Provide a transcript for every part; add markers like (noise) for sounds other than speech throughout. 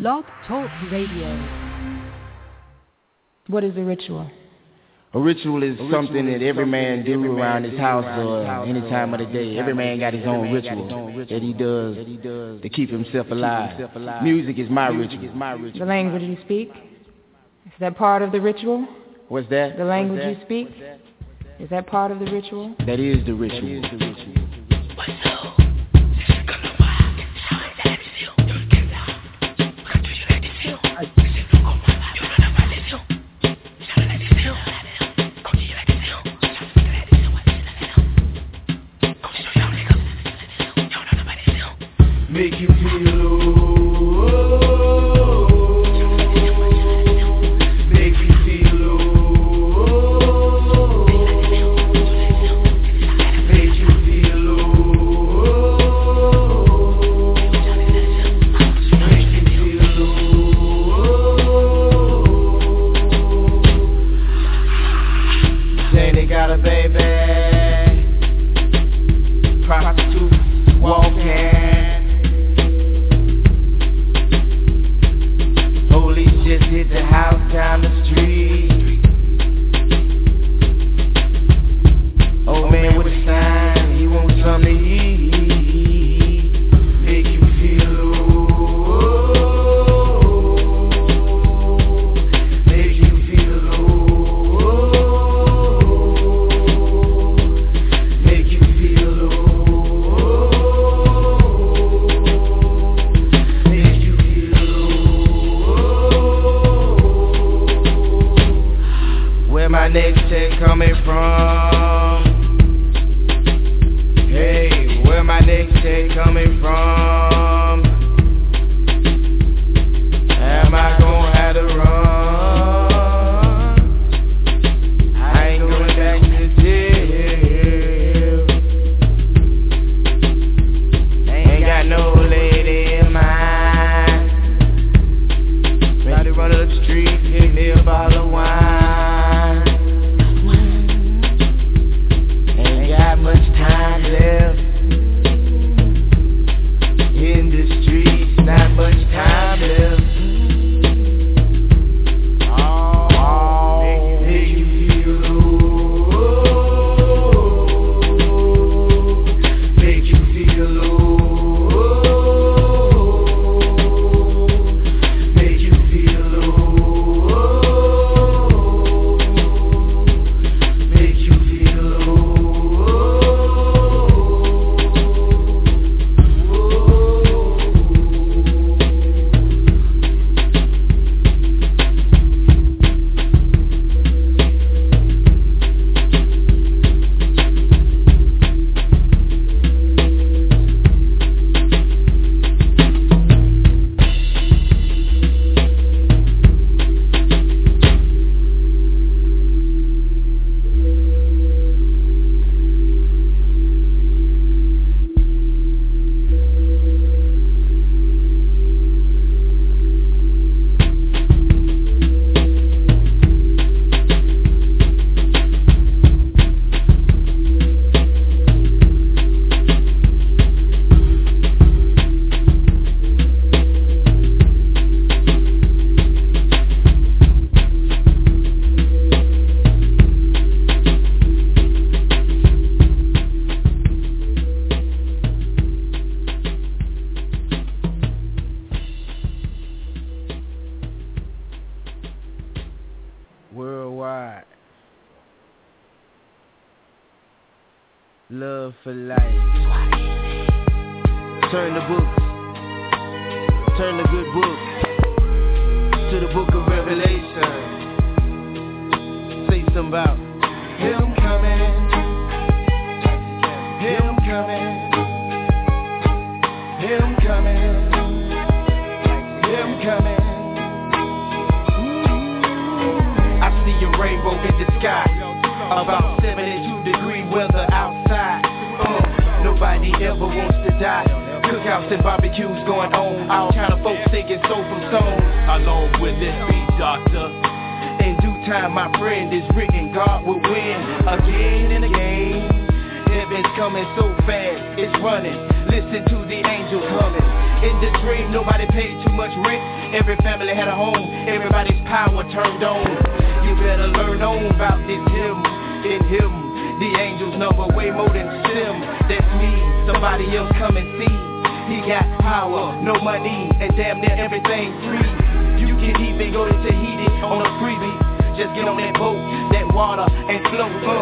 Blog Talk Radio. What is a ritual? A ritual is a something that every man do every around man his house or any time of the day. Every man got his own ritual that he does to keep himself alive. Music is my ritual. The language you speak? Is that part of the ritual? What's that? The language that? you speak? Is that part of the ritual? That is the ritual. That is the ritual.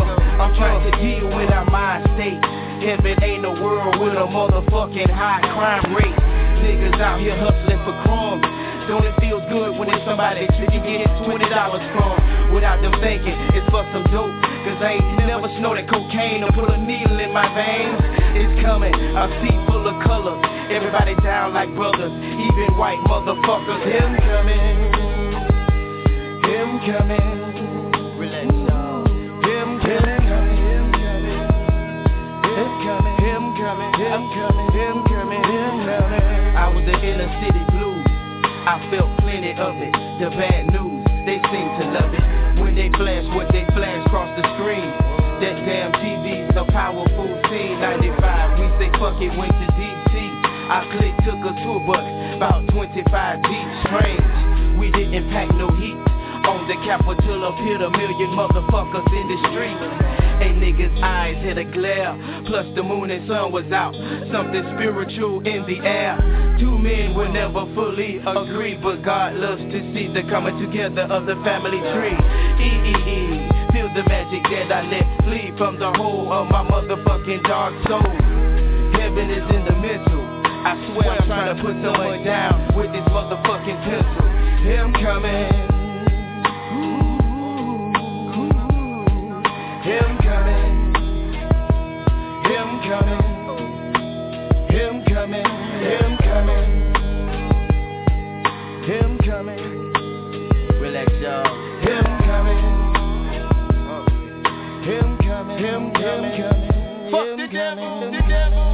I'm trying to deal with our mind state. Heaven ain't a world with a motherfucking high crime rate. Niggas out here hustling for crumbs. Don't it feel good when it's somebody that you can get $20 from Without them thinking it's for some dope Cause I ain't never snorted cocaine or put a needle in my veins It's coming, a sea full of colors Everybody down like brothers, even white motherfuckers Him coming, him coming the inner city blues I felt plenty of it. The bad news, they seem to love it. When they flash what they flash across the screen. That damn TV's a powerful scene. 95, we say fuck it, went to DC. I clicked, took a tour bus, about 25 deep. Strange, we didn't pack no heat. On the Capitol appeared a million motherfuckers in the street. A nigga's eyes hit a glare, plus the moon and sun was out. Something spiritual in the air. Two men will never fully agree, but God loves to see the coming together of the family tree. E E E, feel the magic that I let flee from the whole of my motherfucking dark soul. Heaven is in the mental. I swear I'm trying to put someone down with this motherfucking pencil. Him coming. Him coming, him coming, him coming, him coming, him coming. Relax, y'all. Him coming, him coming, him coming, Fuck the devil, the devil, the devil,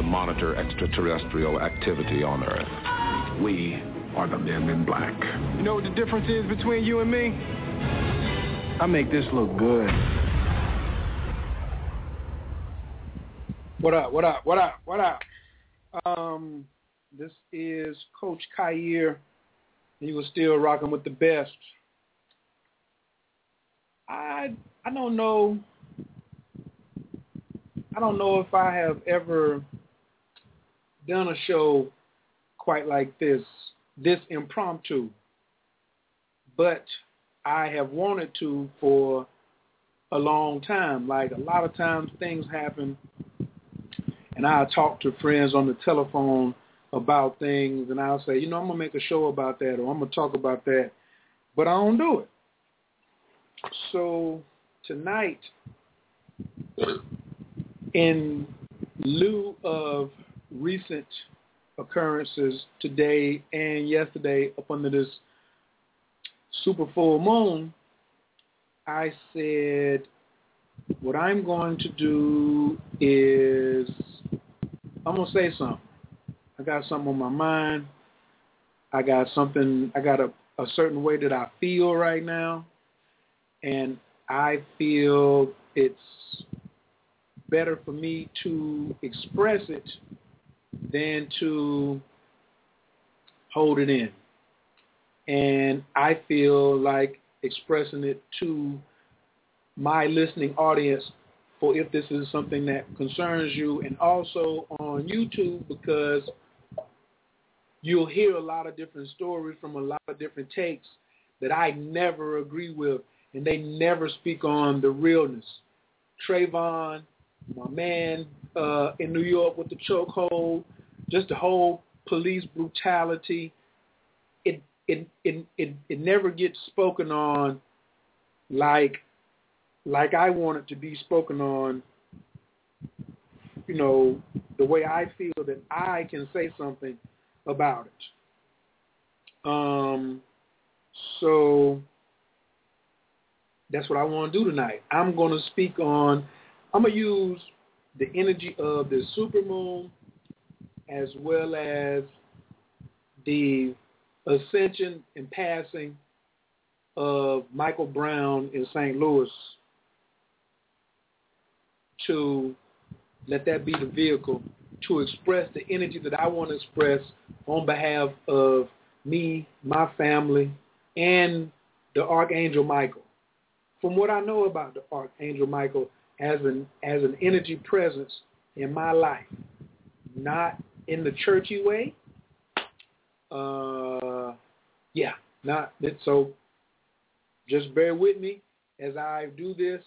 to monitor extraterrestrial activity on Earth. We are the men in black. You know what the difference is between you and me? I make this look good. What up, what up, what up, what up? Um, this is Coach Kair. He was still rocking with the best. I I don't know I don't know if I have ever done a show quite like this, this impromptu. But I have wanted to for a long time. Like a lot of times things happen and I'll talk to friends on the telephone about things and I'll say, you know, I'm gonna make a show about that or I'm gonna talk about that, but I don't do it. So tonight, in lieu of recent occurrences today and yesterday up under this super full moon, I said what I'm going to do is I'm to say something. I got something on my mind. I got something, I got a, a certain way that I feel right now. And I feel it's better for me to express it than to hold it in. And I feel like expressing it to my listening audience for if this is something that concerns you and also on YouTube because you'll hear a lot of different stories from a lot of different takes that I never agree with and they never speak on the realness. Trayvon, my man uh, in New York with the chokehold, just the whole police brutality. It it it it, it never gets spoken on like like I want it to be spoken on. You know the way I feel that I can say something about it. Um, so that's what I want to do tonight. I'm going to speak on, I'm going to use the energy of the supermoon as well as the ascension and passing of Michael Brown in St. Louis to let that be the vehicle to express the energy that I want to express on behalf of me, my family, and the Archangel Michael from what I know about the Archangel Michael as an as an energy presence in my life, not in the churchy way. Uh, yeah, not. So just bear with me as I do this.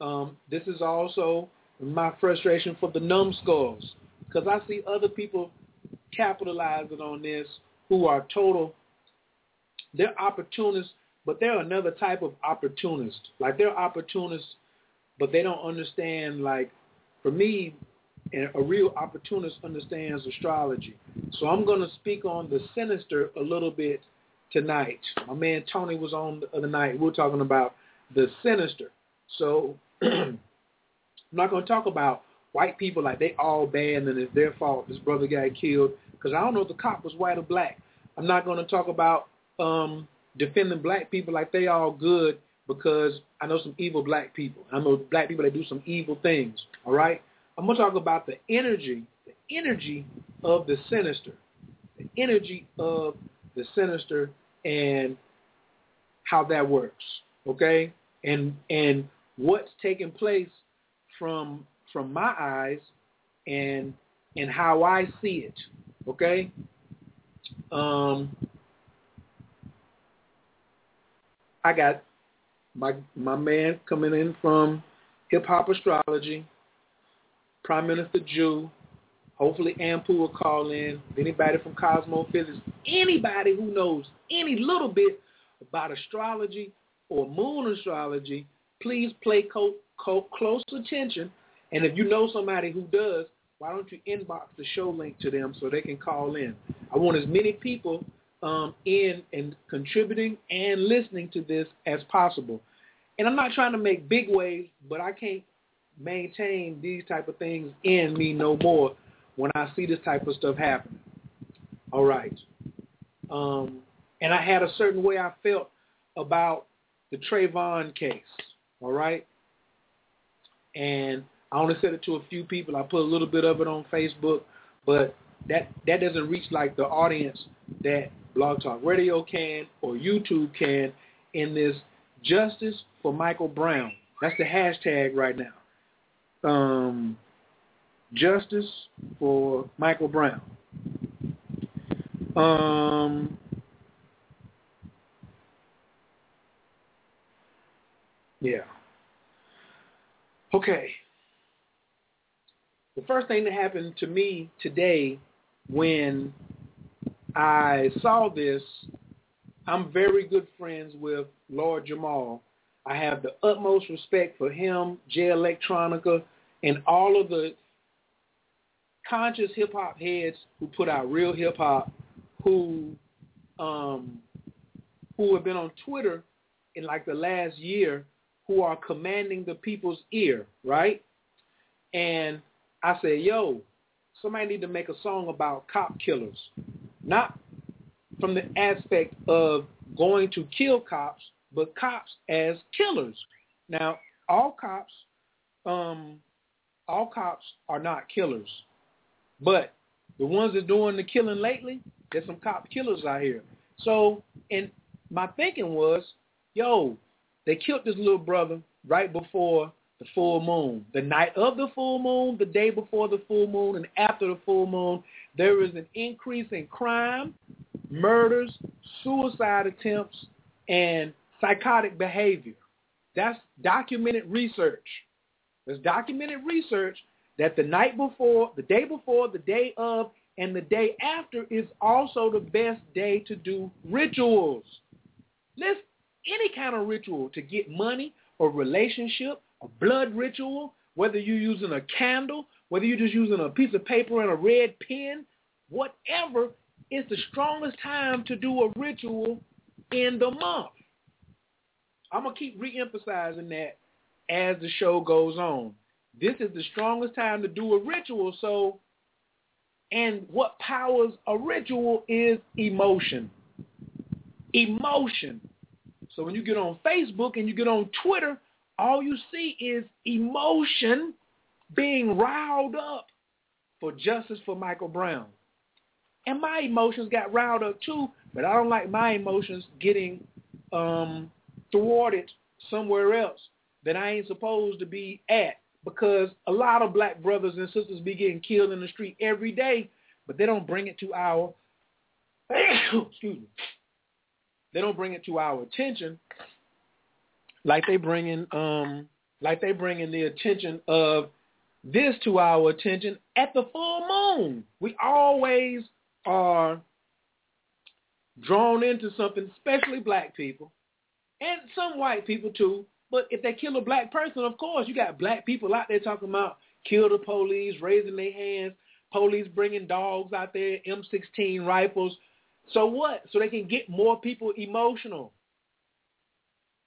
Um, this is also my frustration for the numbskulls because I see other people capitalizing on this who are total. They're opportunists but they're another type of opportunist. Like they're opportunists, but they don't understand. Like for me, and a real opportunist understands astrology. So I'm going to speak on the sinister a little bit tonight. My man Tony was on the other night. We are talking about the sinister. So (clears throat) I'm not going to talk about white people like they all bad and it's their fault this brother got killed because I don't know if the cop was white or black. I'm not going to talk about um, defending black people like they all good because I know some evil black people. I know black people that do some evil things. All right? I'm to talk about the energy, the energy of the sinister, the energy of the sinister and how that works. Okay? And and what's taking place from from my eyes and and how I see it. Okay? Um I got my my man coming in from Hip Hop Astrology, Prime Minister Jew. Hopefully Ampu will call in. Anybody from Cosmo Physics, anybody who knows any little bit about astrology or moon astrology, please pay co- co- close attention. And if you know somebody who does, why don't you inbox the show link to them so they can call in? I want as many people um, in and contributing and listening to this as possible. And I'm not trying to make big waves, but I can't maintain these type of things in me no more when I see this type of stuff happen. All right. Um, and I had a certain way I felt about the Trayvon case. All right. And I only said it to a few people. I put a little bit of it on Facebook, but that that doesn't reach like the audience that Blog Talk Radio can or YouTube can in this justice for Michael Brown. That's the hashtag right now. Um, justice for Michael Brown. Um, yeah. Okay. The first thing that happened to me today when I saw this. I'm very good friends with Lord Jamar. I have the utmost respect for him, Jay Electronica, and all of the conscious hip hop heads who put out real hip hop, who um, who have been on Twitter in like the last year, who are commanding the people's ear, right? And I said, yo, somebody need to make a song about cop killers, not from the aspect of going to kill cops, but cops as killers. Now, all cops, um, all cops are not killers, but the ones that doing the killing lately, there's some cop killers out here. So, and my thinking was, yo, they killed this little brother right before the full moon. The night of the full moon, the day before the full moon, and after the full moon, there is an increase in crime, murders, suicide attempts, and psychotic behavior. That's documented research. There's documented research that the night before, the day before, the day of, and the day after is also the best day to do rituals. Let's any kind of ritual to get money or relationship, a blood ritual, whether you're using a candle, whether you're just using a piece of paper and a red pen, whatever it's the strongest time to do a ritual in the month. I'm going to keep reemphasizing that as the show goes on. This is the strongest time to do a ritual. So, and what powers a ritual is emotion. Emotion. So when you get on Facebook and you get on Twitter, all you see is emotion being riled up for justice for Michael Brown. And my emotions got riled up too, but I don't like my emotions getting um, thwarted somewhere else that I ain't supposed to be at because a lot of black brothers and sisters be getting killed in the street every day, but they don't bring it to our (coughs) excuse me. They don't bring it to our attention like they bring in um like they bring in the attention of this to our attention at the full moon. We always are drawn into something, especially black people, and some white people too. But if they kill a black person, of course, you got black people out there talking about kill the police, raising their hands, police bringing dogs out there, M16 rifles. So what? So they can get more people emotional.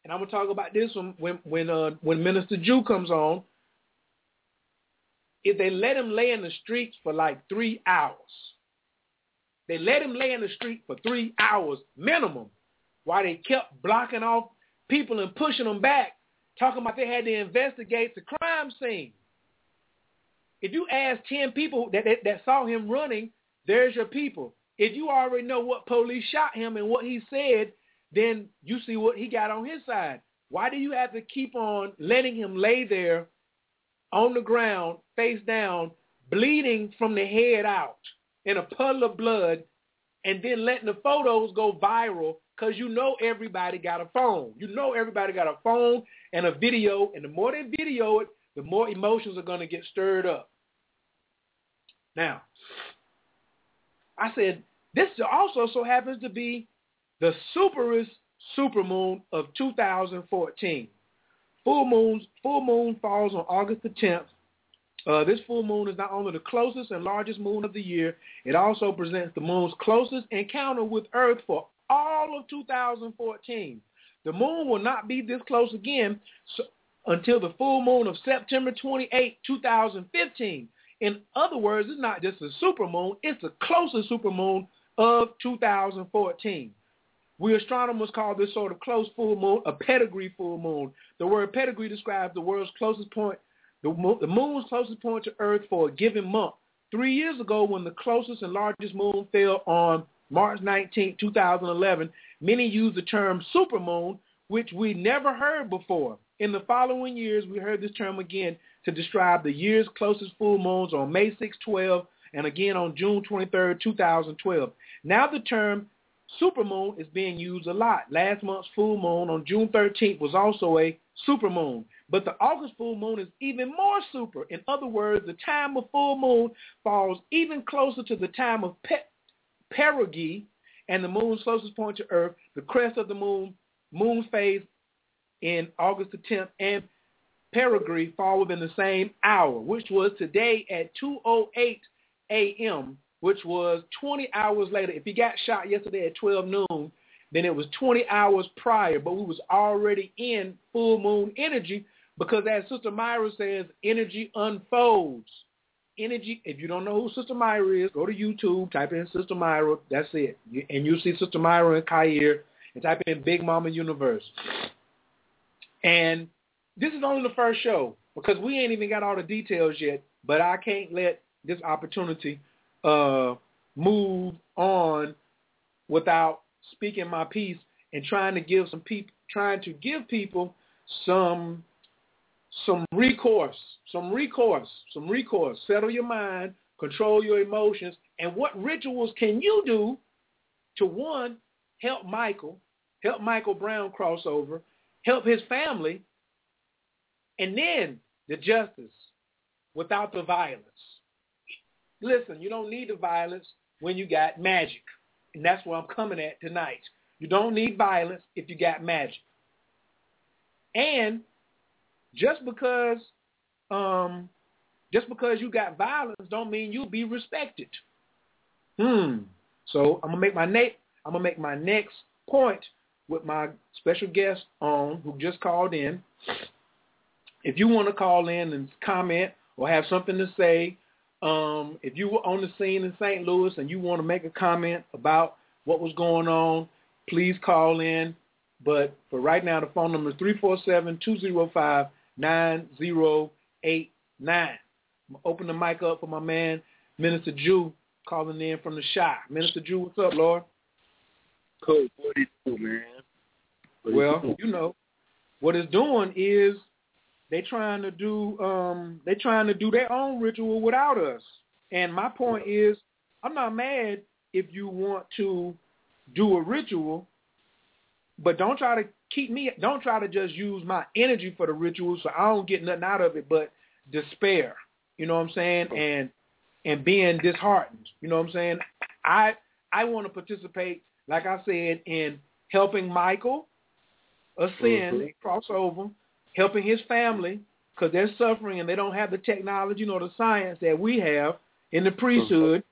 And I'm gonna talk about this when when when uh, when Minister Jew comes on. If they let him lay in the streets for like three hours, they let him lay in the street for three hours minimum, while they kept blocking off people and pushing them back, talking about they had to investigate the crime scene. If you ask 10 people that, that, that saw him running, there's your people. If you already know what police shot him and what he said, then you see what he got on his side. Why do you have to keep on letting him lay there on the ground, face down, bleeding from the head out in a puddle of blood, and then letting the photos go viral because you know everybody got a phone. You know everybody got a phone and a video, and the more they video it, the more emotions are going to get stirred up. Now, I said, this also so happens to be the superest supermoon of 2014. Full moon, full moon falls on August the 10th. Uh, this full moon is not only the closest and largest moon of the year, it also presents the moon's closest encounter with Earth for all of 2014. The moon will not be this close again so, until the full moon of September 28, 2015. In other words, it's not just a supermoon, it's the closest supermoon of 2014. We astronomers call this sort of close full moon a perigee full moon. The word perigee describes the world's closest point, the, moon, the moon's closest point to Earth for a given month. Three years ago, when the closest and largest moon fell on March 19, 2011, many used the term supermoon, which we never heard before. In the following years, we heard this term again to describe the year's closest full moons on May 6, 12, and again on June 23, 2012. Now the term supermoon is being used a lot. Last month's full moon on June 13th was also a supermoon. But the August full moon is even more super. In other words, the time of full moon falls even closer to the time of pe- perigee and the moon's closest point to Earth. The crest of the moon, moon phase in August the 10th and perigee fall within the same hour, which was today at 2.08 a.m., which was 20 hours later. If he got shot yesterday at 12 noon, then it was 20 hours prior, but we was already in full moon energy because as Sister Myra says, energy unfolds. Energy, if you don't know who Sister Myra is, go to YouTube, type in Sister Myra, that's it. And you'll see Sister Myra and Khayr, and type in Big Mama Universe. And this is only the first show because we ain't even got all the details yet, but I can't let this opportunity uh, move on without speaking my piece and trying to give some people trying to give people some some recourse, some recourse, some recourse. Settle your mind, control your emotions, and what rituals can you do to one help Michael, help Michael Brown crossover, help his family, and then the justice without the violence. Listen, you don't need the violence when you got magic. And that's where I'm coming at tonight. You don't need violence if you got magic. And just because um, just because you got violence don't mean you'll be respected. Hmm. So I'm gonna make my na- I'm gonna make my next point with my special guest on who just called in. If you want to call in and comment or have something to say um, if you were on the scene in St. Louis and you want to make a comment about what was going on, please call in. But for right now, the phone number is 347-205-9089. I'm open the mic up for my man, Minister Jew, calling in from the shop. Minister Jew, what's up, Lord? Cool. What do you do, man? well, you know, what it's doing is they trying to do um they trying to do their own ritual without us. And my point is I'm not mad if you want to do a ritual, but don't try to keep me don't try to just use my energy for the ritual so I don't get nothing out of it but despair. You know what I'm saying? And and being disheartened. You know what I'm saying? I I want to participate, like I said, in helping Michael ascend, mm-hmm. cross over, helping his family because they're suffering and they don't have the technology nor the science that we have in the priesthood.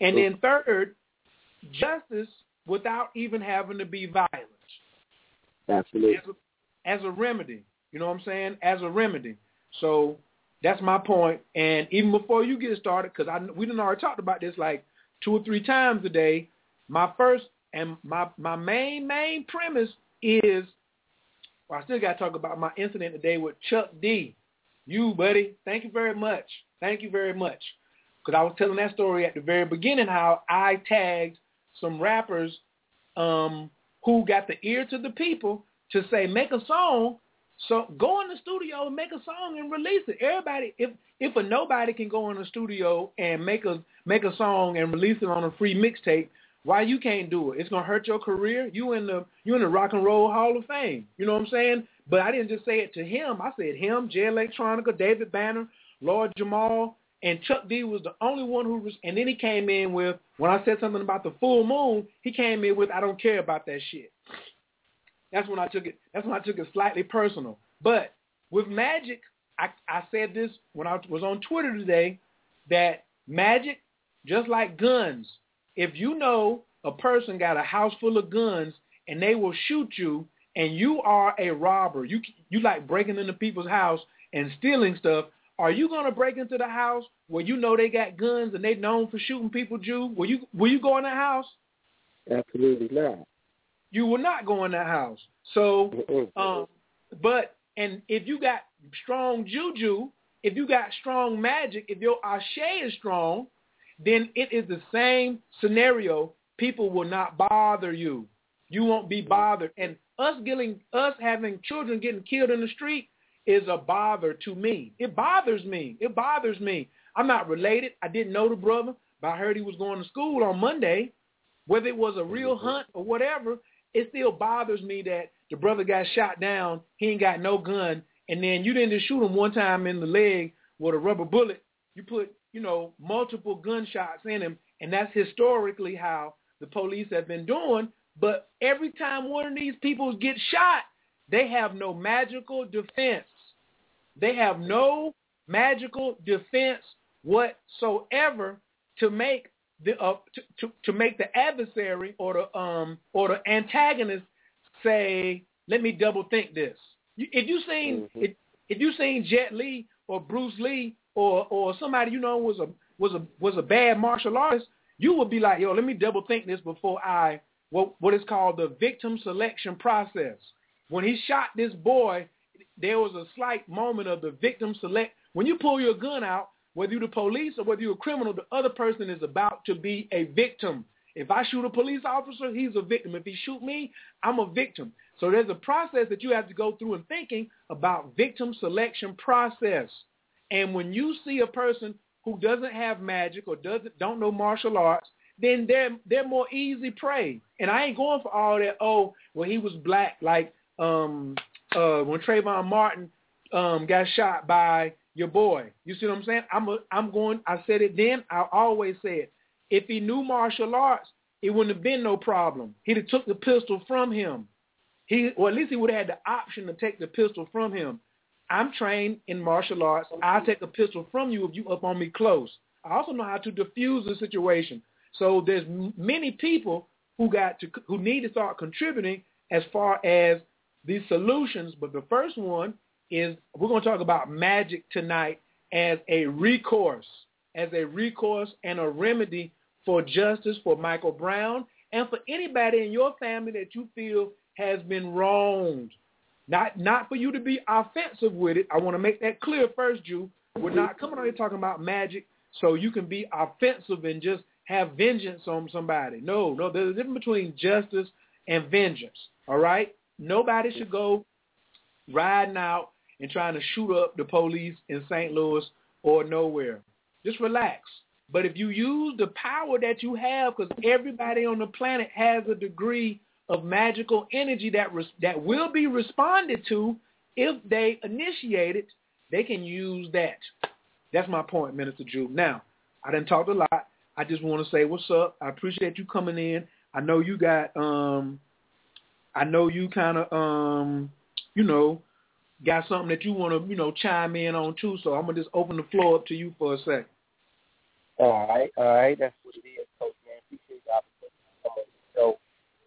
And then third, justice without even having to be violent. Absolutely. As a, as a remedy. You know what I'm saying? As a remedy. So that's my point. And even before you get started, because I we didn't already talked about this like two or three times a day. My first and my my main main premise is well, I still got to talk about my incident today with Chuck D. You, buddy, thank you very much. Thank you very much. Because I was telling that story at the very beginning how I tagged some rappers um, who got the ear to the people to say, make a song. So go in the studio and make a song and release it. Everybody, if if a nobody can go in the studio and make a make a song and release it on a free mixtape, why you can't do it? It's gonna hurt your career. You in the you in the Rock and Roll Hall of Fame. You know what I'm saying? But I didn't just say it to him. I said him, Jay Electronica, David Banner, Lord Jamar, and Chuck D was the only one who was. And then he came in with when I said something about the full moon, he came in with I don't care about that shit. That's when I took it. That's when I took it slightly personal. But with magic, I, I said this when I was on Twitter today that magic, just like guns, if you know a person got a house full of guns and they will shoot you and you are a robber, you you like breaking into people's house and stealing stuff, are you going to break into the house where you know they got guns and they known for shooting people, Jew? Will you will you go in the house? Absolutely not. You will not go in that house. So, um, but and if you got strong juju, if you got strong magic, if your ashe is strong, then it is the same scenario. People will not bother you. You won't be bothered. And us getting us having children getting killed in the street is a bother to me. It bothers me. It bothers me. I'm not related. I didn't know the brother, but I heard he was going to school on Monday. Whether it was a real mm-hmm. hunt or whatever, it still bothers me that the brother got shot down. He ain't got no gun, and then you didn't just shoot him one time in the leg with a rubber bullet. You put you know, multiple gunshots in him. And that's historically how the police have been doing. But every time one of these people get shot, they have no magical defense. They have no magical defense whatsoever to make the uh, to, to to make the adversary or the um or the antagonist say, "Let me double think this." If you seen mm-hmm. if, if you seen Jet Li or Bruce Lee or or somebody you know was a was a was a bad martial artist, you would be like, "Yo, let me double think this before I what what is called the victim selection process." When he shot this boy, there was a slight moment of the victim select. When you pull your gun out, whether you're the police or whether you're a criminal, the other person is about to be a victim. If I shoot a police officer, he's a victim. If he shoot me, I'm a victim. So there's a process that you have to go through in thinking about victim selection process. And when you see a person who doesn't have magic or doesn't don't know martial arts, then they're they're more easy prey. And I ain't going for all that. Oh, well, he was black, like um uh when Trayvon Martin um got shot by your boy. You see what I'm saying? I'm a, I'm going. I said it then. I always say it. If he knew martial arts, it wouldn't have been no problem. He'd have took the pistol from him. He, or at least he would have had the option to take the pistol from him. I'm trained in martial arts. I'll take a pistol from you if you up on me close. I also know how to defuse the situation. So there's many people who got to who need to start contributing as far as these solutions. But the first one is we're going to talk about magic tonight as a recourse, as a recourse and a remedy for justice for Michael Brown and for anybody in your family that you feel has been wronged. Not not for you to be offensive with it. I want to make that clear first, Jew. We're not coming on here talking about magic so you can be offensive and just have vengeance on somebody. No, no, there's a difference between justice and vengeance. All right? Nobody should go riding out and trying to shoot up the police in St. Louis or nowhere. Just relax. But if you use the power that you have, because everybody on the planet has a degree of magical energy that that will be responded to if they initiate it, they can use that. That's my point, Minister Jew. Now, I didn't talk a lot. I just want to say what's up. I appreciate you coming in. I know you got um I know you kind of um you know got something that you want to, you know, chime in on too. So I'm gonna just open the floor up to you for a sec. All right, all right, that's what it is, Coach. Man, appreciate the opportunity.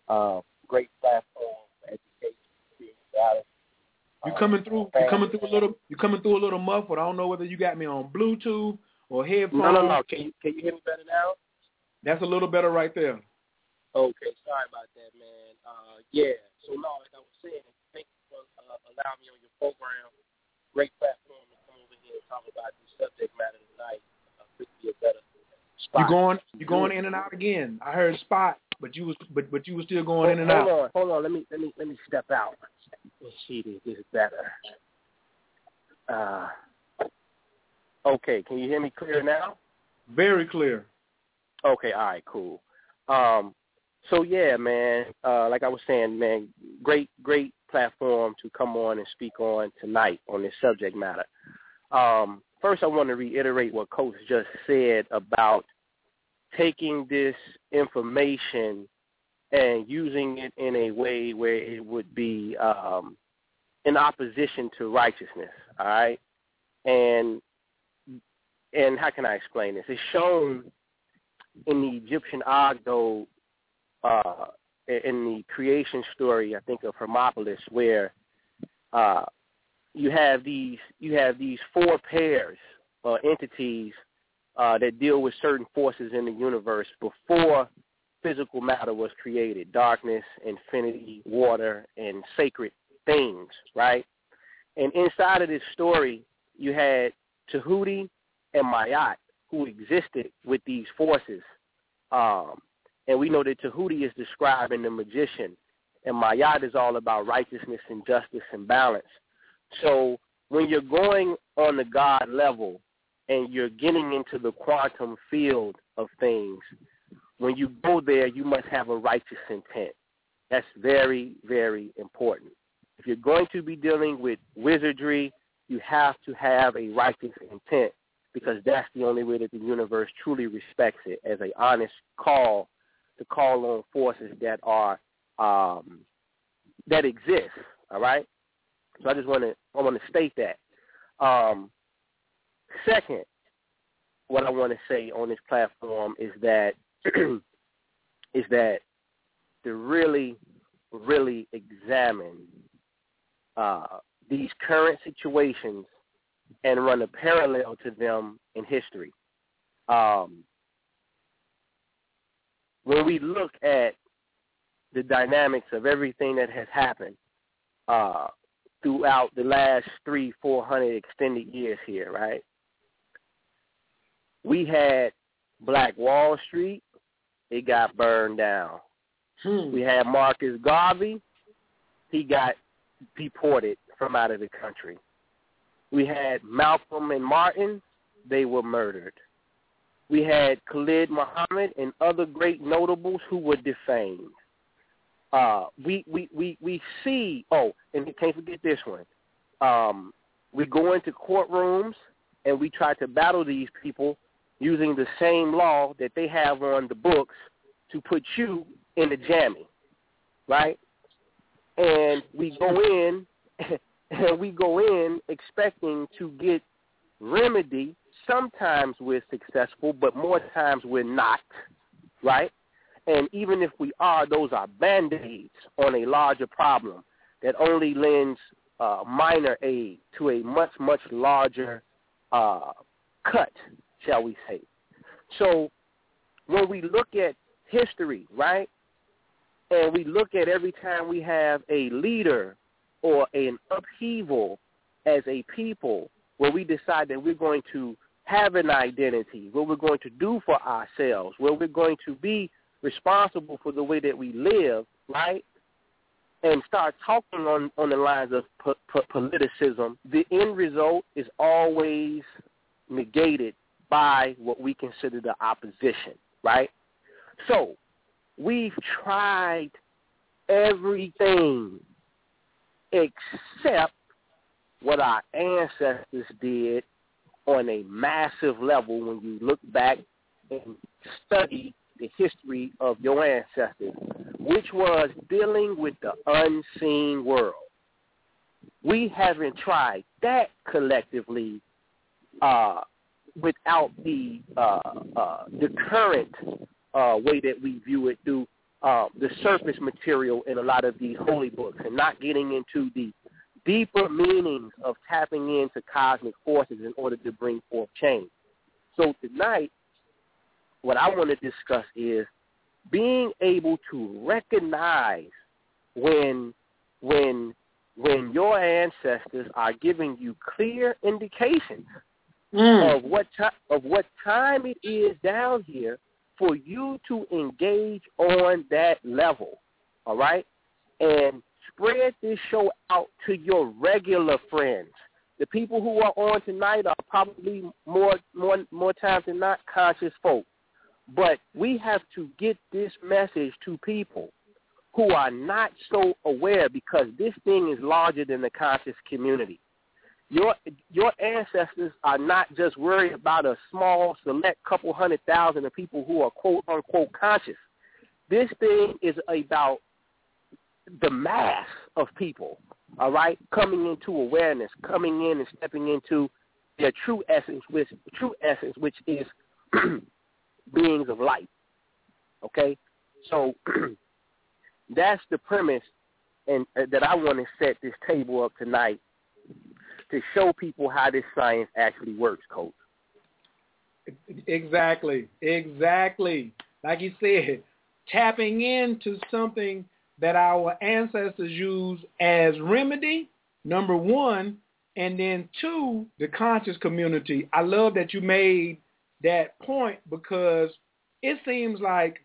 Uh, great platform for education, Dallas. You coming through? You coming through a little? You coming through a little muffled? I don't know whether you got me on Bluetooth or headphones. No, no, no. Can you can you hear me better now? That's a little better right there. Okay, sorry about that, man. Uh, yeah. So no, like I was saying, thank you for uh, allowing me on your program. Great platform to come over here and talk about this subject matter tonight. Uh, could be a better spot. You going? You going in and out again? I heard spot, but you was but but you was still going hold, in and hold out. Hold on, hold on. Let me let me let me step out. Let's see if this is better. Uh, okay, can you hear me clear now? Very clear. Okay, all right, cool. Um, so yeah, man, uh, like I was saying, man, great, great platform to come on and speak on tonight on this subject matter. Um, first, I want to reiterate what Coach just said about taking this information and using it in a way where it would be um, in opposition to righteousness. All right, and and how can I explain this? It's shown in the Egyptian Ogdo uh, in the creation story, I think of Hermopolis, where uh, you have these you have these four pairs or entities uh, that deal with certain forces in the universe before physical matter was created: darkness, infinity, water, and sacred things. Right? And inside of this story, you had Tahuti and Mayat, who existed with these forces. Um, and we know that Tahuti is describing the magician, and Mayat is all about righteousness and justice and balance. So when you're going on the God level and you're getting into the quantum field of things, when you go there, you must have a righteous intent. That's very, very important. If you're going to be dealing with wizardry, you have to have a righteous intent because that's the only way that the universe truly respects it as an honest call to call on forces that are um, that exist. All right. So I just want to I want to state that. Um, second, what I want to say on this platform is that (clears throat) is that to really, really examine uh, these current situations and run a parallel to them in history. Um, when we look at the dynamics of everything that has happened uh, throughout the last three, four hundred extended years here, right? We had Black Wall Street, it got burned down. Hmm. We had Marcus Garvey, he got deported from out of the country. We had Malcolm and Martin, they were murdered. We had Khalid Muhammad and other great notables who were defamed. Uh, we, we, we, we see, oh, and you can't forget this one. Um, we go into courtrooms and we try to battle these people using the same law that they have on the books to put you in the jammy, right? And we go in (laughs) and we go in expecting to get remedy. Sometimes we're successful, but more times we're not, right? And even if we are, those are band-aids on a larger problem that only lends uh, minor aid to a much, much larger uh, cut, shall we say. So when we look at history, right, and we look at every time we have a leader or an upheaval as a people where we decide that we're going to have an identity, what we're going to do for ourselves, where we're going to be responsible for the way that we live, right? And start talking on, on the lines of po- po- politicism, the end result is always negated by what we consider the opposition, right? So we've tried everything except what our ancestors did on a massive level when you look back and study the history of your ancestors, which was dealing with the unseen world. We haven't tried that collectively uh, without the uh, uh, the current uh, way that we view it through uh, the surface material in a lot of these holy books and not getting into the deeper meanings of tapping into cosmic forces in order to bring forth change. So tonight, what I want to discuss is being able to recognize when when when your ancestors are giving you clear indications Mm. of what time of what time it is down here for you to engage on that level. All right? And spread this show out to your regular friends. The people who are on tonight are probably more more more times than not conscious folk. But we have to get this message to people who are not so aware because this thing is larger than the conscious community. Your your ancestors are not just worried about a small select couple hundred thousand of people who are quote unquote conscious. This thing is about the mass of people, all right, coming into awareness, coming in and stepping into their true essence, which true essence, which is (clears throat) beings of light. Okay, so (clears throat) that's the premise, and uh, that I want to set this table up tonight to show people how this science actually works, Coach. Exactly, exactly. Like you said, tapping into something that our ancestors used as remedy, number one, and then two, the conscious community. I love that you made that point because it seems like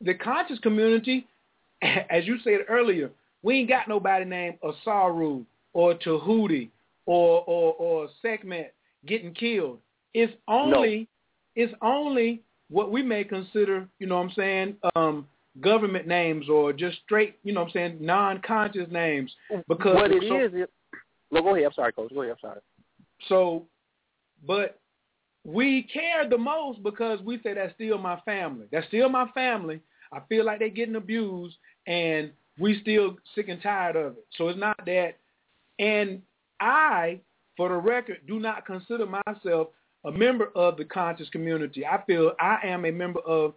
the conscious community, (laughs) as you said earlier, we ain't got nobody named Asaru or Tahuti or or or Sekhmet getting killed. It's only No. it's only what we may consider, you know what I'm saying, um, government names or just straight, you know what I'm saying, non-conscious names. Because what it so- is, it, no, go ahead. I'm sorry, Coach. Go ahead. I'm sorry. So, but we care the most because we say that's still my family. That's still my family. I feel like they're getting abused, and we still sick and tired of it. So it's not that. And I, for the record, do not consider myself a member of the conscious community. I feel I am a member of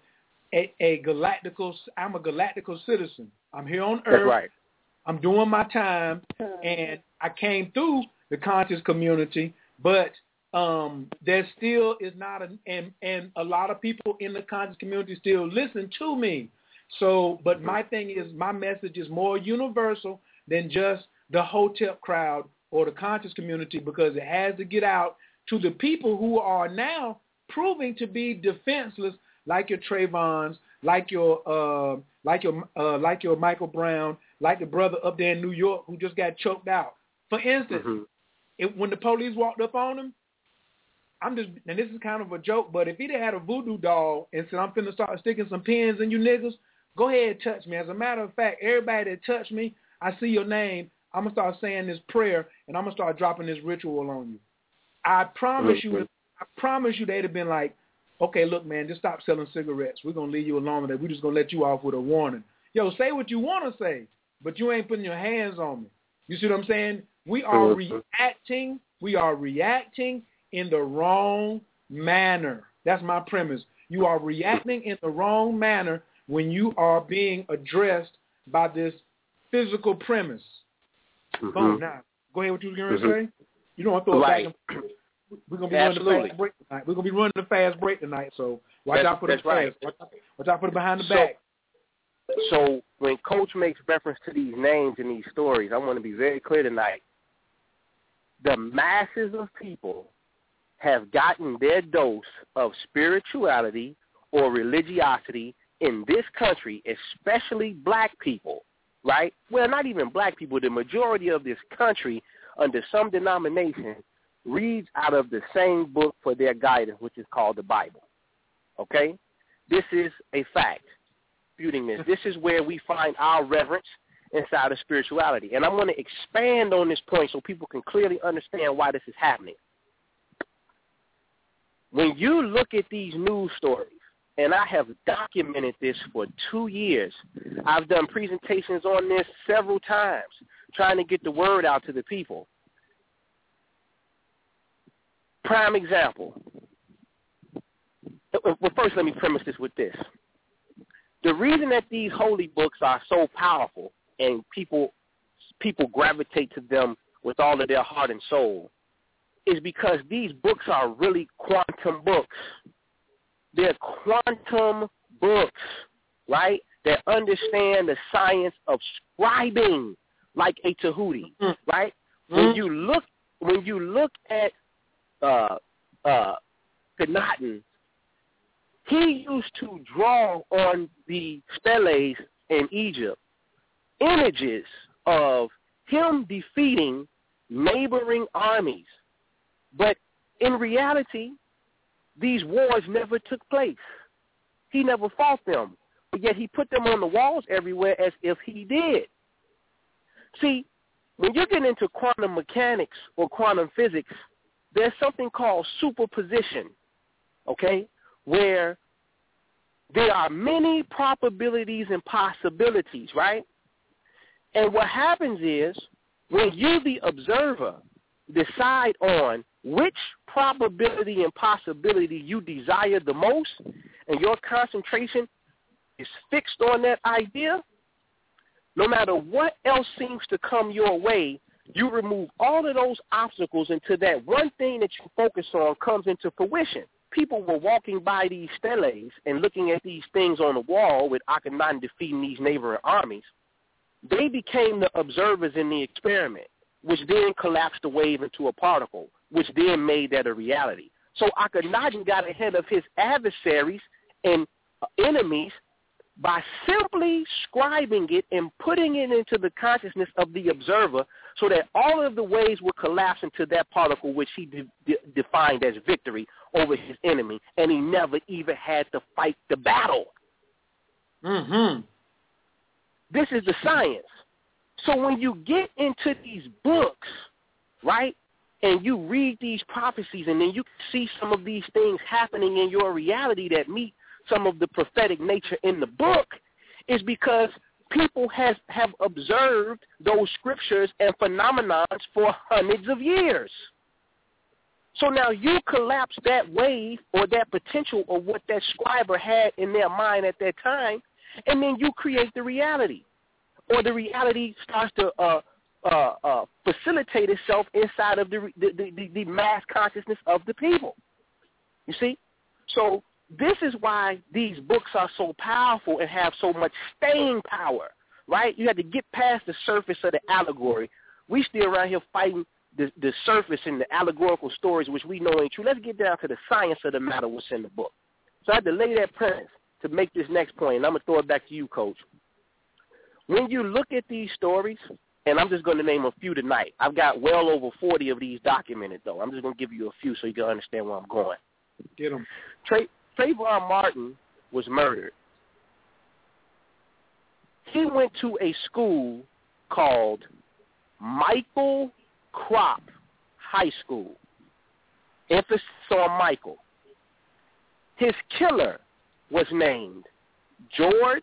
a, a galactical. I'm a galactical citizen. I'm here on Earth. That's right. I'm doing my time, and I came through the conscious community, but um, there still is not, a, and and a lot of people in the conscious community still listen to me. So, but my thing is, my message is more universal than just the Hotep crowd or the conscious community because it has to get out to the people who are now proving to be defenseless, like your Trayvons, like your uh, like your uh, like your Michael Brown, like the brother up there in New York who just got choked out. For instance, mm-hmm. if, when the police walked up on him, I'm just, and this is kind of a joke, but if he'd had a voodoo doll and said, I'm finna start sticking some pins in you niggas, go ahead and touch me. As a matter of fact, everybody that touched me, I see your name, I'm going to start saying this prayer, and I'm going to start dropping this ritual on you. I promise you, I promise you they'd have been like, okay, look, man, just stop selling cigarettes. We're going to leave you alone with that. We're just going to let you off with a warning. Yo, say what you want to say, but you ain't putting your hands on me. You see what I'm saying? We are reacting. We are reacting in the wrong manner. That's my premise. You are reacting in the wrong manner when you are being addressed by this physical premise. Mm-hmm. Boom. Now, go ahead. What you were going to mm-hmm. say? You don't want to throw right. it back. We're gonna be Absolutely. running a fast break tonight. We're gonna be running a fast break tonight. So watch out for the fast. Right. Watch, watch out for the behind the so, back. So when Coach makes reference to these names and these stories, I want to be very clear tonight. The masses of people have gotten their dose of spirituality or religiosity in this country, especially black people, right? Well, not even black people. The majority of this country, under some denomination, reads out of the same book for their guidance, which is called the Bible. Okay? This is a fact. This. This is where we find our reverence inside of spirituality. And I'm going to expand on this point so people can clearly understand why this is happening. When you look at these news stories, and I have documented this for two years. I've done presentations on this several times, trying to get the word out to the people. Prime example. Uh, uh, well, first, let me premise this with this. The reason that these holy books are so powerful and people people gravitate to them with all of their heart and soul is because these books are really quantum books. They're quantum books, right? That understand the science of scribing like a Tahuti, mm. right? Mm. When you look when you look at uh uh Akhenaten, he used to draw on the steles in Egypt images of him defeating neighboring armies. But in reality, these wars never took place. He never fought them, but yet he put them on the walls everywhere as if he did. See, when you get into quantum mechanics or quantum physics, there's something called superposition, okay, where there are many probabilities and possibilities, right? And what happens is when you're the observer, decide on which probability and possibility you desire the most and your concentration is fixed on that idea, no matter what else seems to come your way, you remove all of those obstacles until that one thing that you focus on comes into fruition. People were walking by these steles and looking at these things on the wall with Akhenaten defeating these neighboring armies. They became the observers in the experiment, which then collapsed the wave into a particle which then made that a reality. So Akhenaten got ahead of his adversaries and enemies by simply scribing it and putting it into the consciousness of the observer so that all of the waves would collapse into that particle which he de- de- defined as victory over his enemy, and he never even had to fight the battle. Mm-hmm. This is the science. So when you get into these books, right, and you read these prophecies and then you see some of these things happening in your reality that meet some of the prophetic nature in the book is because people has have observed those scriptures and phenomenons for hundreds of years. So now you collapse that wave or that potential of what that scriber had in their mind at that time, and then you create the reality. Or the reality starts to uh, uh, uh, facilitate itself inside of the, the, the, the mass consciousness of the people. You see? So this is why these books are so powerful and have so much staying power, right? You had to get past the surface of the allegory. We still around here fighting the, the surface and the allegorical stories which we know ain't true. Let's get down to the science of the matter what's in the book. So I had to lay that premise to make this next point, and I'm going to throw it back to you, Coach. When you look at these stories, and I'm just going to name a few tonight. I've got well over 40 of these documented, though. I'm just going to give you a few so you can understand where I'm going. Get them. Trayvon Martin was murdered. He went to a school called Michael Krop High School. Emphasis on Michael. His killer was named George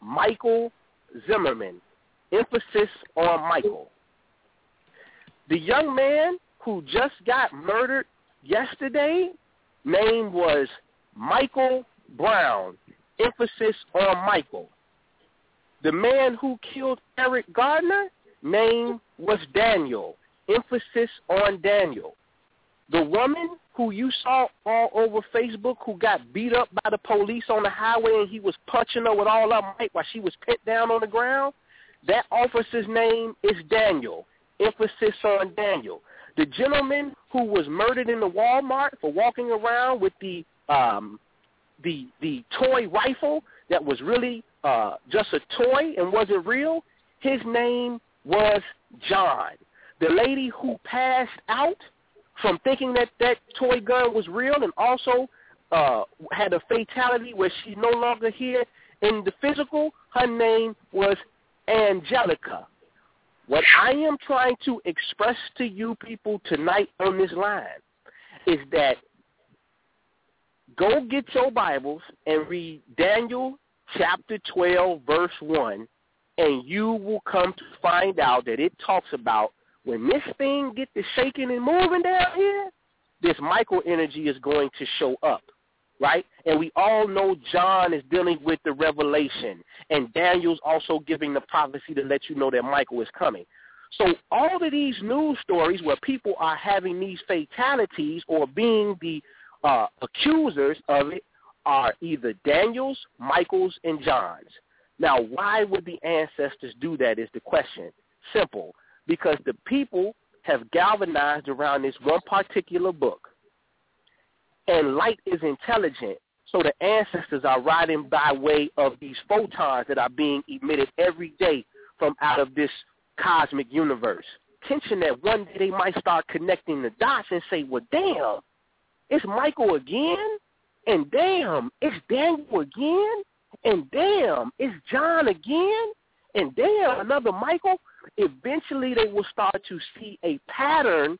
Michael Zimmerman. Emphasis on Michael. The young man who just got murdered yesterday, name was Michael Brown. Emphasis on Michael. The man who killed Eric Gardner, name was Daniel. Emphasis on Daniel. The woman who you saw all over Facebook who got beat up by the police on the highway and he was punching her with all her might while she was pinned down on the ground, that officer's name is Daniel. Emphasis on Daniel. The gentleman who was murdered in the Walmart for walking around with the um, the the toy rifle that was really uh, just a toy and wasn't real, his name was John. The lady who passed out from thinking that that toy gun was real and also uh, had a fatality where she's no longer here in the physical, her name was Angelica. What I am trying to express to you people tonight on this line is that go get your Bibles and read Daniel chapter 12, verse 1, and you will come to find out that it talks about when this thing get to shaking and moving down here, this Michael energy is going to show up, right? And we all know John is dealing with the revelation, and Daniel's also giving the prophecy to let you know that Michael is coming. So all of these news stories where people are having these fatalities or being the uh, accusers of it are either Daniel's, Michael's, and John's. Now, why would the ancestors do that is the question. Simple because the people have galvanized around this one particular book. And light is intelligent, so the ancestors are riding by way of these photons that are being emitted every day from out of this cosmic universe. Tension that one day they might start connecting the dots and say, well, damn, it's Michael again? And damn, it's Daniel again? And damn, it's John again? And damn, another Michael? Eventually they will start to see a pattern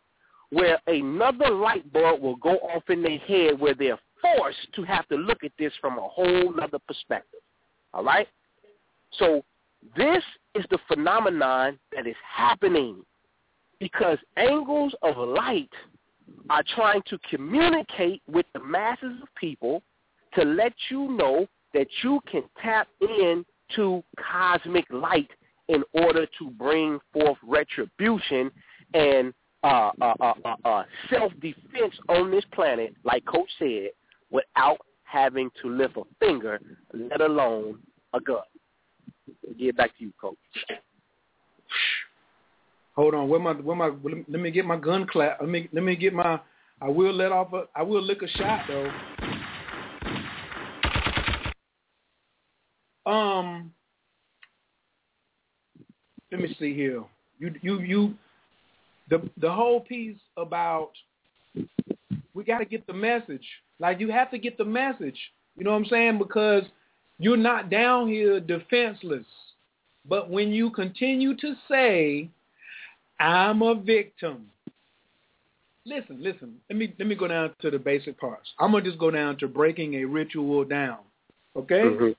where another light bulb will go off in their head where they're forced to have to look at this from a whole other perspective. All right? So this is the phenomenon that is happening because angles of light are trying to communicate with the masses of people to let you know that you can tap in to cosmic light in order to bring forth retribution and uh, uh, uh, uh, uh self-defense on this planet, like Coach said, without having to lift a finger, let alone a gun. Get back to you, Coach. Hold on, where my where my let me get my gun clap. Let me let me get my. I will let off. A, I will lick a shot though. Um, let me see here. You you you the the whole piece about we got to get the message. Like you have to get the message. You know what I'm saying? Because you're not down here defenseless. But when you continue to say, I'm a victim. Listen, listen. Let me let me go down to the basic parts. I'm gonna just go down to breaking a ritual down. Okay? Mm-hmm.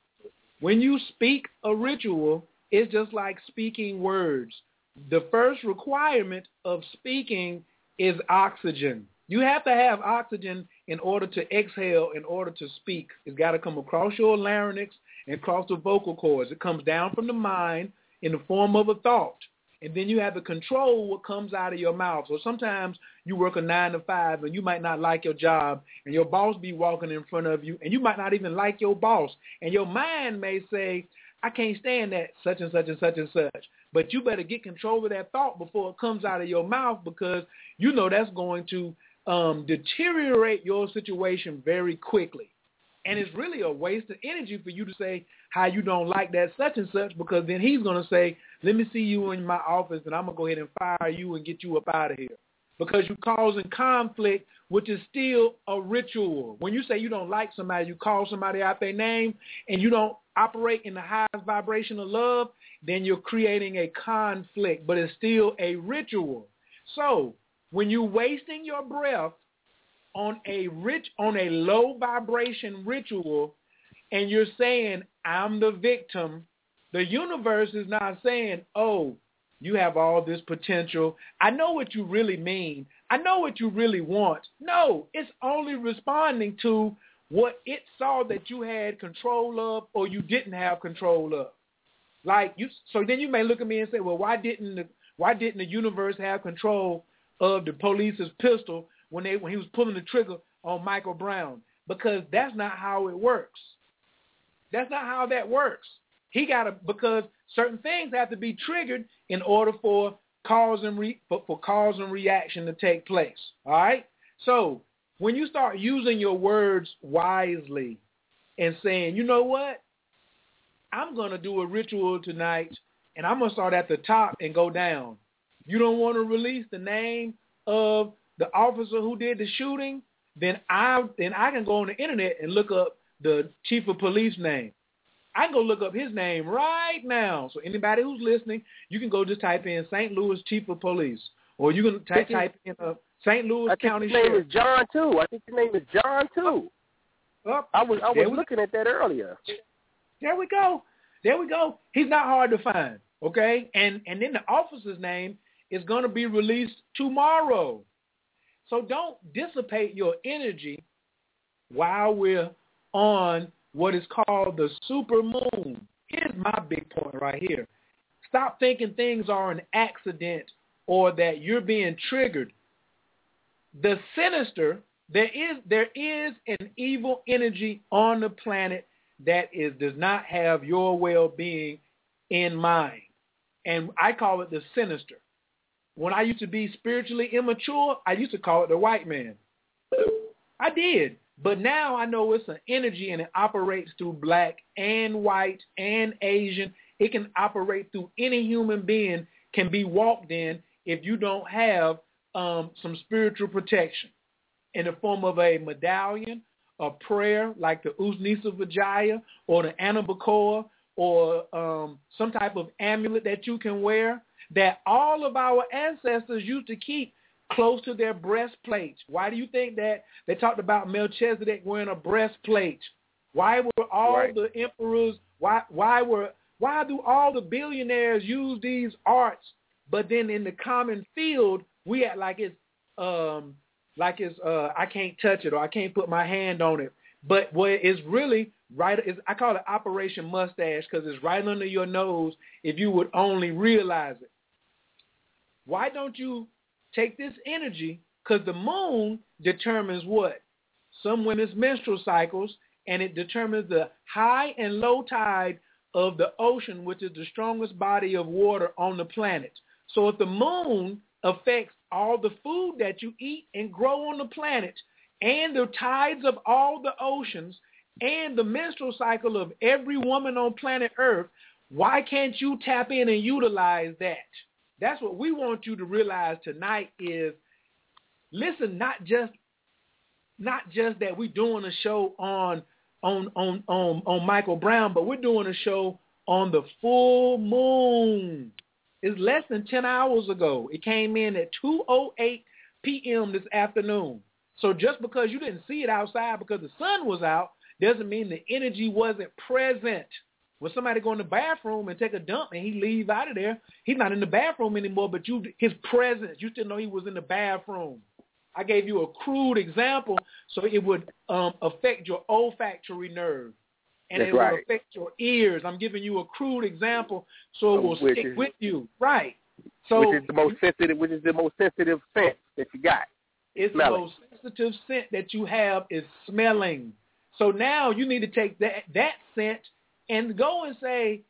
When you speak a ritual, it's just like speaking words. The first requirement of speaking is oxygen. You have to have oxygen in order to exhale, in order to speak. It's got to come across your larynx and across the vocal cords. It comes down from the mind in the form of a thought. And then you have to control what comes out of your mouth. So sometimes you work a nine to five and you might not like your job and your boss be walking in front of you and you might not even like your boss. And your mind may say, I can't stand that such and such and such and such. But you better get control of that thought before it comes out of your mouth because you know that's going to um, deteriorate your situation very quickly. And it's really a waste of energy for you to say how you don't like that such and such because then he's going to say, let me see you in my office and I'm going to go ahead and fire you and get you up out of here. Because you're causing conflict, which is still a ritual. When you say you don't like somebody, you call somebody out their name and you don't operate in the highest vibration of love, then you're creating a conflict, but it's still a ritual. So when you're wasting your breath on a rich on a low vibration ritual and you're saying I'm the victim, the universe is not saying, "Oh, you have all this potential. I know what you really mean. I know what you really want." No, it's only responding to what it saw that you had control of or you didn't have control of. Like you so then you may look at me and say, "Well, why didn't the why didn't the universe have control of the police's pistol when they when he was pulling the trigger on Michael Brown because that's not how it works. That's not how that works. He got to because certain things have to be triggered in order for cause and re, for, for cause and reaction to take place. All right. So when you start using your words wisely and saying, you know what, I'm going to do a ritual tonight, and I'm going to start at the top and go down. You don't want to release the name of the officer who did the shooting, then I then I can go on the internet and look up the chief of police name. I can go look up his name right now. So anybody who's listening, you can go just type in St. Louis Chief of Police, or you can type, type in uh, St. Louis I County think his name Sheriff. is John too. I think his name is John too. Oh, I was I was looking at that earlier. There we go. There we go. He's not hard to find. Okay, and and then the officer's name is going to be released tomorrow. So don't dissipate your energy while we're on what is called the super moon. Here's my big point right here. Stop thinking things are an accident or that you're being triggered. The sinister, there is there is an evil energy on the planet that is does not have your well-being in mind. And I call it the sinister. When I used to be spiritually immature, I used to call it the white man. I did. But now I know it's an energy and it operates through black and white and Asian. It can operate through any human being can be walked in if you don't have um, some spiritual protection in the form of a medallion, a prayer like the Usnisa Vijaya or the Anabacoa or um, some type of amulet that you can wear that all of our ancestors used to keep close to their breastplates. Why do you think that they talked about Melchizedek wearing a breastplate? Why were all Right. the emperors? Why why were why do all the billionaires use these arts? But then in the common field, we act like it's um like it's uh I can't touch it or I can't put my hand on it. But what is really right is I call it Operation Mustache because it's right under your nose if you would only realize it. Why don't you take this energy? Because the moon determines what? Some women's menstrual cycles, and it determines the high and low tide of the ocean, which is the strongest body of water on the planet. So if the moon affects all the food that you eat and grow on the planet, and the tides of all the oceans, and the menstrual cycle of every woman on planet Earth, why can't you tap in and utilize that? That's what we want you to realize tonight is listen, not just not just that we're doing a show on on on on on Michael Brown, but we're doing a show on the full moon. It's less than 10 hours ago. It came in at 2:08 p.m. this afternoon. So just because you didn't see it outside because the sun was out doesn't mean the energy wasn't present. When somebody go in the bathroom and take a dump and he leave out of there, he's not in the bathroom anymore, but you his presence, you still know he was in the bathroom. I gave you a crude example so it would um, affect your olfactory nerve and That's it right. will affect your ears. I'm giving you a crude example so it uh, will Which stick is- with you. Right. So which is the most sensitive, which is the most sensitive sense that you got. It's Smelling. the most sensitive scent that you have is smelling. So now you need to take that that scent and go and say,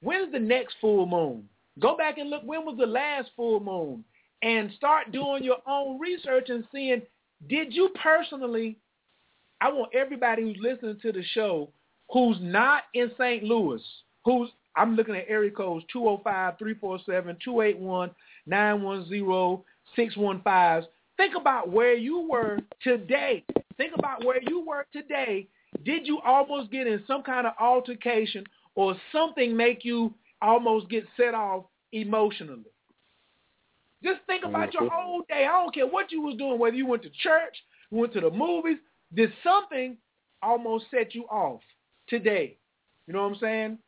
when's the next full moon? Go back and look when was the last full moon and start doing your own research and seeing did you personally I want everybody who's listening to the show who's not in St. Louis, who's I'm looking at area codes 205-347-281-910-615. Think about where you were today. Think about where you were today. Did you almost get in some kind of altercation or something make you almost get set off emotionally? Just think about your mm-hmm. whole day. I don't care what you was doing, whether you went to church, went to the movies. Did something almost set you off today? You know what I'm saying?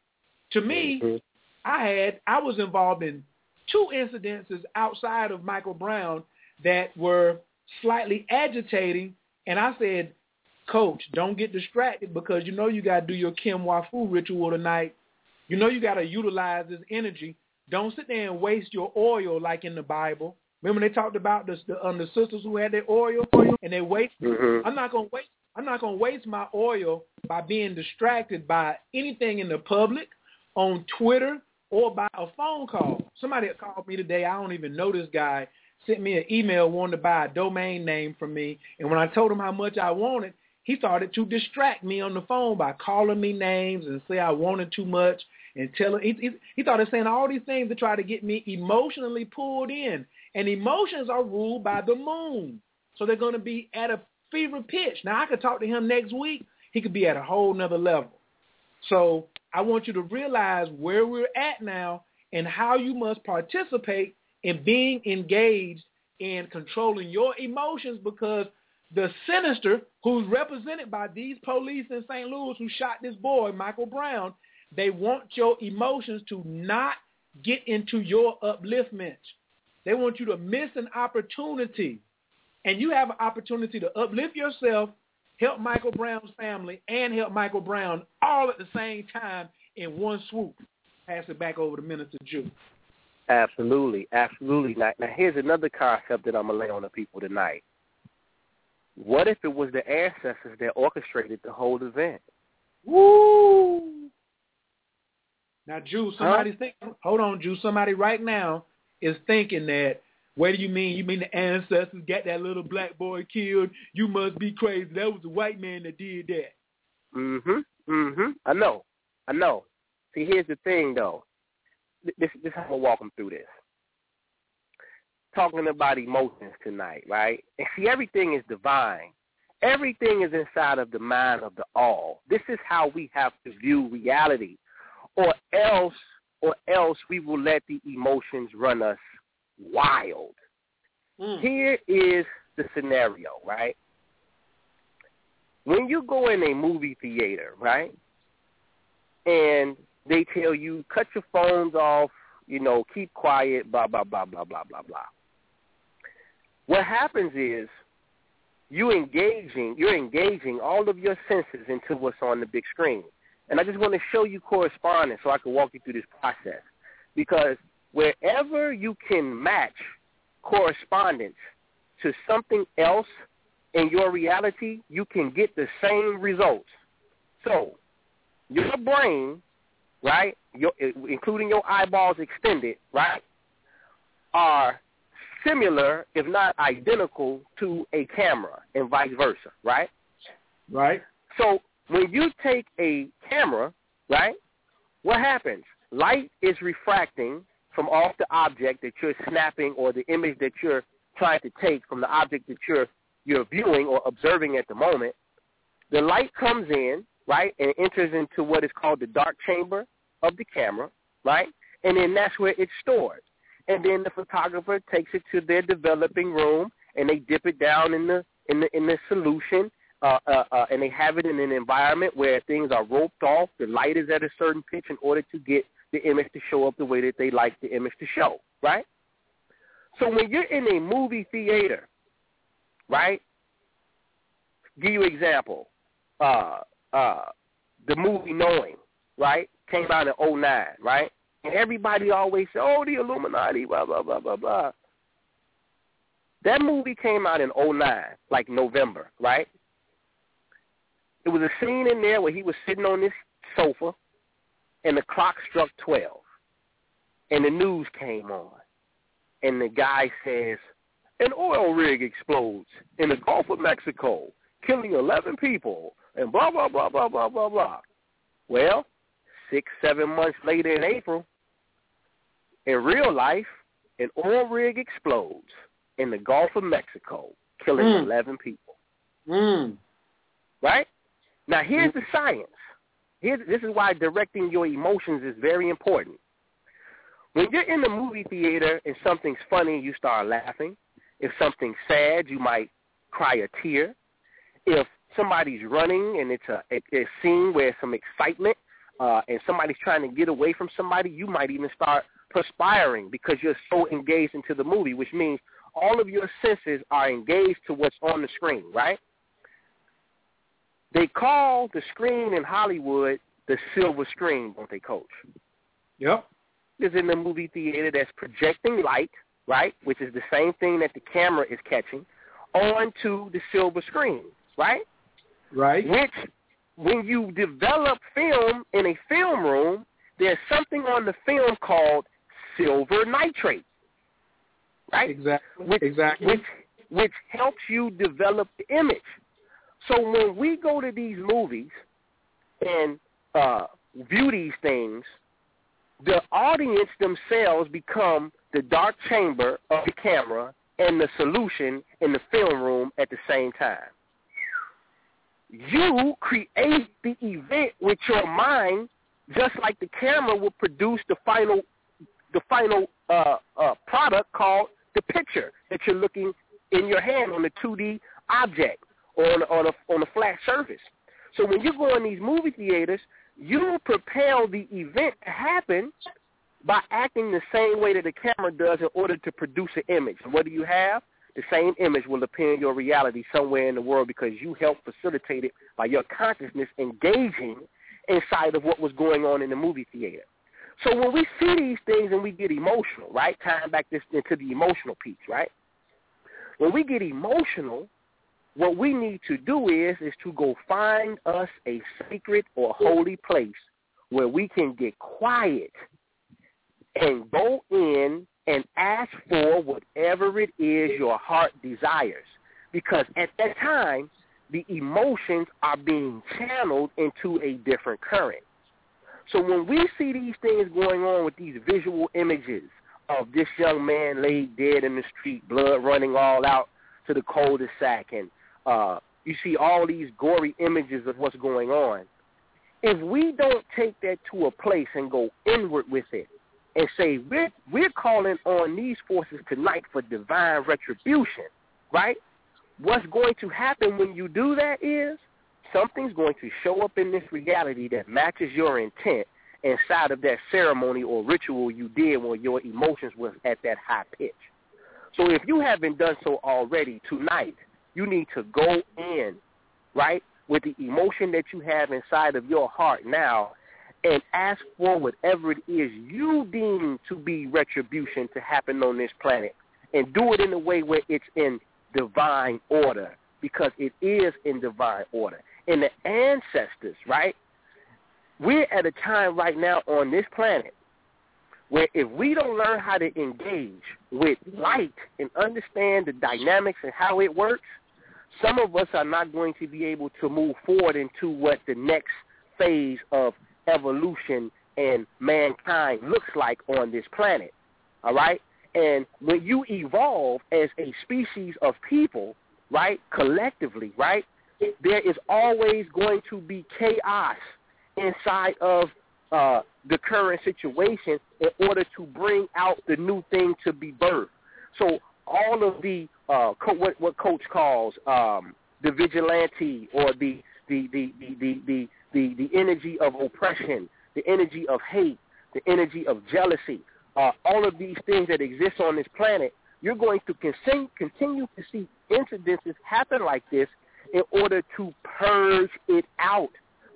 To me, I had I was involved in two incidences outside of Michael Brown that were slightly agitating, and I said, Coach, don't get distracted because you know you got to do your Kim Wafu ritual tonight. You know you got to utilize this energy. Don't sit there and waste your oil like in the Bible. Remember they talked about the the, um, the sisters who had their oil and they waste. Mhm. I'm not gonna waste. I'm not gonna waste my oil by being distracted by anything in the public, on Twitter, or by a phone call. Somebody called me today. I don't even know this guy. Sent me an email wanting to buy a domain name from me, and when I told him how much I wanted, he started to distract me on the phone by calling me names and say I wanted too much and telling. He, he, he started saying all these things to try to get me emotionally pulled in. And emotions are ruled by the moon, so they're going to be at a fever pitch. Now I could talk to him next week. He could be at a whole nother level. So I want you to realize where we're at now and how you must participate in being engaged in controlling your emotions because the sinister who's represented by these police in St. Louis who shot this boy, Michael Brown, they want your emotions to not get into your upliftment. They want you to miss an opportunity. And you have an opportunity to uplift yourself, help Michael Brown's family, and help Michael Brown all at the same time in one swoop. Pass it back over to Minister Jew. Absolutely, absolutely. Now, now here's another concept that I'm gonna lay on the people tonight. What if it was the ancestors that orchestrated the whole event? Woo! Now, Jew, somebody's thinking, hold on, Jew, somebody right now is thinking that, what do you mean? You mean the ancestors got that little black boy killed? You must be crazy. That was a white man that did that. Mhm. Mhm. I know. I know. See, here's the thing, though. Th- This this how I'm gonna walk them through this. Talking about emotions tonight, right? And see, everything is divine. Everything is inside of the mind of the all. This is how we have to view reality, or else, or else we will let the emotions run us wild. Hmm. Here is the scenario, right? When you go in a movie theater, right, and they tell you cut your phones off, you know, keep quiet, blah blah blah blah blah blah blah. What happens is you engaging, you're engaging all of your senses into what's on the big screen. And I just want to show you correspondence so I can walk you through this process. Because wherever you can match correspondence to something else in your reality, you can get the same results. So your brain, right, your, including your eyeballs extended, right, are similar, if not identical, to a camera and vice versa, right? Right. So when you take a camera, right, what happens? Light is refracting from off the object that you're snapping or the image that you're trying to take from the object that you're you're viewing or observing at the moment. The light comes in, right, and enters into what is called the dark chamber of the camera, right? And then that's where it's stored. And then the photographer takes it to their developing room and they dip it down in the in the in the solution uh, uh, uh, and they have it in an environment where things are roped off. The light is at a certain pitch in order to get the image to show up the way that they like the image to show, right? So when you're in a movie theater, right? Give you example. Uh, uh, the movie Knowing, right, came out in 09, right? And everybody always say, oh, the Illuminati, blah, blah, blah, blah, blah. That movie came out in 09, like November, right? It was a scene in there where he was sitting on this sofa and the clock struck 12 and the news came on and the guy says, an oil rig explodes in the Gulf of Mexico, killing 11 people and blah, blah, blah, blah, blah, blah, blah. Well, six, seven months later in April, in real life, an oil rig explodes in the Gulf of Mexico, killing mm. 11 people. Mm. Right? Now, here's the science. Here's, this is why directing your emotions is very important. When you're in the movie theater and something's funny, you start laughing. If something's sad, you might cry a tear. If somebody's running and it's a, a, a scene where some excitement uh, and somebody's trying to get away from somebody, you might even start perspiring because you're so engaged into the movie, which means all of your senses are engaged to what's on the screen, right? They call the screen in Hollywood the silver screen, don't they, Coach? Yep. Is in the movie theater that's projecting light, right, which is the same thing that the camera is catching, onto the silver screen, right? Right. Which, when you develop film in a film room, there's something on the film called silver nitrate, right? Exactly. Which, exactly. Which, which helps you develop the image. So when we go to these movies and uh, view these things, the audience themselves become the dark chamber of the camera and the solution in the film room at the same time. You create the event with your mind, just like the camera will produce the final, the final uh, uh, product called the picture that you're looking in your hand on the 2D object on, on a on a flat surface. So when you go in these movie theaters, you propel the event to happen by acting the same way that the camera does in order to produce an image. what do you have? The same image will appear in your reality somewhere in the world because you helped facilitate it by your consciousness engaging inside of what was going on in the movie theater. So when we see these things and we get emotional, right? Tying back this into the emotional piece, right? When we get emotional, what we need to do is is to go find us a sacred or holy place where we can get quiet and go in and ask for whatever it is your heart desires. Because at that time, the emotions are being channeled into a different current. So when we see these things going on with these visual images of this young man laid dead in the street, blood running all out to the cul-de-sac, and uh, you see all these gory images of what's going on, if we don't take that to a place and go inward with it and say we're we're calling on these forces tonight for divine retribution, right? What's going to happen when you do that is something's going to show up in this reality that matches your intent inside of that ceremony or ritual you did when your emotions was at that high pitch. So if you haven't done so already tonight, you need to go in, right, with the emotion that you have inside of your heart now and ask for whatever it is you deem to be retribution to happen on this planet. And do it in a way where it's in divine order because it is in divine order. And the ancestors, right? We're at a time right now on this planet where if we don't learn how to engage with light and understand the dynamics and how it works, some of us are not going to be able to move forward into what the next phase of evolution and mankind looks like on this planet. All right? And when you evolve as a species of people, right, collectively, right, there is always going to be chaos inside of uh, the current situation in order to bring out the new thing to be birthed. So all of the uh, co- what what coach calls um, the vigilante or the the the the the the, the, the energy of oppression, the energy of hate, the energy of jealousy, uh, all of these things that exist on this planet you're going to continue, continue to see incidences happen like this in order to purge it out.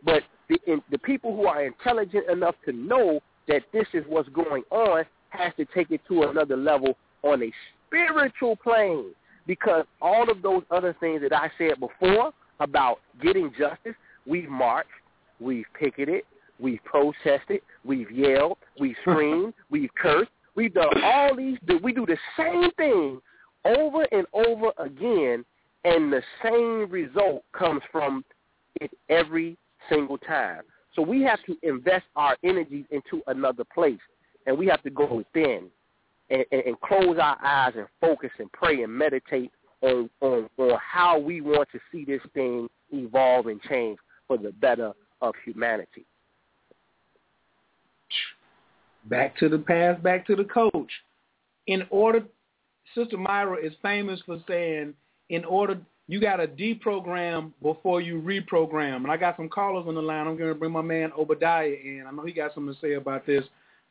But the, in, the people who are intelligent enough to know that this is what's going on has to take it to another level on a spiritual plane because all of those other things that I said before about getting justice, we've marched, we've picketed, we've protested, we've yelled, we've (laughs) screamed, we've cursed, we've done all these. We do the same thing over and over again, and the same result comes from it every single time. So we have to invest our energies into another place, and we have to go within and, and, and close our eyes and focus and pray and meditate on, on, on how we want to see this thing evolve and change for the better of humanity. Back to the past, back to the coach. In order, Sister Myra is famous for saying, in order, you got to deprogram before you reprogram. And I got some callers on the line. I'm going to bring my man Obadiah in. I know he got something to say about this.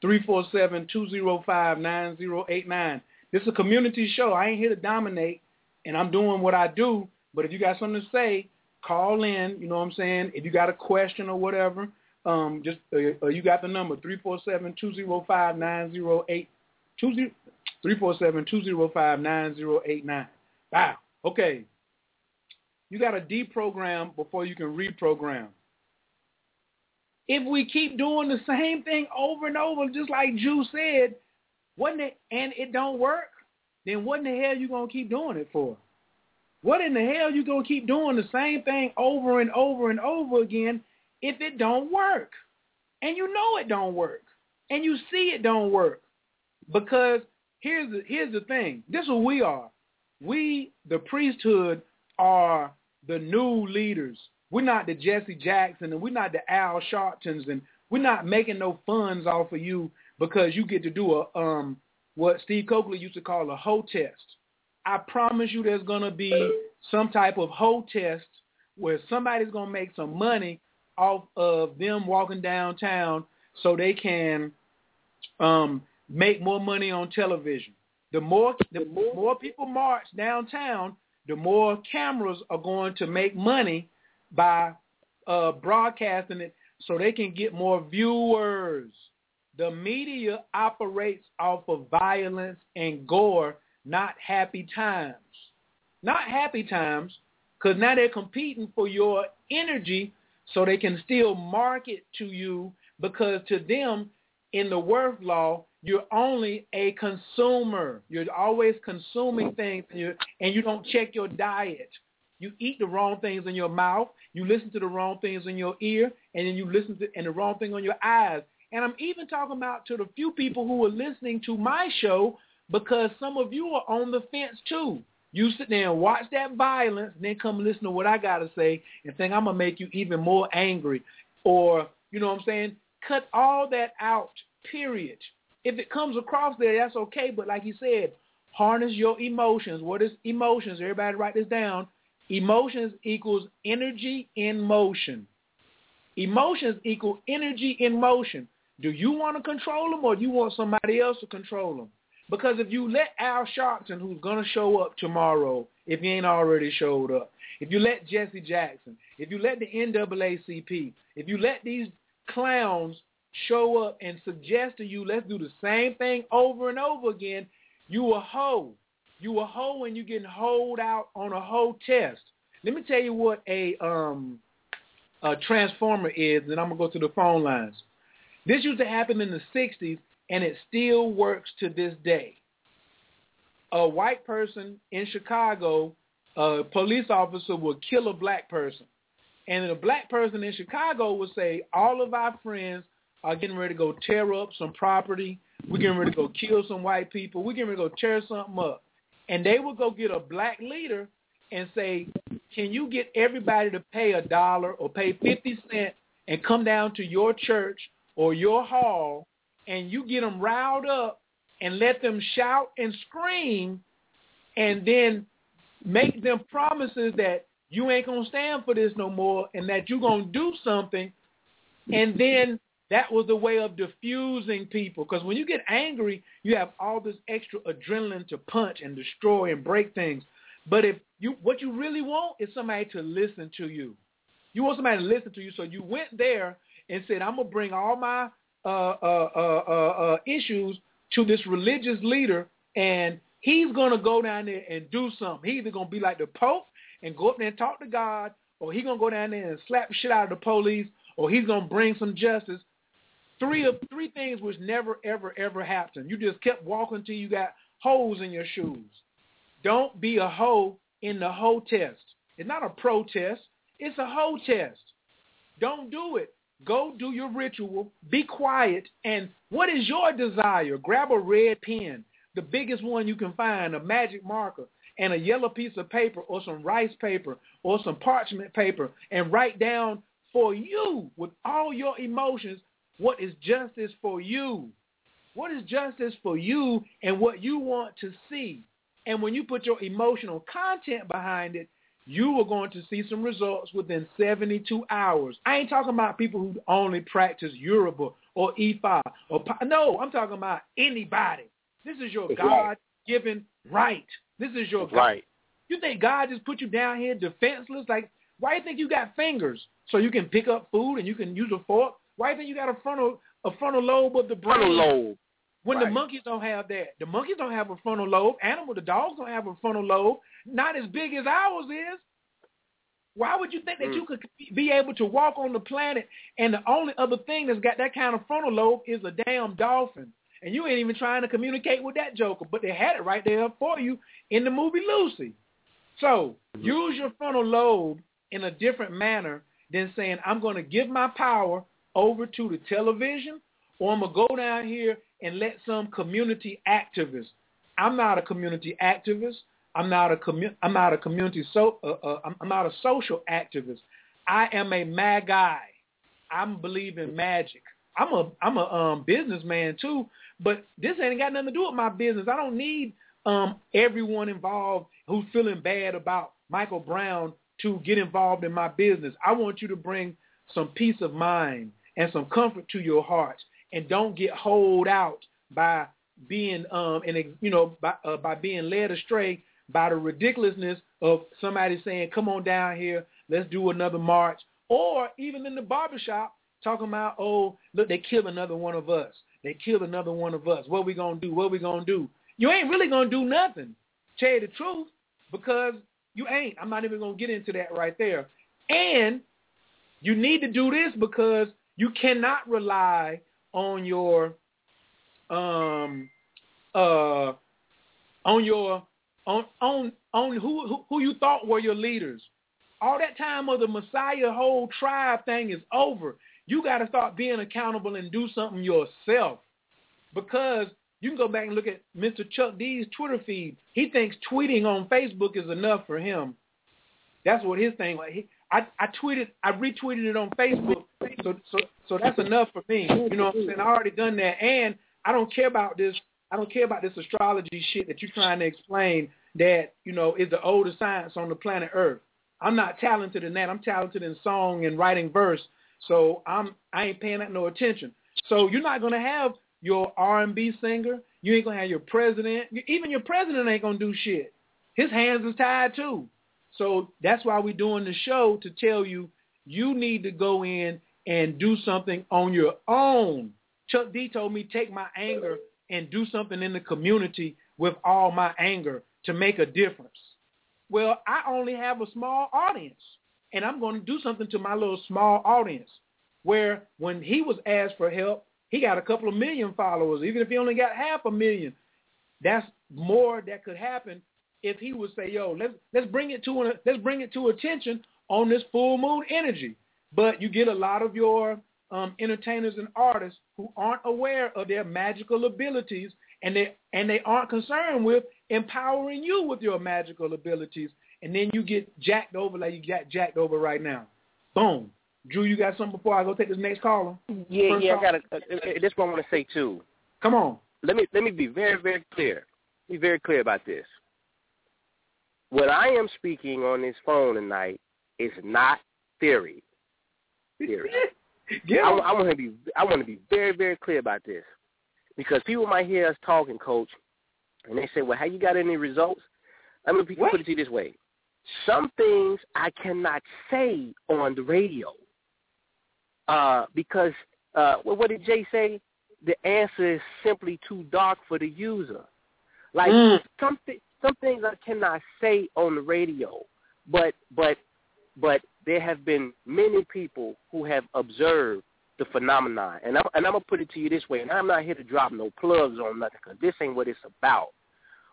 347-205-9089. This is a community show. I ain't here to dominate, and I'm doing what I do. But if you got something to say, call in. You know what I'm saying? If you got a question or whatever, um, just uh, uh you got the number 347-205-9089. 347-205-9089. Wow. Okay. You got to deprogram before you can reprogram. If we keep doing the same thing over and over, just like Jew said, wasn't it, and it don't work, then what in the hell you going to keep doing it for? What in the hell you going to keep doing the same thing over and over and over again if it don't work? And you know it don't work. And you see it don't work. Because here's the, here's the thing. This is what we are. We, the priesthood, are the new leaders. We're not the Jesse Jackson and we're not the Al Sharptons and we're not making no funds off of you because you get to do a um what Steve Cokely used to call a hoe test. I promise you there's going to be some type of hoe test where somebody's going to make some money off of them walking downtown so they can um make more money on television. The more the more people march downtown, the more cameras are going to make money by uh, broadcasting it so they can get more viewers. The media operates off of violence and gore, not happy times. Not happy times, because now they're competing for your energy so they can still market to you because to them, in the worth law, you're only a consumer. You're always consuming things and, and you don't check your diet. You eat the wrong things in your mouth. You listen to the wrong things in your ear, and then you listen to and the wrong thing on your eyes. And I'm even talking about to the few people who are listening to my show because some of you are on the fence too. You sit there and watch that violence, and then come listen to what I got to say and think I'm going to make you even more angry. Or, you know what I'm saying? Cut all that out, period. If it comes across there, that's okay. But like you said, harness your emotions. What is emotions? Everybody write this down. Emotions equals energy in motion. Emotions equal energy in motion. Do you want to control them or do you want somebody else to control them? Because if you let Al Sharpton, who's going to show up tomorrow, if he ain't already showed up, if you let Jesse Jackson, if you let the NAACP, if you let these clowns show up and suggest to you, let's do the same thing over and over again, you a hoe. You a hoe when you getting hoed out on a hoe test. Let me tell you what a um a transformer is, and I'm gonna go to the phone lines. This used to happen in the '60s, and it still works to this day. A white person in Chicago, a police officer would kill a black person, and a black person in Chicago would say, "All of our friends are getting ready to go tear up some property. We're getting ready to go kill some white people. We're getting ready to go tear something up." And they would go get a black leader and say, can you get everybody to pay a dollar or pay 50 cents and come down to your church or your hall and you get them riled up and let them shout and scream and then make them promises that you ain't going to stand for this no more and that you're going to do something and then That was the way of diffusing people. Because when you get angry, you have all this extra adrenaline to punch and destroy and break things. But if you what you really want is somebody to listen to you. You want somebody to listen to you. So you went there and said, I'm gonna bring all my uh, uh, uh, uh, uh issues to this religious leader, and he's gonna go down there and do something. He's either gonna be like the Pope and go up there and talk to God, or he's gonna go down there and slap shit out of the police, or he's gonna bring some justice. Three of three things which never ever ever happened. You just kept walking till you got holes in your shoes. Don't be a hoe in the hoe test. It's not a protest. It's a hoe test. Don't do it. Go do your ritual. Be quiet. And what is your desire? Grab a red pen, the biggest one you can find, a magic marker, and a yellow piece of paper or some rice paper or some parchment paper and write down for you with all your emotions what is justice for you. What is justice for you and what you want to see. And when you put your emotional content behind it, you are going to see some results within 72 hours. I ain't talking about people who only practice Yoruba or Ifa or no, I'm talking about anybody. This is your God-given right. This is your God. Right. You think God just put you down here defenseless? Like, why do you think you got fingers so you can pick up food and you can use a fork? Why do you you got a frontal a frontal lobe of the brain? Frontal lobe. When right. the monkeys don't have that, the monkeys don't have a frontal lobe. Animal, the dogs don't have a frontal lobe. Not as big as ours is. Why would you think that mm. you could be able to walk on the planet and the only other thing that's got that kind of frontal lobe is a damn dolphin? And you ain't even trying to communicate with that joker, but they had it right there for you in the movie Lucy. So mm-hmm. use your frontal lobe in a different manner than saying, I'm going to give my power over to the television or I'm going to go down here and let some community activist. I'm not a community activist. I'm not a commu- I'm not a community so uh, uh, I'm, not a social activist. I am a magi. I'm believing magic. I'm a I'm a um, businessman too, but this ain't got nothing to do with my business. I don't need um, everyone involved who's feeling bad about Michael Brown to get involved in my business. I want you to bring some peace of mind and some comfort to your hearts, and don't get holed out by being um and you know by uh, by being led astray by the ridiculousness of somebody saying, come on down here, let's do another march. Or even in the barbershop, talking about, oh, look, they killed another one of us. They killed another one of us. What are we to do? What are we to do? You ain't really to do nothing, tell you the truth, because you ain't. I'm not even to get into that right there. And you need to do this because you cannot rely on your um uh on your on on on who, who who you thought were your leaders. All that time of the Messiah whole tribe thing is over. You got to start being accountable and do something yourself. Because you can go back and look at Mr. Chuck D's Twitter feed. He thinks tweeting on Facebook is enough for him. That's what his thing was. I, I tweeted, I retweeted it on Facebook, so so so that's enough for me. You know what I'm saying? I already done that, and I don't care about this I don't care about this astrology shit that you're trying to explain that, you know, is the oldest science on the planet Earth. I'm not talented in that. I'm talented in song and writing verse. So I'm I ain't paying that no attention. So you're not gonna have your R&B singer. You ain't gonna have your president. Even your president ain't gonna do shit. His hands is tied too. So that's why we're doing the show to tell you you need to go in and do something on your own. Chuck D told me take my anger and do something in the community with all my anger to make a difference. Well, I only have a small audience, and I'm going to do something to my little small audience. Where when he was asked for help, he got a couple of million followers, even if he only got half a million. That's more that could happen if he would say, "Yo, let's let's bring it to let's bring it to attention on this full moon energy." But you get a lot of your um, entertainers and artists who aren't aware of their magical abilities and they and they aren't concerned with empowering you with your magical abilities and then you get jacked over like you got jacked over right now. Boom. Drew, you got something before I go take this next caller? Yeah, First yeah, I got a, uh, this one I want to say too. Come on. Let me let me be very very clear. Be very clear about this. What I am speaking on this phone tonight is not theory. Theory. (laughs) I, I want to be I want to be very very clear about this because people might hear us talking, Coach, and they say, "Well, have you got any results?" I'm gonna put it to you this way: some things I cannot say on the radio uh, because uh, what did Jay say? The answer is simply too dark for the user. Like mm. some th- some things I cannot say on the radio, but but but there have been many people who have observed the phenomenon, and I'm and I'm gonna put it to you this way, and I'm not here to drop no plugs on nothing because this ain't what it's about.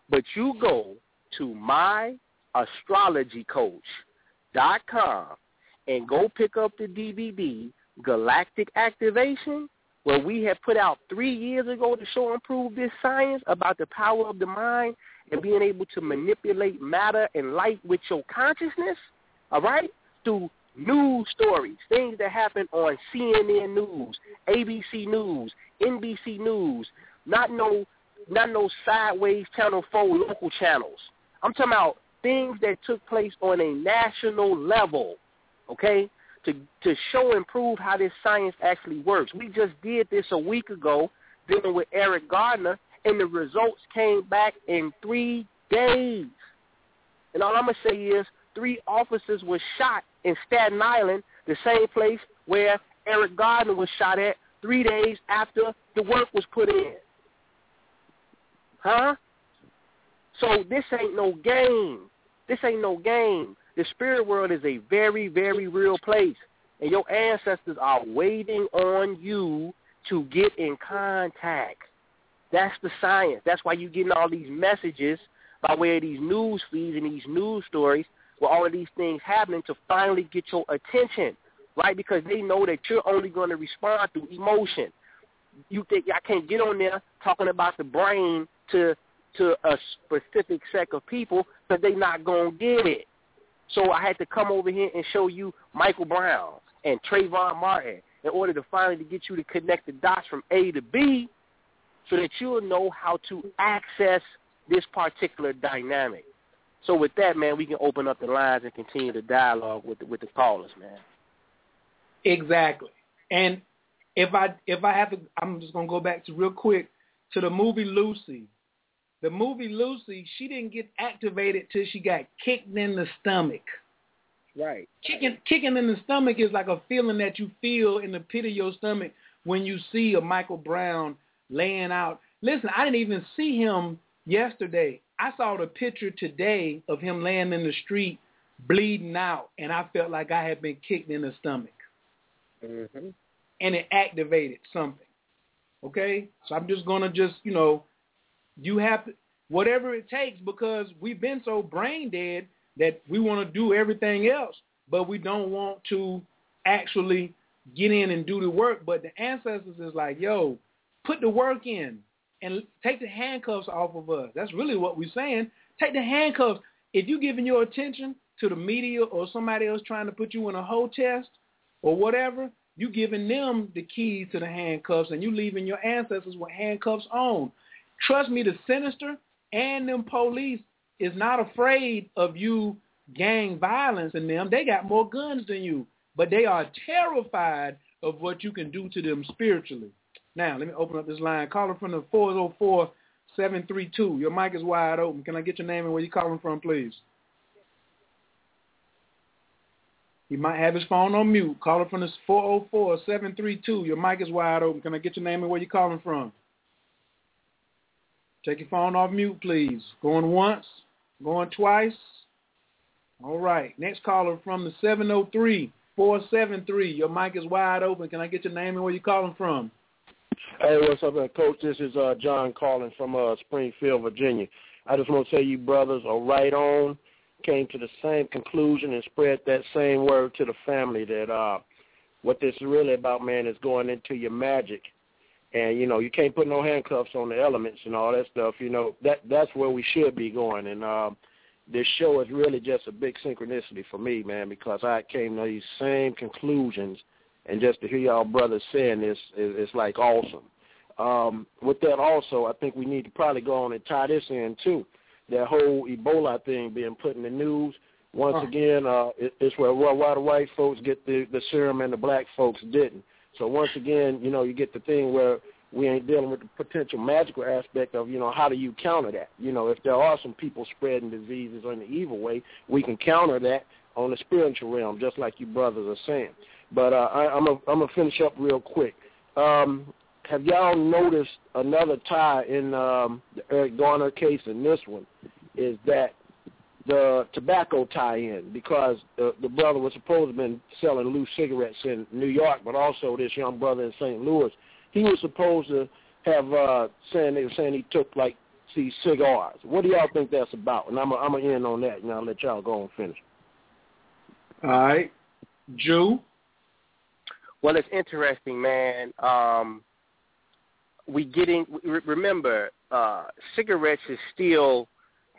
But you go to myastrologycoach.com and go pick up the DVD Galactic Activation, where we have put out three years ago to show and prove this science about the power of the mind and being able to manipulate matter and light with your consciousness, all right, through news stories, things that happen on CNN News, ABC News, NBC News, not no not no sideways channel four local channels. I'm talking about things that took place on a national level, okay? To to show and prove how this science actually works. We just did this a week ago dealing with Eric Gardner and the results came back in three days. And all I'm gonna say is three officers were shot in Staten Island, the same place where Eric Gardner was shot at three days after the work was put in. Huh? So this ain't no game. This ain't no game. The spirit world is a very, very real place. And your ancestors are waiting on you to get in contact. That's the science. That's why you're getting all these messages by way of these news feeds and these news stories with all of these things happening to finally get your attention, right? Because they know that you're only going to respond through emotion. You think I can't get on there talking about the brain to to a specific set of people because they're not going to get it. So I had to come over here and show you Michael Brown and Trayvon Martin in order to finally to get you to connect the dots from A to B so that you'll know how to access this particular dynamic. So with that, man, we can open up the lines and continue the dialogue with the, with the callers, man. Exactly. And if I if I have to, I'm just gonna go back to real quick to the movie Lucy. The movie Lucy, she didn't get activated till she got kicked in the stomach. Right. Kicking kicking in the stomach is like a feeling that you feel in the pit of your stomach when you see a Michael Brown laying out. Listen, I didn't even see him yesterday. I saw the picture today of him laying in the street bleeding out, and I felt like I had been kicked in the stomach. Mm-hmm. And it activated something. Okay? So I'm just going to just, you know, you have to, whatever it takes because we've been so brain dead that we want to do everything else, but we don't want to actually get in and do the work. But the ancestors is like, yo, put the work in and take the handcuffs off of us. That's really what we're saying. Take the handcuffs. If you're giving your attention to the media or somebody else trying to put you in a whole test or whatever, you're giving them the keys to the handcuffs and you're leaving your ancestors with handcuffs on. Trust me, the sinister and them police is not afraid of you gang violence in them. They got more guns than you, but they are terrified of what you can do to them spiritually. Now, let me open up this line. Caller from the 404-732. Your mic is wide open. Can I get your name and where you're calling from, please? He might have his phone on mute. Caller from the 404-732. Your mic is wide open. Can I get your name and where you're calling from? Take your phone off mute, please. Going once, going twice. All right. Next caller from the 703-473. Your mic is wide open. Can I get your name and where you're calling from? Hey, what's up, Coach? This is uh, John calling from uh, Springfield, Virginia. I just want to tell you brothers are right on, came to the same conclusion and spread that same word to the family that uh, what this is really about, man, is going into your magic. And, you know, you can't put no handcuffs on the elements and all that stuff. You know, that that's where we should be going. And uh, this show is really just a big synchronicity for me, man, because I came to these same conclusions – and just to hear y'all brothers saying this is, is like awesome. Um, with that also, I think we need to probably go on and tie this in too. That whole Ebola thing being put in the news. Once again, uh, it, it's where why the white folks get the, the serum and the black folks didn't. So once again, you know, you get the thing where we ain't dealing with the potential magical aspect of, you know, how do you counter that? You know, if there are some people spreading diseases in the evil way, we can counter that on the spiritual realm, just like you brothers are saying. But uh, I, I'm gonna I'm gonna finish up real quick. Um, have y'all noticed another tie in um, the Eric Garner case and this one is that the tobacco tie-in because the, the brother was supposed to have been selling loose cigarettes in New York, but also this young brother in St. Louis, he was supposed to have uh, saying they were saying he took like these cigars. What do y'all think that's about? And I'm I'm gonna end on that, and I'll let y'all go and finish. All right, Jew. Well, it's interesting, man. Um, we getting remember uh, cigarettes is still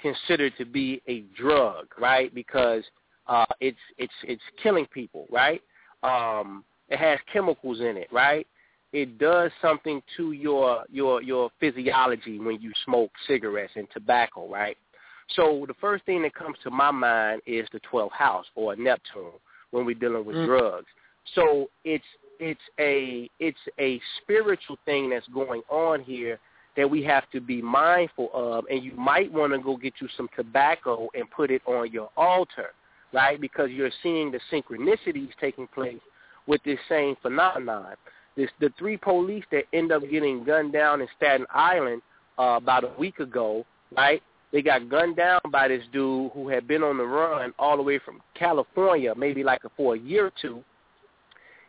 considered to be a drug, right? Because uh, it's it's it's killing people, right? Um, it has chemicals in it, right? It does something to your your your physiology when you smoke cigarettes and tobacco, right? So the first thing that comes to my mind is the 12th house or Neptune when we're dealing with mm. drugs. So it's it's a it's a spiritual thing that's going on here that we have to be mindful of. And you might want to go get you some tobacco and put it on your altar right? Because you're seeing the synchronicities taking place with this same phenomenon. This the three police that end up getting gunned down in Staten Island uh, about a week ago right? They got gunned down by this dude who had been on the run all the way from California maybe like a, for a year or two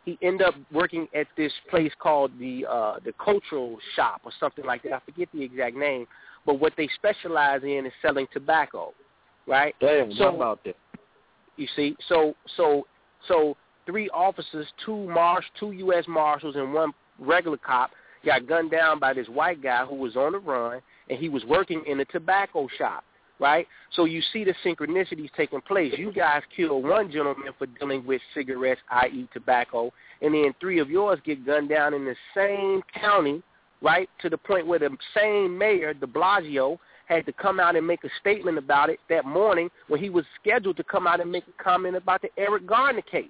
he ended up working at this place called the uh the cultural shop or something like that. I forget the exact name, but what they specialize in is selling tobacco, right? Damn, so, about that. You see, so so so three officers, two marsh, two U.S. marshals, and one regular cop got gunned down by this white guy who was on the run, and he was working in a tobacco shop right? So you see the synchronicities taking place. You guys kill one gentleman for dealing with cigarettes, i.e. tobacco, and then three of yours get gunned down in the same county, right, to the point where the same mayor, de Blasio, had to come out and make a statement about it that morning when he was scheduled to come out and make a comment about the Eric Garner case.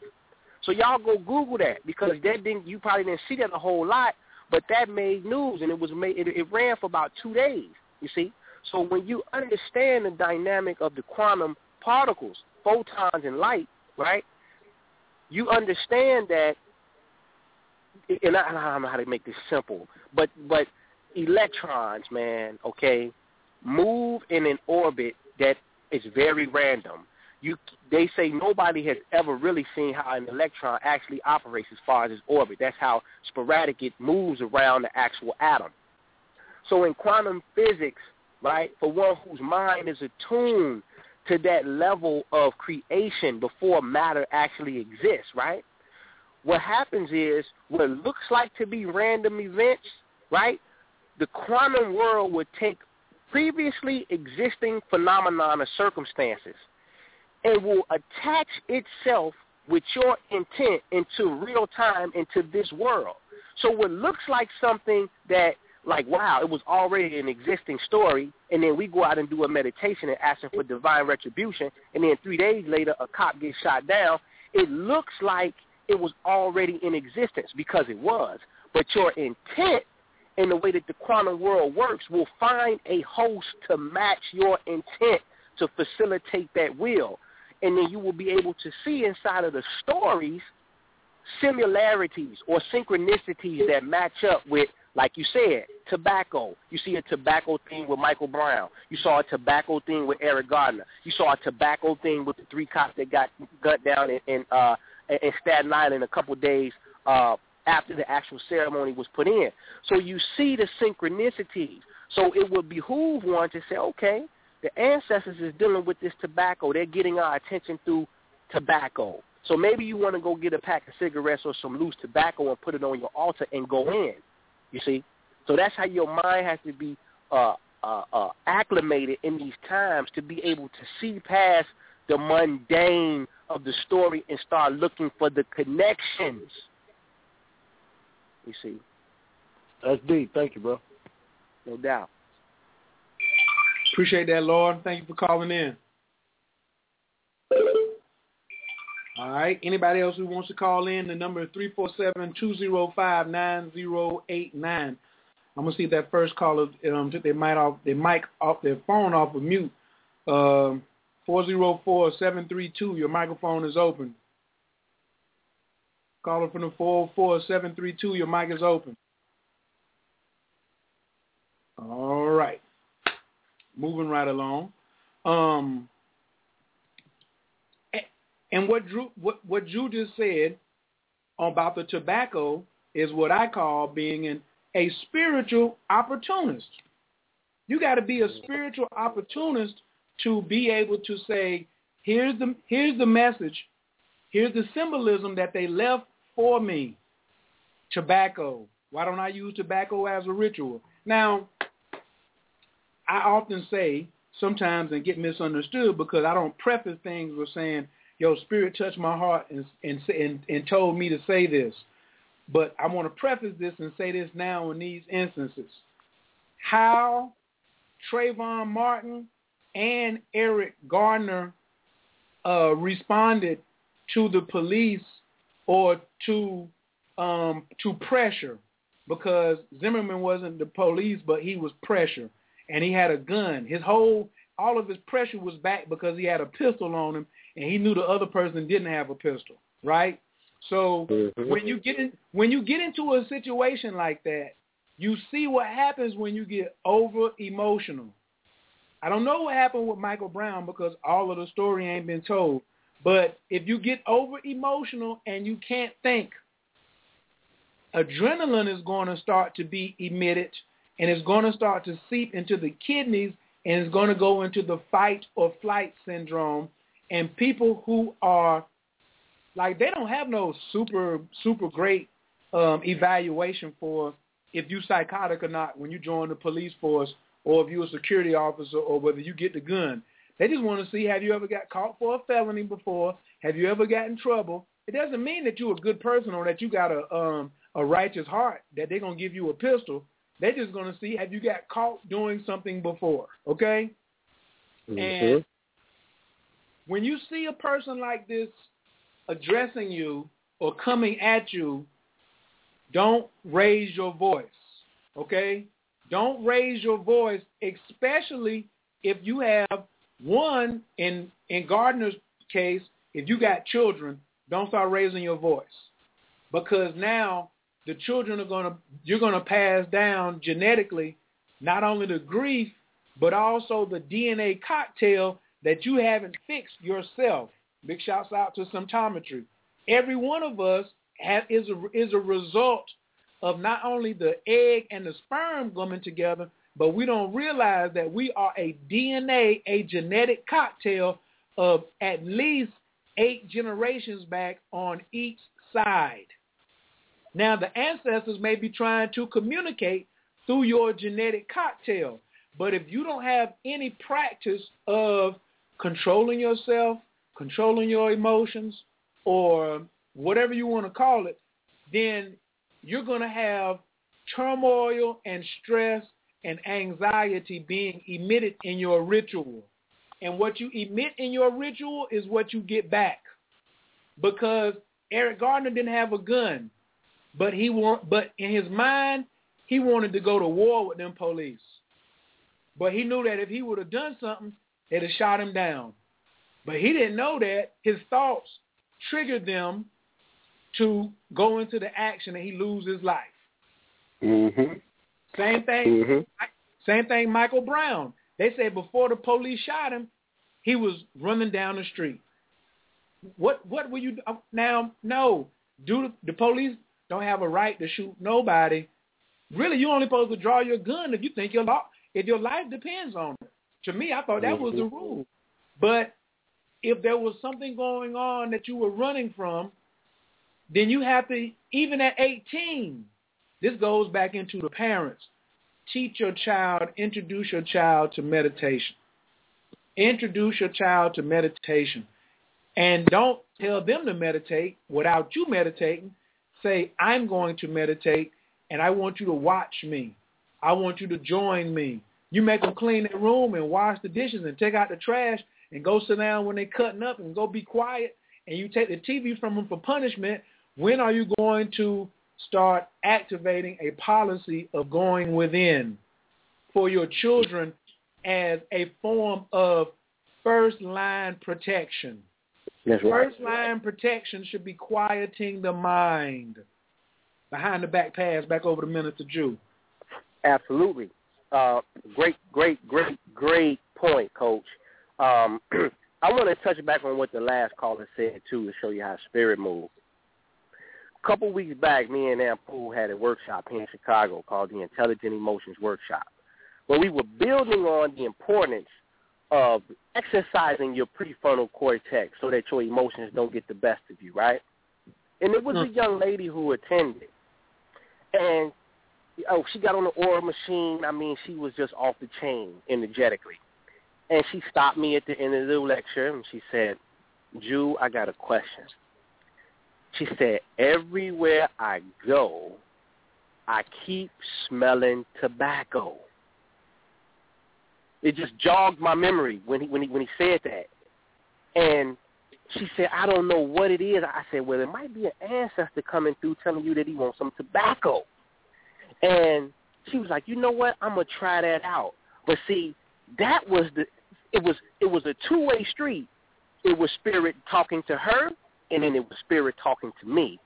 So y'all go Google that because that didn't you probably didn't see that a whole lot, but that made news and it was made it, it ran for about two days. You see, so when you understand the dynamic of the quantum particles, photons and light, right, you understand that, and I, don't know how to make this simple, but but electrons, man, okay, move in an orbit that is very random. You, they say nobody has ever really seen how an electron actually operates as far as its orbit. That's how sporadic it moves around the actual atom. So in quantum physics, right? For one whose mind is attuned to that level of creation before matter actually exists, right? What happens is what looks like to be random events, right? The quantum world would take previously existing phenomena or circumstances and will attach itself with your intent into real time into this world. So what looks like something that like, wow, it was already an existing story, and then we go out and do a meditation and asking for divine retribution, and then three days later a cop gets shot down, it looks like it was already in existence because it was. But your intent in the way that the quantum world works will find a host to match your intent to facilitate that will. And then you will be able to see inside of the stories similarities or synchronicities that match up with like you said, tobacco. You see a tobacco thing with Michael Brown. You saw a tobacco thing with Eric Garner. You saw a tobacco thing with the three cops that got gut down in, in uh in Staten Island a couple days uh after the actual ceremony was put in. So you see the synchronicities. So it would behoove one to say, okay, the ancestors is dealing with this tobacco. They're getting our attention through tobacco. So maybe you want to go get a pack of cigarettes or some loose tobacco and put it on your altar and go in. You see, so that's how your mind has to be uh, uh, uh, acclimated in these times to be able to see past the mundane of the story and start looking for the connections. You see. That's deep. Thank you, bro. No doubt. Appreciate that, Lord. Thank you for calling in. All right. Anybody else who wants to call in, the number is 347-205-9089. I'm gonna see if that first caller um, took their mic off their mic off their phone off of mute. Um, four zero four seven three two. Your microphone is open. Caller from the four four seven three two. Your mic is open. All right. Moving right along. Um, and what Drew what what Drew just said about the tobacco is what I call being an a spiritual opportunist. You got to be a spiritual opportunist to be able to say, here's the here's the message, here's the symbolism that they left for me. Tobacco. Why don't I use tobacco as a ritual? Now, I often say sometimes and get misunderstood because I don't preface things with saying, "Yo, Spirit touched my heart and and and, and told me to say this." But I want to preface this and say this now in these instances. How Trayvon Martin and Eric Garner uh, responded to the police or to um, to pressure because Zimmerman wasn't the police, but he was pressure, and he had a gun. His whole all of his pressure was back because he had a pistol on him, and he knew the other person didn't have a pistol, right? So mm-hmm. when you get in, when you get into a situation like that, you see what happens when you get over emotional. I don't know what happened with Michael Brown because all of the story ain't been told. But if you get over emotional and you can't think, adrenaline is going to start to be emitted and it's going to start to seep into the kidneys and it's going to go into the fight or flight syndrome. And people who are like they don't have no super super great um, evaluation for if you psychotic or not when you join the police force or if you're a security officer or whether you get the gun. They just want to see have you ever got caught for a felony before? Have you ever got in trouble? It doesn't mean that you're a good person or that you got a um, a righteous heart that they're gonna give you a pistol. They're just gonna see have you got caught doing something before, okay? Mm-hmm. And when you see a person like this addressing you or coming at you, don't raise your voice. Okay? Don't raise your voice, especially if you have one in in Gardner's case, if you got children, don't start raising your voice. Because now the children are gonna you're gonna pass down genetically not only the grief, but also the DNA cocktail that you haven't fixed yourself. Big shouts out to symptometry. Every one of us have, is a, is a result of not only the egg and the sperm coming together, but we don't realize that we are a DNA, a genetic cocktail of at least eight generations back on each side. Now, the ancestors may be trying to communicate through your genetic cocktail, but if you don't have any practice of controlling yourself, controlling your emotions, or whatever you want to call it, then you're going to have turmoil and stress and anxiety being emitted in your ritual. And what you emit in your ritual is what you get back. Because Eric Gardner didn't have a gun, but he want, but in his mind, he wanted to go to war with them police. But he knew that if he would have done something, they'd have shot him down. But he didn't know that his thoughts triggered them to go into the action and he lose his life. Mm-hmm. Same thing. Mm-hmm. Same thing. Michael Brown. They said before the police shot him, he was running down the street. What what were you uh, now? No, do the, the police don't have a right to shoot nobody. Really, you're only supposed to draw your gun if you think your law if your life depends on it. To me, I thought that was the rule. But if there was something going on that you were running from, then you have to, even at 18, this goes back into the parents. Teach your child, introduce your child to meditation. Introduce your child to meditation. And don't tell them to meditate without you meditating. Say, I'm going to meditate and I want you to watch me. I want you to join me. You make them clean their room and wash the dishes and take out the trash and go sit down when they're cutting up and go be quiet and you take the TV from them for punishment, when are you going to start activating a policy of going within for your children as a form of first line protection? That's right. First line protection should be quieting the mind. Behind the back pass, back over to Minister Jew. Absolutely. Uh, great, great, great, great point, Coach. Um, (clears throat) I want to touch back on what the last caller said too, to show you how spirit moves. A couple weeks back, me and Ampool had a workshop here in Chicago called the Intelligent Emotions Workshop, where we were building on the importance of exercising your prefrontal cortex so that your emotions don't get the best of you, right? And it was a young lady who attended, and oh, she got on the aura machine. I mean, she was just off the chain energetically. And she stopped me at the end of the lecture and she said, Jew, I got a question. She said, everywhere I go, I keep smelling tobacco. It just jogged my memory when he when he when he said that. And she said, I don't know what it is. I said, well, it might be an ancestor coming through telling you that he wants some tobacco. And she was like, you know what? I'm gonna try that out. But see, that was the it was it was a two way street. It was spirit talking to her, and then it was spirit talking to me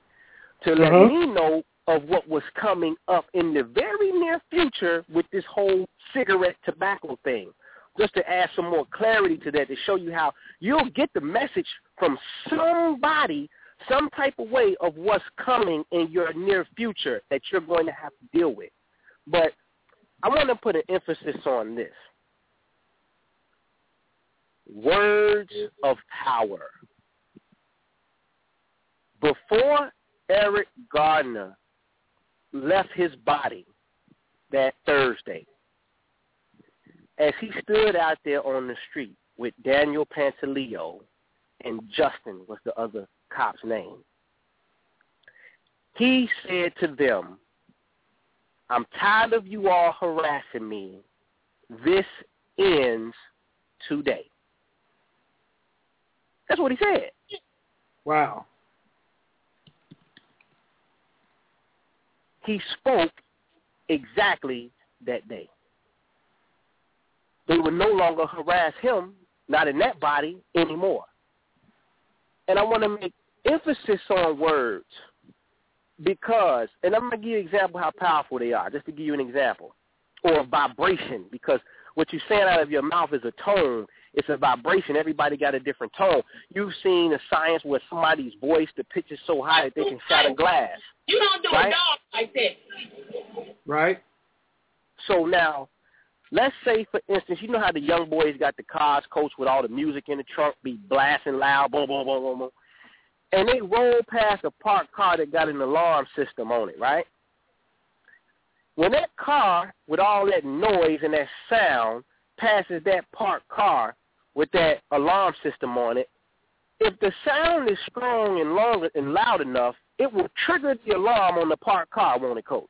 to let Uh-huh. me know of what was coming up in the very near future with this whole cigarette tobacco thing. Just to add some more clarity to that, to show you how you'll get the message from somebody some type of way of what's coming in your near future that you're going to have to deal with. But I want to put an emphasis on this. Words of power. Before Eric Gardner left his body that Thursday, as he stood out there on the street with Daniel Pantaleo and Justin was the other cop's name. He said to them, I'm tired of you all harassing me. This ends today. That's what he said. Wow. He spoke exactly that day. They would no longer harass him, not in that body, anymore. And I want to make emphasis on words because, and I'm going to give you an example how powerful they are, just to give you an example, or a vibration, because what you're saying out of your mouth is a tone. It's a vibration. Everybody got a different tone. You've seen a science where somebody's voice, the pitch is so high that they can shatter glass. You don't do Right? a dog like that. Right? So now, let's say, for instance, you know how the young boys got the cars, coach, with all the music in the trunk, be blasting loud, boom, boom, boom, boom, boom. And they roll past a parked car that got an alarm system on it, right? When that car, with all that noise and that sound, passes that parked car with that alarm system on it, if the sound is strong and long and loud enough, it will trigger the alarm on the parked car, won't it, Coach?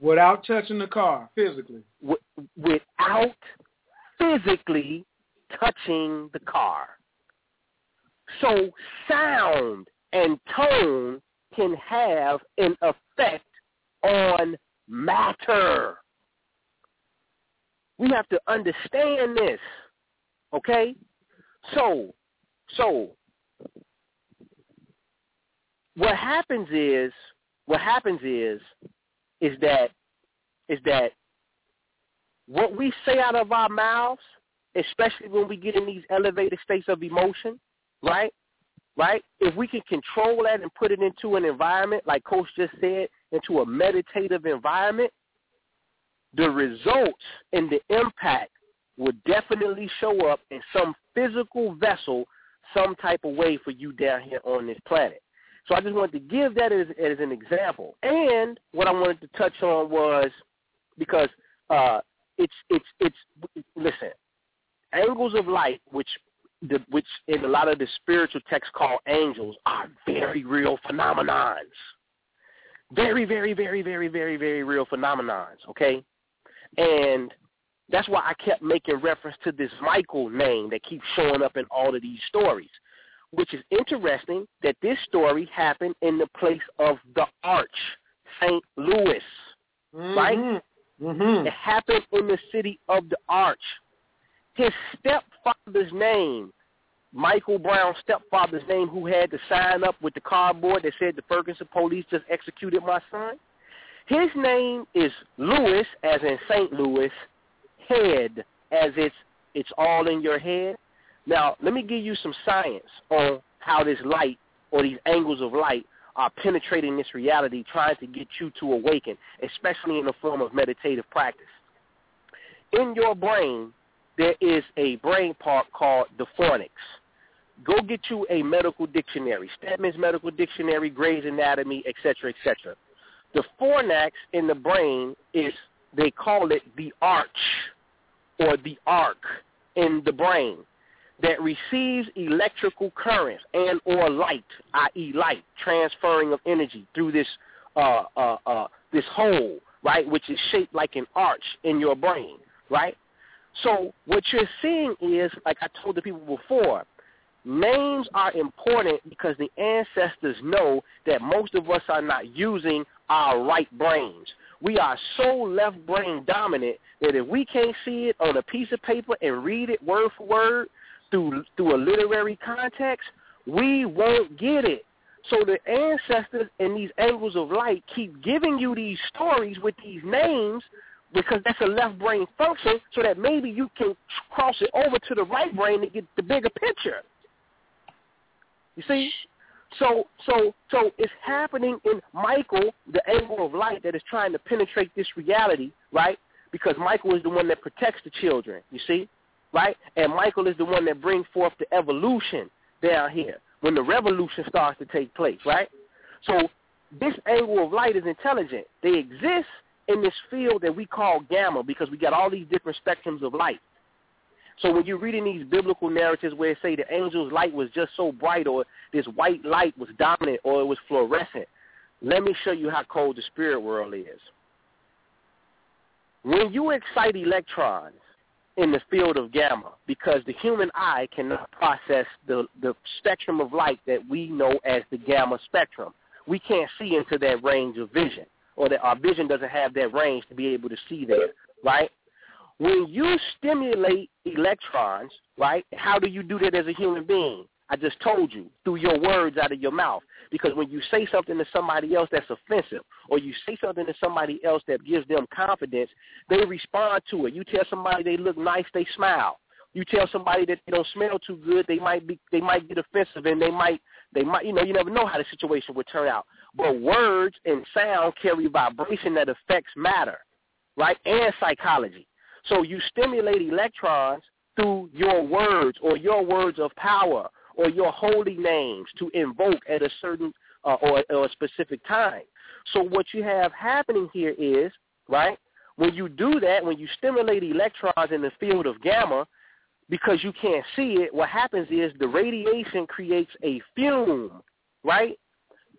Without touching the car physically. w- without physically touching the car. So sound and tone can have an effect on matter. We have to understand this, okay? So, so what happens is, what happens is, is that, is that what we say out of our mouths, especially when we get in these elevated states of emotion, right? Right? If we can control that and put it into an environment, like Coach just said, into a meditative environment, the results and the impact will definitely show up in some physical vessel some type of way for you down here on this planet. So I just wanted to give that as, as an example. And what I wanted to touch on was because uh, it's it's it's listen, angles of light, which the, which in a lot of the spiritual texts call angels, are very real phenomenons. Very, very, very, very, very, very real phenomenons. Okay, and that's why I kept making reference to this Michael name that keeps showing up in all of these stories. Which is interesting that this story happened in the place of the Arch, St. Louis, mm-hmm. right? Mm-hmm. It happened in the city of the Arch. His stepfather's name, Michael Brown's stepfather's name, who had to sign up with the cardboard that said the Ferguson police just executed my son, his name is Louis, as in St. Louis, Head, as it's it's all in your head. Now, let me give you some science on how this light or these angles of light are penetrating this reality, trying to get you to awaken, especially in the form of meditative practice. In your brain, there is a brain part called the fornix. Go get you a medical dictionary, Stedman's Medical Dictionary, Gray's Anatomy, etc., etc. The fornix in the brain is, they call it the arch or the arc in the brain that receives electrical currents and or light, i.e. light, transferring of energy through this uh, uh, uh, this hole, right, which is shaped like an arch in your brain, right? So what you're seeing is, like I told the people before, names are important because the ancestors know that most of us are not using our right brains. We are so left brain dominant that if we can't see it on a piece of paper and read it word for word through through a literary context, we won't get it. So the ancestors and these angles of light keep giving you these stories with these names because that's a left brain function so that maybe you can cross it over to the right brain to get the bigger picture. You see? So so so it's happening in Michael, the angle of light that is trying to penetrate this reality, right? Because Michael is the one that protects the children, you see? Right? And Michael is the one that brings forth the evolution down here when the revolution starts to take place, right? So this angle of light is intelligent. They exist in this field that we call gamma because we got all these different spectrums of light. So when you're reading these biblical narratives where it say the angel's light was just so bright or this white light was dominant or it was fluorescent, let me show you how cold the spirit world is. When you excite electrons in the field of gamma, because the human eye cannot process the, the spectrum of light that we know as the gamma spectrum, we can't see into that range of vision, or that our vision doesn't have that range to be able to see there, right? When you stimulate electrons, right, how do you do that as a human being? I just told you, through your words out of your mouth. Because when you say something to somebody else that's offensive, or you say something to somebody else that gives them confidence, they respond to it. You tell somebody they look nice, they smile. You tell somebody that they don't smell too good, they might be they might get offensive and they might they might you know, you never know how the situation would turn out. But words and sound carry vibration that affects matter, right? And psychology. So you stimulate electrons through your words or your words of power or your holy names to invoke at a certain uh, or, or a specific time. So what you have happening here is, right, when you do that, when you stimulate electrons in the field of gamma, because you can't see it, what happens is the radiation creates a fume, right?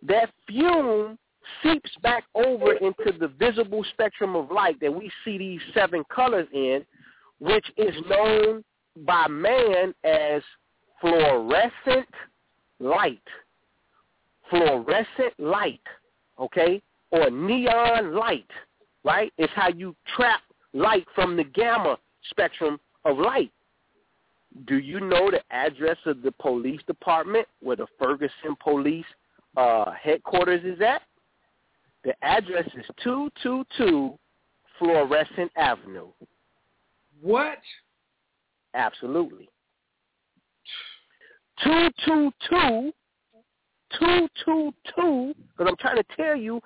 That fume seeps back over into the visible spectrum of light that we see these seven colors in, which is known by man as fluorescent light. Fluorescent light, okay? Or neon light, right? It's how you trap light from the gamma spectrum of light. Do you know the address of the police department where the Ferguson police uh, headquarters is at? The address is 222 Fluorescent Avenue. What? Absolutely. 222, 222, because I'm trying to tell you,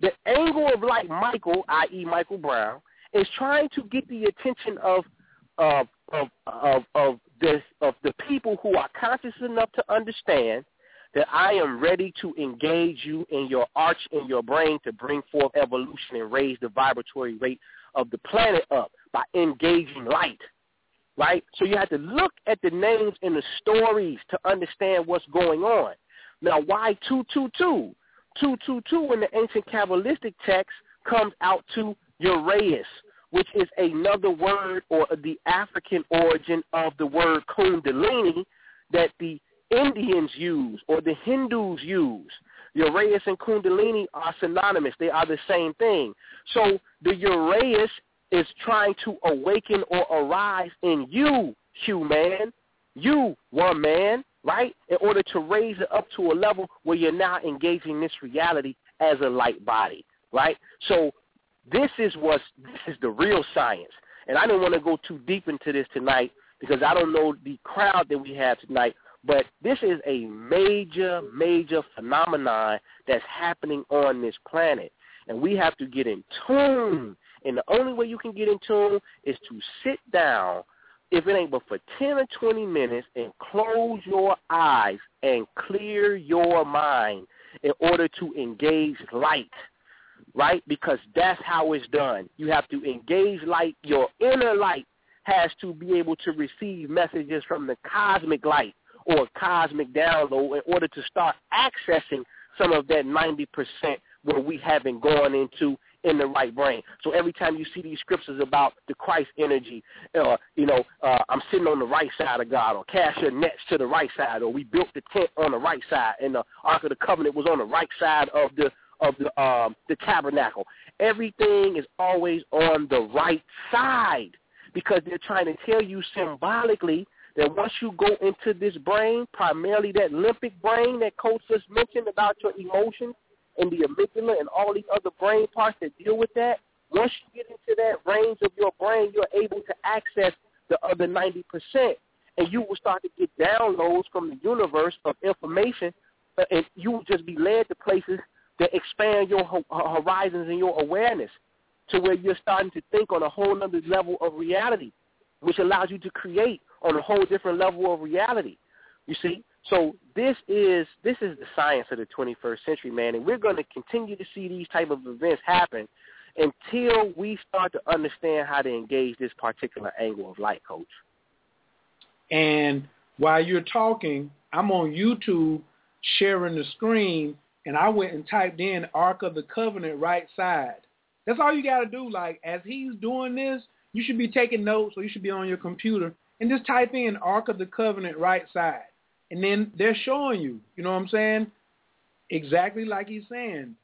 the angle of light Michael, i.e. Michael Brown, is trying to get the attention of of of of of this of the people who are conscious enough to understand that I am ready to engage you in your arch in your brain to bring forth evolution and raise the vibratory rate of the planet up by engaging light. Right? So you have to look at the names and the stories to understand what's going on. Now, why 222? 222 in the ancient Kabbalistic text comes out to Uraeus, which is another word or the African origin of the word kundalini that the Indians use or the Hindus use. Uraeus and Kundalini are synonymous. They are the same thing. So the Uraeus is trying to awaken or arise in you, human, you, one man, right? In order to raise it up to a level where you're now engaging this reality as a light body, right? So this is what this is the real science. And I do not want to go too deep into this tonight because I don't know the crowd that we have tonight, but this is a major, major phenomenon that's happening on this planet. And we have to get in tune. And the only way you can get in tune is to sit down, if it ain't but for 10 or 20 minutes, and close your eyes and clear your mind in order to engage light, right? Because that's how it's done. You have to engage light. Your inner light has to be able to receive messages from the cosmic light or cosmic download in order to start accessing some of that 90% where we haven't gone into in the right brain. So every time you see these scriptures about the Christ energy, uh, you know, uh, I'm sitting on the right side of God, or cast your nets to the right side, or we built the tent on the right side, and the Ark of the Covenant was on the right side of the of the um, the tabernacle. Everything is always on the right side because they're trying to tell you symbolically that once you go into this brain, primarily that limbic brain that Coach just mentioned about your emotions and the amygdala and all these other brain parts that deal with that, once you get into that range of your brain, you're able to access the other 90%. And you will start to get downloads from the universe of information, uh, and you will just be led to places that expand your horizons and your awareness to where you're starting to think on a whole other level of reality, which allows you to create on a whole different level of reality. You see? So this is this is the science of the 21st century, man, and we're going to continue to see these type of events happen until we start to understand how to engage this particular angle of light, coach. And while you're talking, I'm on YouTube sharing the screen, and I went and typed in Ark of the Covenant right side. That's all you got to do. Like, as he's doing this, you should be taking notes or you should be on your computer and just type in Ark of the Covenant right side. And then they're showing you, you know what I'm saying? Exactly like he's saying.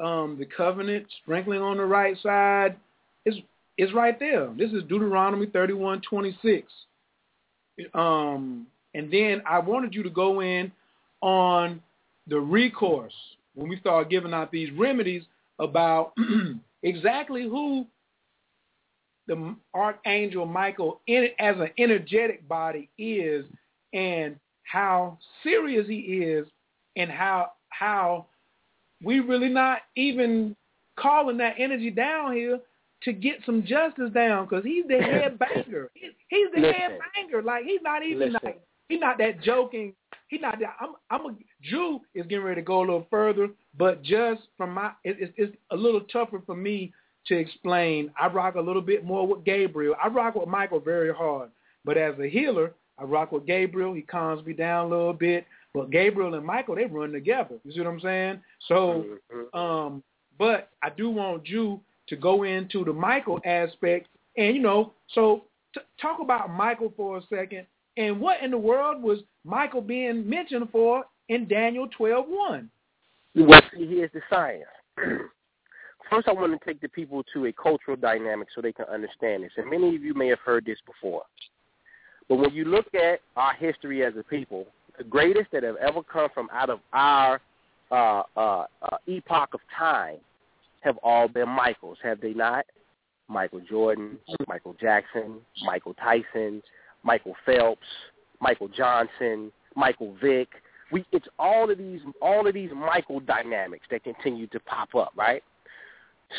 Um, the covenant sprinkling on the right side is is right there. This is Deuteronomy 31:26. Um, and then I wanted you to go in on the recourse when we start giving out these remedies about (clears throat) exactly who the archangel Michael in, as an energetic body is and how serious he is and how how we really not even calling that energy down here to get some justice down because (laughs) he's the head banger. He's, he's the Listen. head banger. Like he's not even Listen. like he's not that joking. He's not that. I'm I'm a Drew is getting ready to go a little further, but just from my it, it's, it's a little tougher for me to explain. I rock a little bit more with Gabriel. I rock with Michael very hard, but as a healer, I rock with Gabriel. He calms me down a little bit. But Gabriel and Michael, they run together. You see what I'm saying? So, um, but I do want you to go into the Michael aspect, and you know, so t- talk about Michael for a second, and what in the world was Michael being mentioned for in Daniel 12:1? Well, see, here's the science. (clears throat) First, I want to take the people to a cultural dynamic so they can understand this. And many of you may have heard this before. But when you look at our history as a people, the greatest that have ever come from out of our uh, uh, uh, epoch of time have all been Michaels, have they not? Michael Jordan, Michael Jackson, Michael Tyson, Michael Phelps, Michael Johnson, Michael Vick. We, it's all of these, all of these Michael dynamics that continue to pop up, right?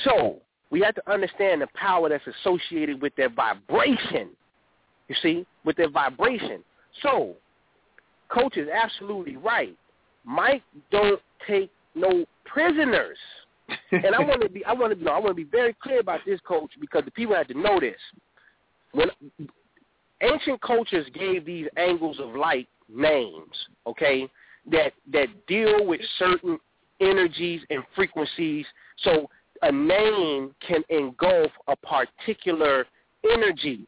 So we have to understand the power that's associated with their vibration. You see, with their vibration. So, coach is absolutely right. Mike don't take no prisoners. and I want to be, I want to, you know, I want to be very clear about this, coach, because the people have to know this. When ancient cultures gave these angles of light names, okay, that that deal with certain energies and frequencies. So a name can engulf a particular energy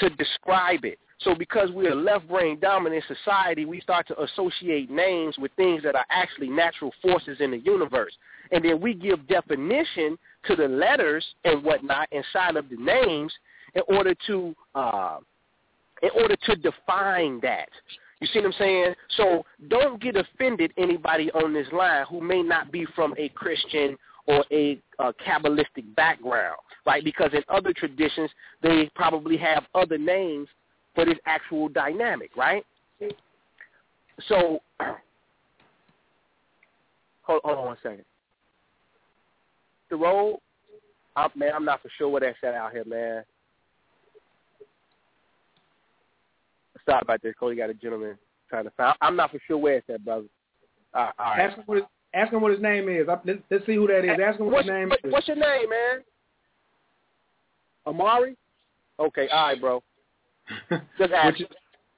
to describe it. So because we're a left brain dominant society, we start to associate names with things that are actually natural forces in the universe. And then we give definition to the letters and whatnot inside of the names in order to uh, in order to define that. You see what I'm saying? So don't get offended anybody on this line who may not be from a Christian or a, Kabbalistic background, right? Because in other traditions, they probably have other names for this actual dynamic, right? So, (clears throat) hold, hold on one second. The road, I'm, man, I'm not for sure where that's at out here, man. Sorry about this. Cody You got a gentleman trying to find. I'm not for sure where it's at, brother. Uh, all right, all right. Him what ask him what his name is. Let's, let's see who that is. Ask him what what's, his name what, is. What's your name, man? Amari? Okay, all right, bro. (laughs) Just ask. which is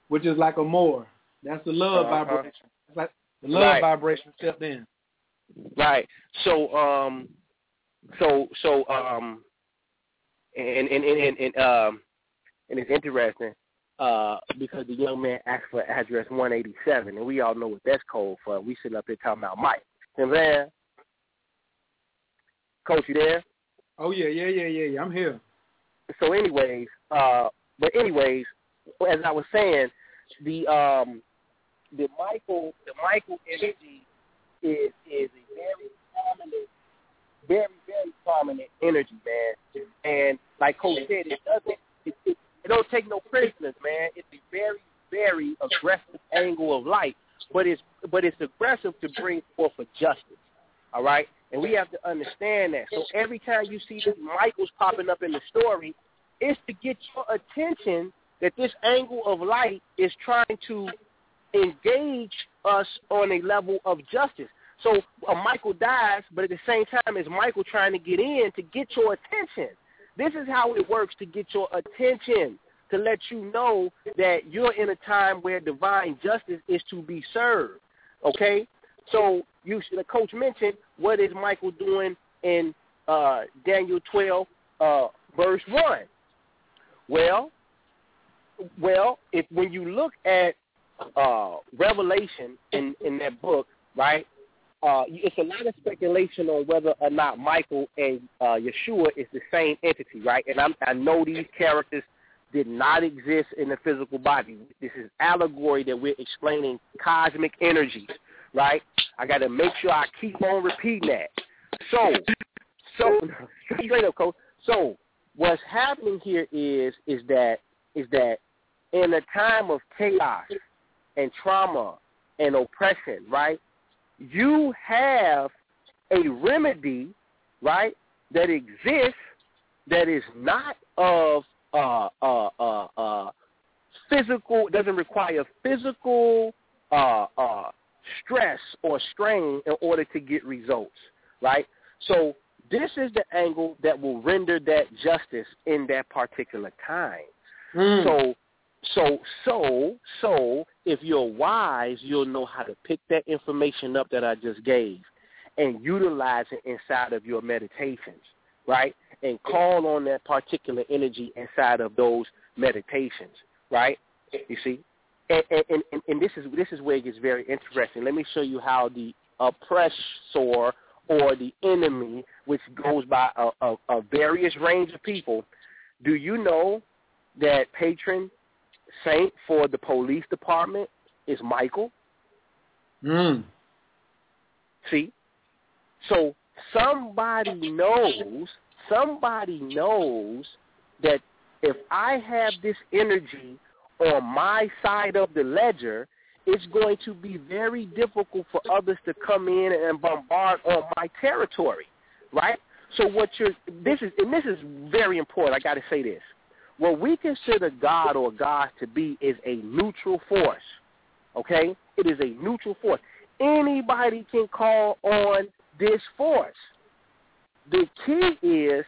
which is like a more. That's the love Uh-huh. vibration. It's like the love Right. vibration stepped in. Right. So um so so um and and and and, and um and it's interesting uh because the young man asked for address one eighty seven and we all know what that's code for. We sitting up here talking about Mike. You know what I'm saying? Coach, you there? Oh yeah, yeah, yeah, yeah, yeah. I'm here. so anyways, uh, but anyways, as I was saying, the um, the Michael, the Michael energy is is a very prominent, very very prominent energy, man. And like Coach said, it doesn't, it, it, it don't take no prisoners, man. It's a very very aggressive angle of light, but it's but it's aggressive to bring forth a justice. All right, and we have to understand that. So every time you see this Michael's popping up in the story, it's to get your attention that this angle of light is trying to engage us on a level of justice. So uh, Michael dies, but at the same time, is Michael trying to get in to get your attention. This is how it works to get your attention, to let you know that you're in a time where divine justice is to be served. Okay? So you, the coach mentioned, what is Michael doing in uh, Daniel 12, uh, verse 1? Well, well, if when you look at uh, Revelation in, in that book, right, uh, it's a lot of speculation on whether or not Michael and uh, Yeshua is the same entity, right? And I'm, I know these characters did not exist in the physical body. This is allegory that we're explaining cosmic energies, right? I got to make sure I keep on repeating that. So, so (laughs) straight up, coach. So, what's happening here is is that is that in a time of chaos and trauma and oppression, right? You have a remedy, right, that exists that is not of uh uh uh uh physical doesn't require physical uh uh stress or strain in order to get results, right? So this is the angle that will render that justice in that particular time. Mm. So so so so if you're wise, you'll know how to pick that information up that I just gave and utilize it inside of your meditations, right? And call on that particular energy inside of those meditations, right? You see? And, and, and, and this is this is where it gets very interesting. Let me show you how the oppressor or the enemy, which goes by a, a, a various range of people, do you know that patron saint for the police department is Michael? Mm. See? So somebody knows, somebody knows that if I have this energy on my side of the ledger, it's going to be very difficult for others to come in and bombard on my territory, right? So what you're this is and this is very important. I got to say this. What we consider God or God to be is a neutral force. Okay? It is a neutral force. Anybody can call on this force. The key is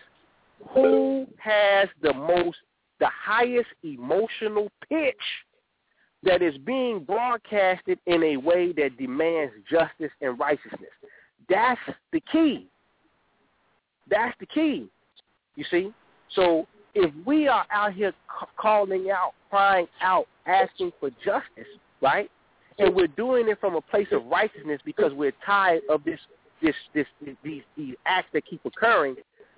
who has the most the highest emotional pitch that is being broadcasted in a way that demands justice and righteousness. That's the key. That's the key. You see? So if we are out here calling out, crying out, asking for justice, right? And we're doing it from a place of righteousness because we're tired of this, this, this, these, these acts that keep occurring,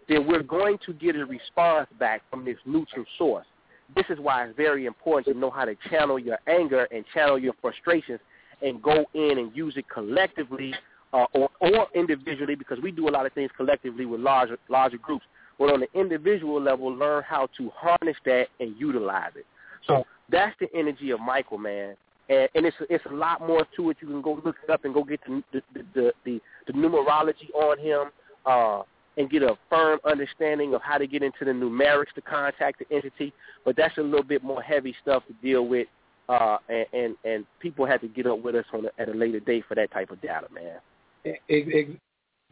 then we're going to get a response back from this neutral source. This is why it's very important to know how to channel your anger and channel your frustrations and go in and use it collectively uh, or, or individually because we do a lot of things collectively with larger larger groups. But on the individual level, learn how to harness that and utilize it. So that's the energy of Michael, man. And, and it's it's a lot more to it. You can go look it up and go get the the the, the, the numerology on him. Uh, and get a firm understanding of how to get into the numerics to contact the entity. But that's a little bit more heavy stuff to deal with, uh, and, and and people have to get up with us on a, at a later date for that type of data, man.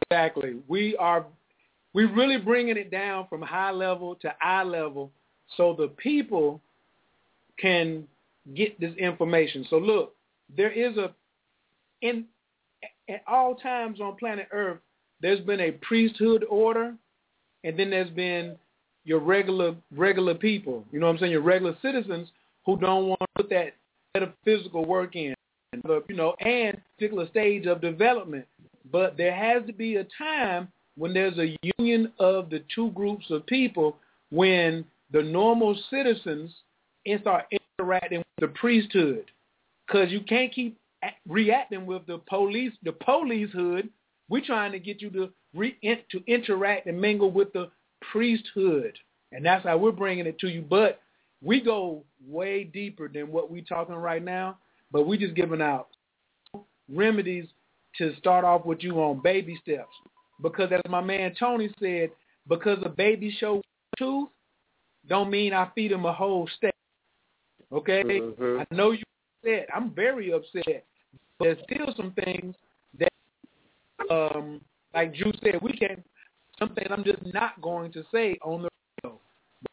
Exactly. We are we really bringing it down from high level to eye level, so the people can get this information. So look, there is a in at all times on planet Earth there's been a priesthood order, and then there's been your regular regular people. You know what I'm saying? Your regular citizens who don't want to put that metaphysical work in, you know, and particular stage of development. But there has to be a time when there's a union of the two groups of people when the normal citizens start interacting with the priesthood, because you can't keep reacting with the police, the police hood we're trying to get you to re- to interact and mingle with the priesthood, and that's how we're bringing it to you. But we go way deeper than what we're talking right now. But we just giving out remedies to start off with you on baby steps. Because as my man Tony said, because a baby show tooth, don't mean I feed him a whole steak. Okay, mm-hmm. I know you upset. I'm very upset. But there's still some things that, um, like Drew said, we can something I'm just not going to say on the radio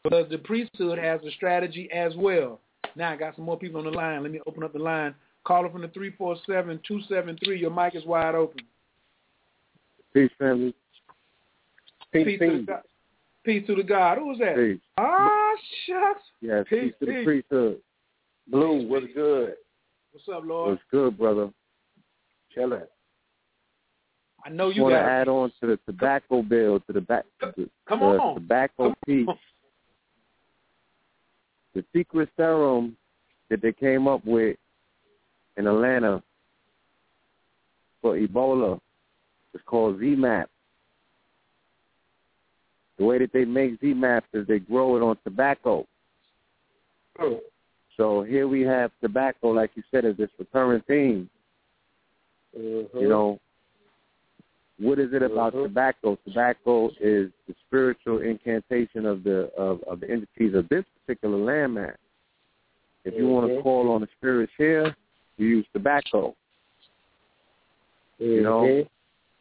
because the priesthood has a strategy as well. Now I got some more people on the line. Let me open up the line. Caller from the three four seven two seven three. Your mic is wide open. Peace, family. Peace, peace, to, the God. peace to the God. Who was that? Peace. Ah, shucks. Yes, peace, peace to peace. the priesthood. Blue, what's good? What's up, Lord? What's good, brother? Chilling. I know you want to add on to the tobacco bill, to the back, the, Come the on. tobacco Come piece. on. The secret serum that they came up with in Atlanta for Ebola is called ZMapp. The way that they make ZMapp is they grow it on tobacco. Oh. So here we have tobacco, like you said, as this recurring theme. Mm-hmm. You know, what is it about Mhm. tobacco? Tobacco is the spiritual incantation of the of, of the entities of this particular landmass. If you want to Mhm. call on the spirits here, you use tobacco. You know,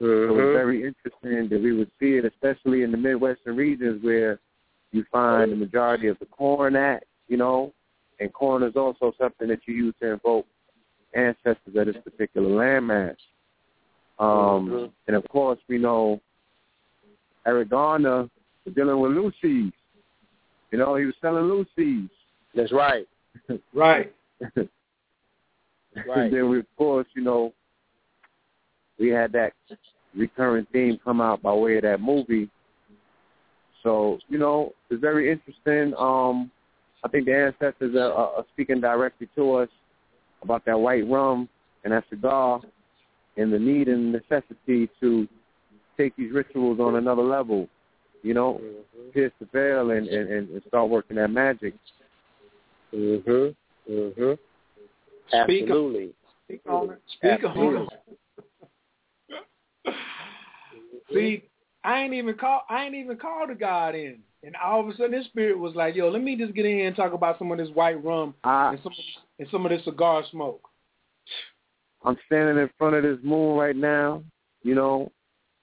Mhm. so it's Mhm. very interesting that we would see it, especially in the Midwestern regions where you find the majority of the corn at. You know, and corn is also something that you use to invoke ancestors of this particular landmass. Um, Mhm. And of course, we know Eric Garner was dealing with loosies. You know, he was selling loosies. That's right. (laughs) Right. Right. (laughs) and then, we, of course, you know, we had that recurring theme come out by way of that movie. So, you know, it's very interesting. Um, I think the ancestors are, are, are speaking directly to us about that white rum and that cigar and the need and necessity to take these rituals on another level, you know, Mm-hmm. pierce the veil and, and, and start working that magic. Mhm. Mhm. Absolutely. Speak on it. Speak on Absolutely. it. (laughs) See, I ain't even call. I ain't even called the God in, and all of a sudden, his spirit was like, "Yo, let me just get in here and talk about some of this white rum I, and some and some of this cigar smoke." I'm standing in front of this moon right now. You know,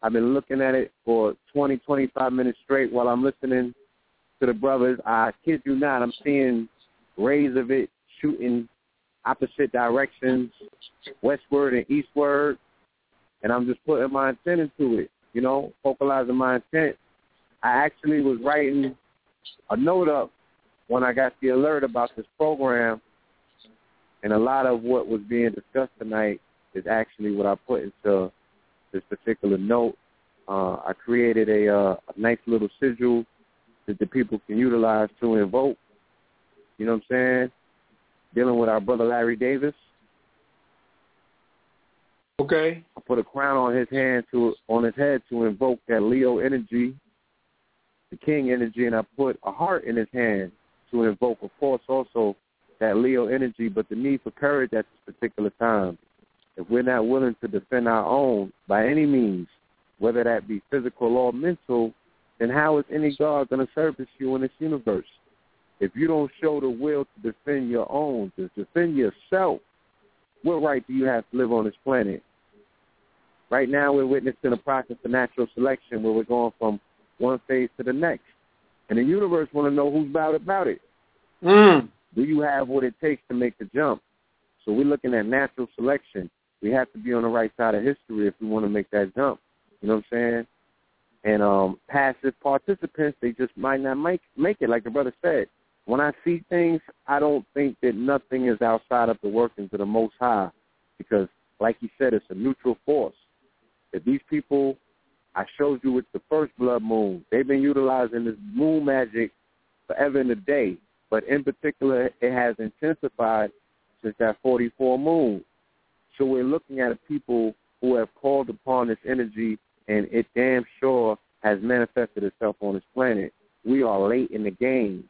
I've been looking at it for 20, 25 minutes straight while I'm listening to the brothers. I kid you not, I'm seeing rays of it shooting opposite directions, westward and eastward, and I'm just putting my intent into it. You know, focalizing my intent. I actually was writing a note up when I got the alert about this program, and a lot of what was being discussed tonight is actually what I put into this particular note. Uh, I created a, uh, a nice little sigil that the people can utilize to invoke. You know what I'm saying? Dealing with our brother Larry Davis. Okay. I put a crown on his hand to on his head to invoke that Leo energy, the King energy, and I put a heart in his hand to invoke, of course, also that Leo energy, but the need for courage at this particular time. If we're not willing to defend our own by any means, whether that be physical or mental, then how is any God going to service you in this universe? If you don't show the will to defend your own, to defend yourself, what right do you have to live on this planet? Right now, we're witnessing a process of natural selection where we're going from one phase to the next. And the universe want to know who's about about it. Mm. Do you have what it takes to make the jump? So we're looking at natural selection. We have to be on the right side of history if we want to make that jump. You know what I'm saying? And um, passive participants, they just might not make make it, like the brother said. When I see things, I don't think that nothing is outside of the workings of the Most High, because, like he said, it's a neutral force. If these people, I showed you with the first blood moon, they've been utilizing this moon magic forever and a day, but in particular, it has intensified since that 44 moon. So we're looking at people who have called upon this energy, and it damn sure has manifested itself on this planet. We are late in the game,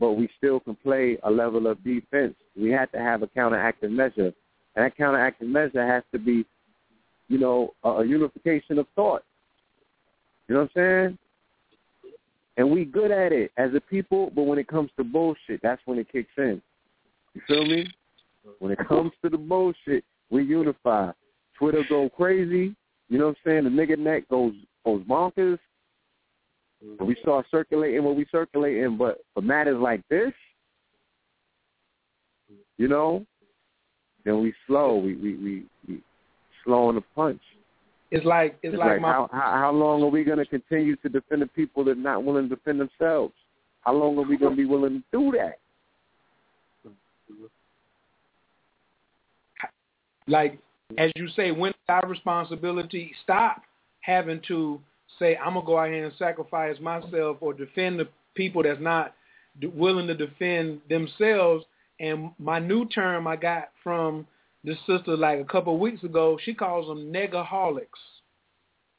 but we still can play a level of defense. We have to have a counteractive measure, and that counteractive measure has to be, you know, a, a unification of thought. You know what I'm saying? And we good at it as a people, but when it comes to bullshit, that's when it kicks in. You feel me? When it comes to the bullshit, we unify. Twitter go crazy. You know what I'm saying? The nigga neck goes goes bonkers. We start circulating what we circulating, but for matters like this, you know, then we slow. We we we, we slow on the punch. It's like it's, It's like, like, my how, how how long are we going to continue to defend the people that are not willing to defend themselves? How long are we going to be willing to do that? like as you say, when our responsibility, stop having to say, I'm gonna go out here and sacrifice myself or defend the people that's not willing to defend themselves. And my new term I got from this sister like a couple of weeks ago, she calls them negaholics.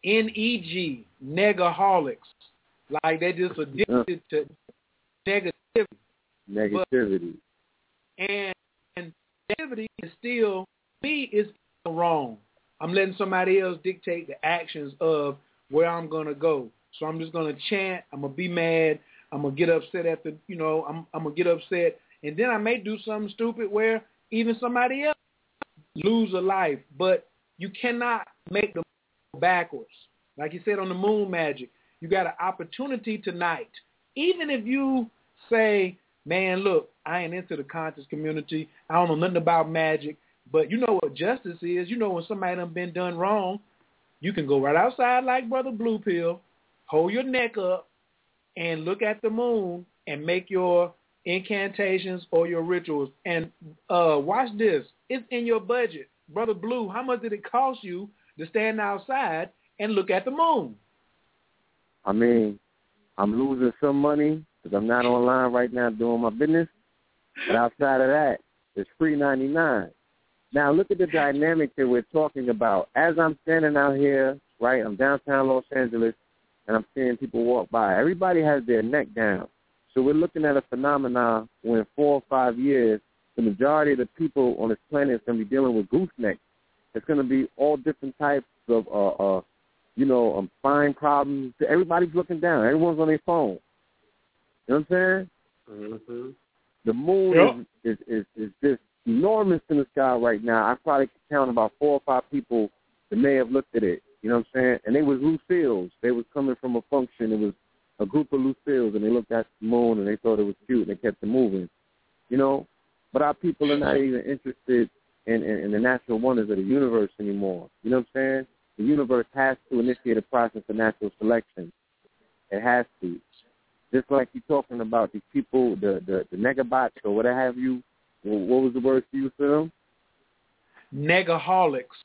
N-E-G, negaholics. Like they're just addicted to negativity. Negativity. and, and negativity is still me is wrong. I'm letting somebody else dictate the actions of where I'm gonna go. So I'm just gonna chant. I'm gonna be mad. I'm gonna get upset at the, you know, I'm I'm gonna get upset, and then I may do something stupid where even somebody else lose a life. But you cannot make them backwards. Like you said on the moon magic, you got an opportunity tonight. Even if you say, man, look, I ain't into the conscious community. I don't know nothing about magic. But you know what justice is. You know when somebody done been done wrong, you can go right outside like Brother Blue Pill, hold your neck up, and look at the moon and make your incantations or your rituals. And uh, watch this. It's in your budget. Brother Blue, how much did it cost you to stand outside and look at the moon? I mean, I'm losing some money because I'm not online right now doing my business. But outside of that, it's free 99. Now look at the dynamic that we're talking about. As I'm standing out here, right, I'm downtown Los Angeles, and I'm seeing people walk by. Everybody has their neck down. So we're looking at a phenomenon where in four or five years, the majority of the people on this planet is going to be dealing with gooseneck. It's going to be all different types of, uh, uh, you know, um, spine problems. Everybody's looking down. Everyone's on their phone. You know what I'm saying? Mm-hmm. The moon Yep. is, is, is, is just enormous in the sky right now. I probably could count about four or five people that may have looked at it. You know what I'm saying? And they was Lucille's. They was coming from a function. It was a group of Lucille's, and they looked at the moon and they thought it was cute, and they kept it moving. You know, but our people are not even interested in, in, in the natural wonders of the universe anymore. You know what I'm saying? The universe has to initiate a process of natural selection. It has to. just like you're talking about these people, the the, the negabots or whatever have you. What was the word you used for them? Negaholics.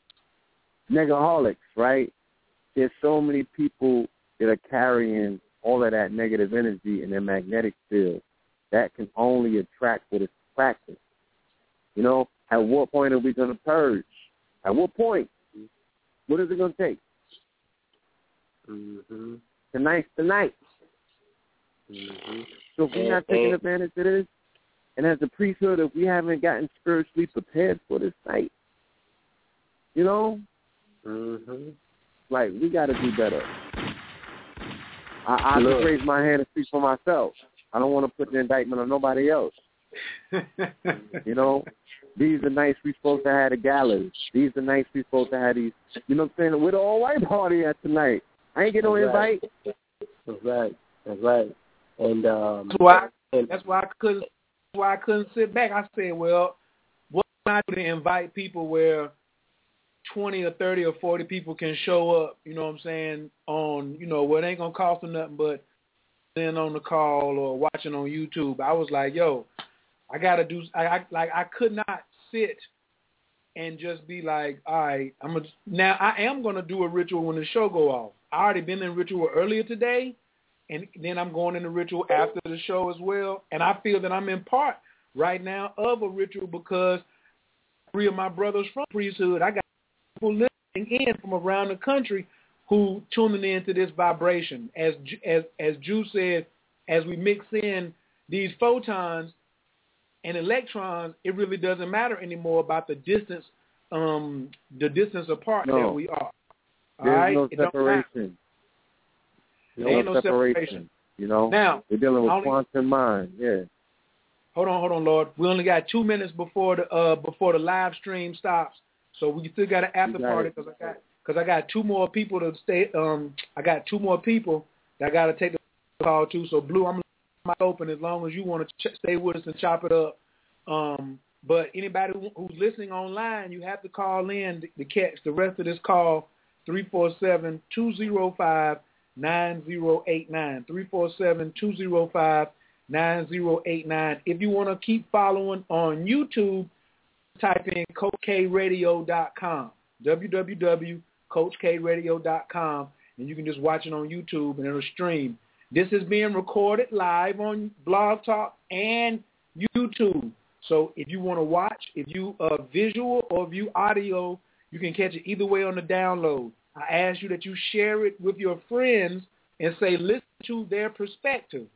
Negaholics, right? There's so many people that are carrying all of that negative energy in their magnetic field that can only attract what is practice. You know, at what point are we going to purge? At what point? What is it going to take? Mm-hmm. Tonight's the night. Mm-hmm. So if we're not taking advantage of this, and as a priesthood, if we haven't gotten spiritually prepared for this night, you know, mm-hmm. like we got to do better. I, I Look. just raise my hand and speak for myself. I don't want to put the indictment on nobody else. (laughs) you know, these are nights we supposed to have the galas. These are nights we supposed to have these. You know what I'm saying? Where the all white party at tonight? I ain't get no That's right. invite. That's right. That's right. And um, That's why. That's why I couldn't. That's why I couldn't sit back. I said, well, what can I do to invite people where twenty or thirty or forty people can show up? You know what I'm saying? On you know, what ain't gonna cost them nothing but in on the call or watching on YouTube. I was like, yo, I gotta do. I, I like I could not sit and just be like, all right, I'm gonna now I am gonna do a ritual when the show go off. I already been in ritual earlier today, and then I'm going in the ritual after the show as well. And I feel that I'm in part right now of a ritual because three of my brothers from priesthood, I got people listening in from around the country who tuning into this vibration. As as as Jew said, as we mix in these photons and electrons, it really doesn't matter anymore about the distance, um, the distance apart No. that we are. All There's right? no It don't matter. separation. There ain't no separation. You know, Now, we're dealing with only- quantum mind. Yeah. Hold on, hold on, Lord. We only got two minutes before the uh before the live stream stops, so we still got an after got party because I got because I got two more people to stay. Um, I got two more people that I got to take the call to. So Blue, I'm my open as long as you want to ch- stay with us and chop it up. Um, but anybody who- who's listening online, you have to call in to, to catch the rest of this call. Three four seven two zero five nine zero eight nine. Three four seven two zero five 9089. If you want to keep following on YouTube, type in CoachKRadio.com, www.CoachKRadio.com, and you can just watch it on YouTube and it'll stream. This is being recorded live on Blog Talk and YouTube. So if you want to watch, if you uh, visual or view audio, you can catch it either way on the download. I ask you that you share it with your friends and say, listen to their perspective.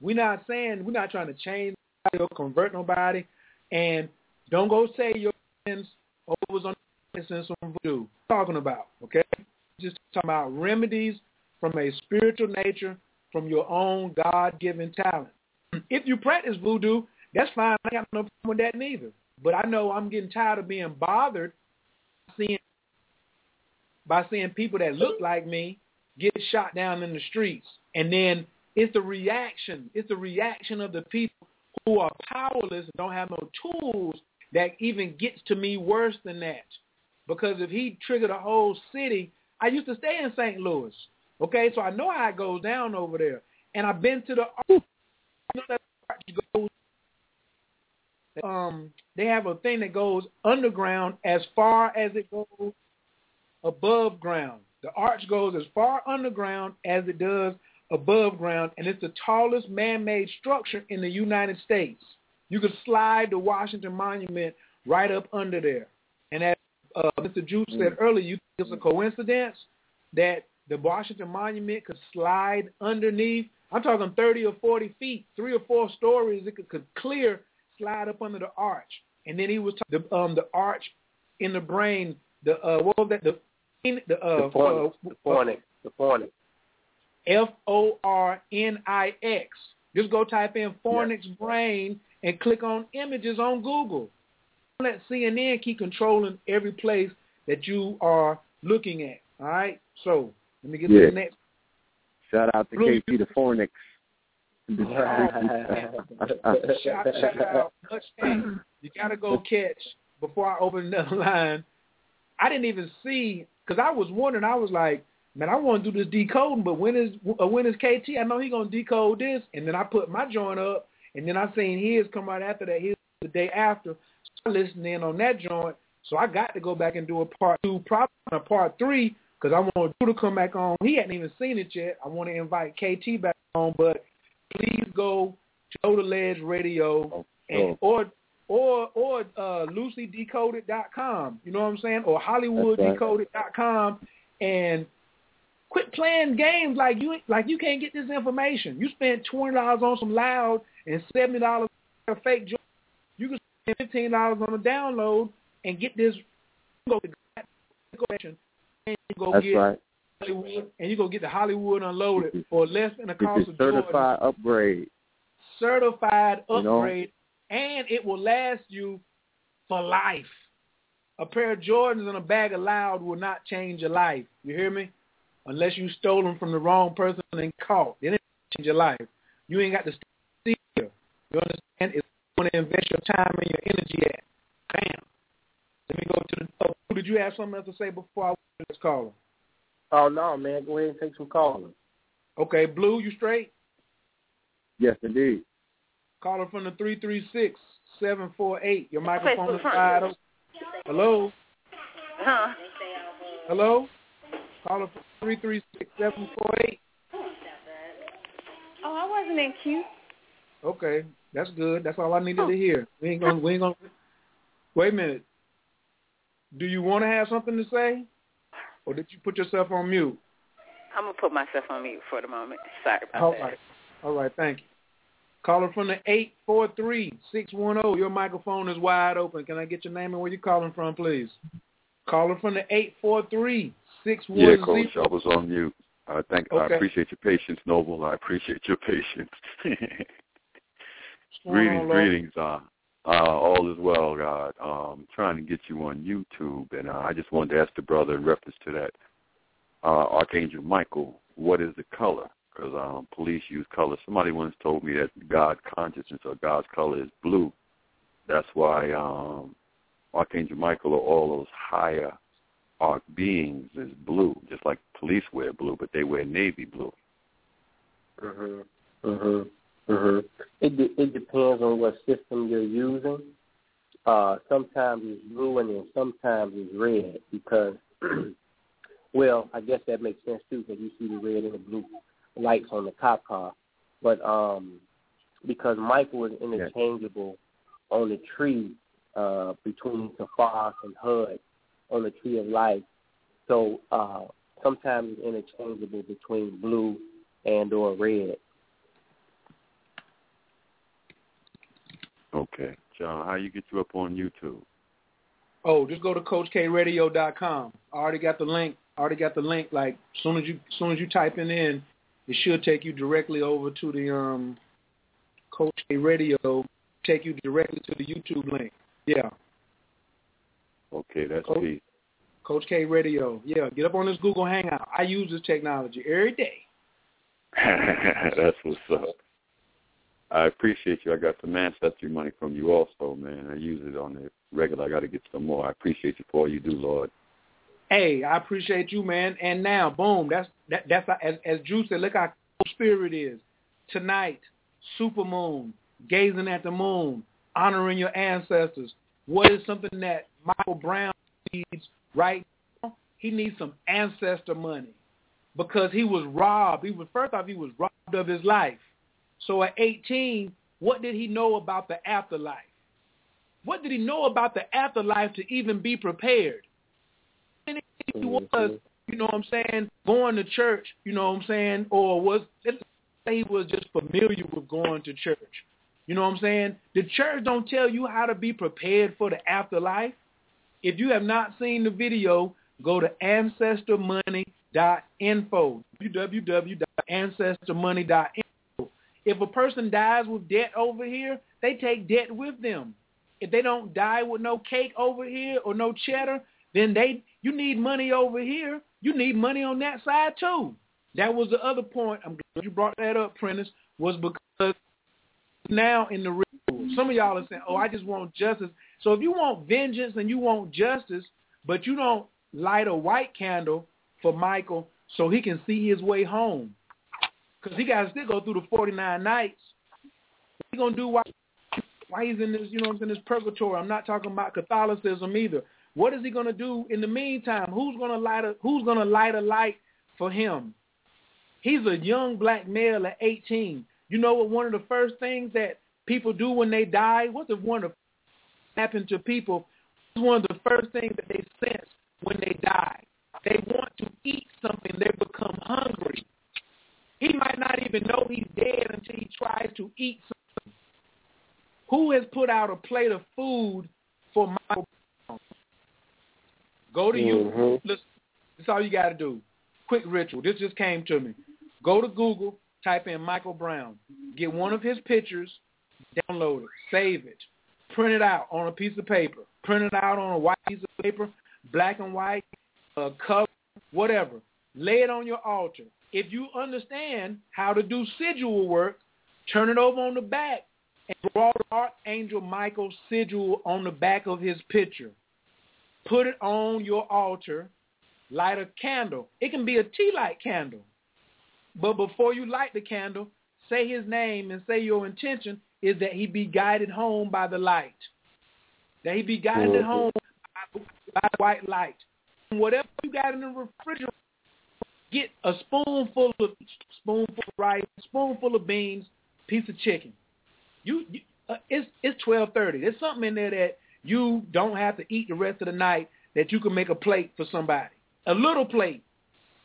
We're not saying we're not trying to change or convert nobody, and don't go say your friends oh, was on innocence from voodoo. Talking about okay, just talking about remedies from a spiritual nature from your own God-given talent. If you practice voodoo, that's fine. I got no problem with that neither. But I know I'm getting tired of being bothered seeing by seeing people that look like me get shot down in the streets, and then it's the reaction. It's the reaction of the people who are powerless and don't have no tools that even gets to me worse than that. Because if he triggered a whole city, I used to stay in St. Louis. Okay, so I know how it goes down over there. And I've been to the you know that arch goes um they have a thing that goes underground as far as it goes above ground. The arch goes as far underground as it does above ground, and it's the tallest man-made structure in the United States. You could slide the Washington Monument right up under there. And as uh, Mr. Juice said earlier, you think it's a coincidence that the Washington Monument could slide underneath? I'm talking 30 or 40 feet, three or four stories. It could, could clear, slide up under the arch. And then he was talking the um the arch in the brain. The uh what was that? The the uh the fornix, uh, the fornix, the fornix. F O R N I X. Just go type in Fornix brain and click on images on Google. Don't let CNN keep controlling every place that you are looking at. All right. So let me get Yeah. to the next. Shout out to Blue, KP the Fornix. shout, shout out. Thanks. You gotta go catch before I open another (laughs) line. I didn't even see because I was wondering. I was like, man, I want to do this decoding, but when is uh, when is KT? I know he gonna decode this, and then I put my joint up, and then I seen his come right after that. His the day after. So I listened in on that joint, so I got to go back and do a part two, probably a part three, because I want you to come back on. He hadn't even seen it yet. I want to invite KT back on, but please go to the Ledge Radio and or or or uh, lucydecoded.com. You know what I'm saying? Or hollywooddecoded.com and quit playing games like you like you can't get this information. You spent twenty dollars on some loud and seventy dollars on a fake joint. You can spend fifteen dollars on a download and get this. Go to and you go That's get right. Hollywood, and you go get the Hollywood unloaded for less than the cost of Jordan. certified upgrade. Certified You know? upgrade, and it will last you for life. A pair of Jordans and a bag of Loud will not change your life. You hear me? Unless you stole them from the wrong person and caught, then it will change your life. You ain't got to steal. You understand? It's going to invest your time and your energy at. Bam. Let me go to the. Oh, did you have something else to say before I went to this caller? Oh no, man, go ahead and take some calling. Okay, Blue, you straight? Yes, indeed. Caller from the three three six seven four eight. Your microphone Facebook is front. wide open. Hello, Huh? hello. Caller from three three six seven four eight. Oh, I wasn't in queue. Okay, that's good. That's all I needed to hear. We ain't gonna. We ain't gonna. Wait a minute. Do you want to have something to say, or did you put yourself on mute? I'm gonna put myself on mute for the moment. Sorry about All that. right. All right. Thank you. Caller from the eight four three six one zero. Your microphone is wide open. Can I get your name and where you calling from, please? Caller from the eight four three six one Yeah, zero. Coach, I was on mute. I thank. Okay. I appreciate your patience, Noble. I appreciate your patience. (laughs) greetings, on, greetings. Uh, uh, all is well, God. Um, trying to get you on YouTube, and uh, I just wanted to ask the brother in reference to that. Uh, Archangel Michael, what is the color? Because um, police use color. Somebody once told me that God's consciousness or God's color is blue. That's why um, Archangel Michael or all those higher arc beings is blue, just like police wear blue, but they wear navy blue. Mhm. Mhm. Mhm. It de- it depends on what system you're using. Uh, sometimes it's blue and then sometimes it's red because, (clears throat) well, I guess that makes sense too because you see the red and the blue lights on the cop car. But um, because Michael is interchangeable on the tree uh, between Safar and Hod on the tree of life, so uh, sometimes it's interchangeable between blue and or red. Okay. John, how you get you up on YouTube? Oh, just go to CoachKRadio.com. I already got the link. I already got the link. Like soon as you soon as you type it in, it should take you directly over to the um Coach K Radio. Take you directly to the YouTube link. Yeah, Okay, that's Coach- peace. Coach K Radio. Yeah, get up on this Google Hangout. I use this technology every day. (laughs) that's what's up. I appreciate you. I got some ancestry money from you also, man. I use it on the regular. I got to get some more. I appreciate you for all you do, Lord. Hey, I appreciate you, man. And now, boom, that's that, that's as as Drew said. Look how spirit is tonight. Super moon, gazing at the moon, honoring your ancestors. What is something that Michael Brown needs right now? He needs some ancestor money because he was robbed. He was first off he was robbed of his life. So at 18, what did he know about the afterlife? What did he know about the afterlife to even be prepared? And he was, mm-hmm. you know what I'm saying, going to church, you know what I'm saying, or was he was just familiar with going to church. You know what I'm saying? The church don't tell you how to be prepared for the afterlife. If you have not seen the video, go to ancestormoney.info, www.ancestormoney.info. If a person dies with debt over here, they take debt with them. If they don't die with no cake over here or no cheddar, then they you need money over here. You need money on that side too. That was the other point. I'm glad you brought that up, Prentice, was because now in the real some of y'all are saying, Oh, I just want justice. So if you want vengeance and you want justice, but you don't light a white candle for Michael, so he can see his way home. Because he got to still go through the 49 nights. He going to do while, while he's in this, you know, in this purgatory? I'm not talking about Catholicism either. What is he going to do in the meantime? Who's going to light a Who's going to light a light for him? He's a young black male at 18. You know what? One of the first things that people do when they die. What's the one of happen to people? It's one of the first things that they sense when they die. They want to eat something. They become hungry. He might not even know he's dead until he tries to eat something. Who has put out a plate of food for Michael Brown? Go to mm-hmm. you. Listen, that's all you got to do. Quick ritual. This just came to me. Go to Google, type in Michael Brown, get one of his pictures, download it, save it, print it out on a piece of paper, print it out on a white piece of paper, black and white, uh, cover, whatever. Lay it on your altar. If you understand how to do sigil work, turn it over on the back and draw the Archangel Michael's sigil on the back of his picture. Put it on your altar. Light a candle. It can be a tea light candle. But before you light the candle, say his name and say your intention is that he be guided home by the light. That he be guided mm-hmm. home by, by white light. And whatever you got in the refrigerator, get a spoonful of spoonful of rice, spoonful of beans, piece of chicken. You, you uh, it's it's twelve thirty. There's something in there that you don't have to eat the rest of the night. That you can make a plate for somebody, a little plate,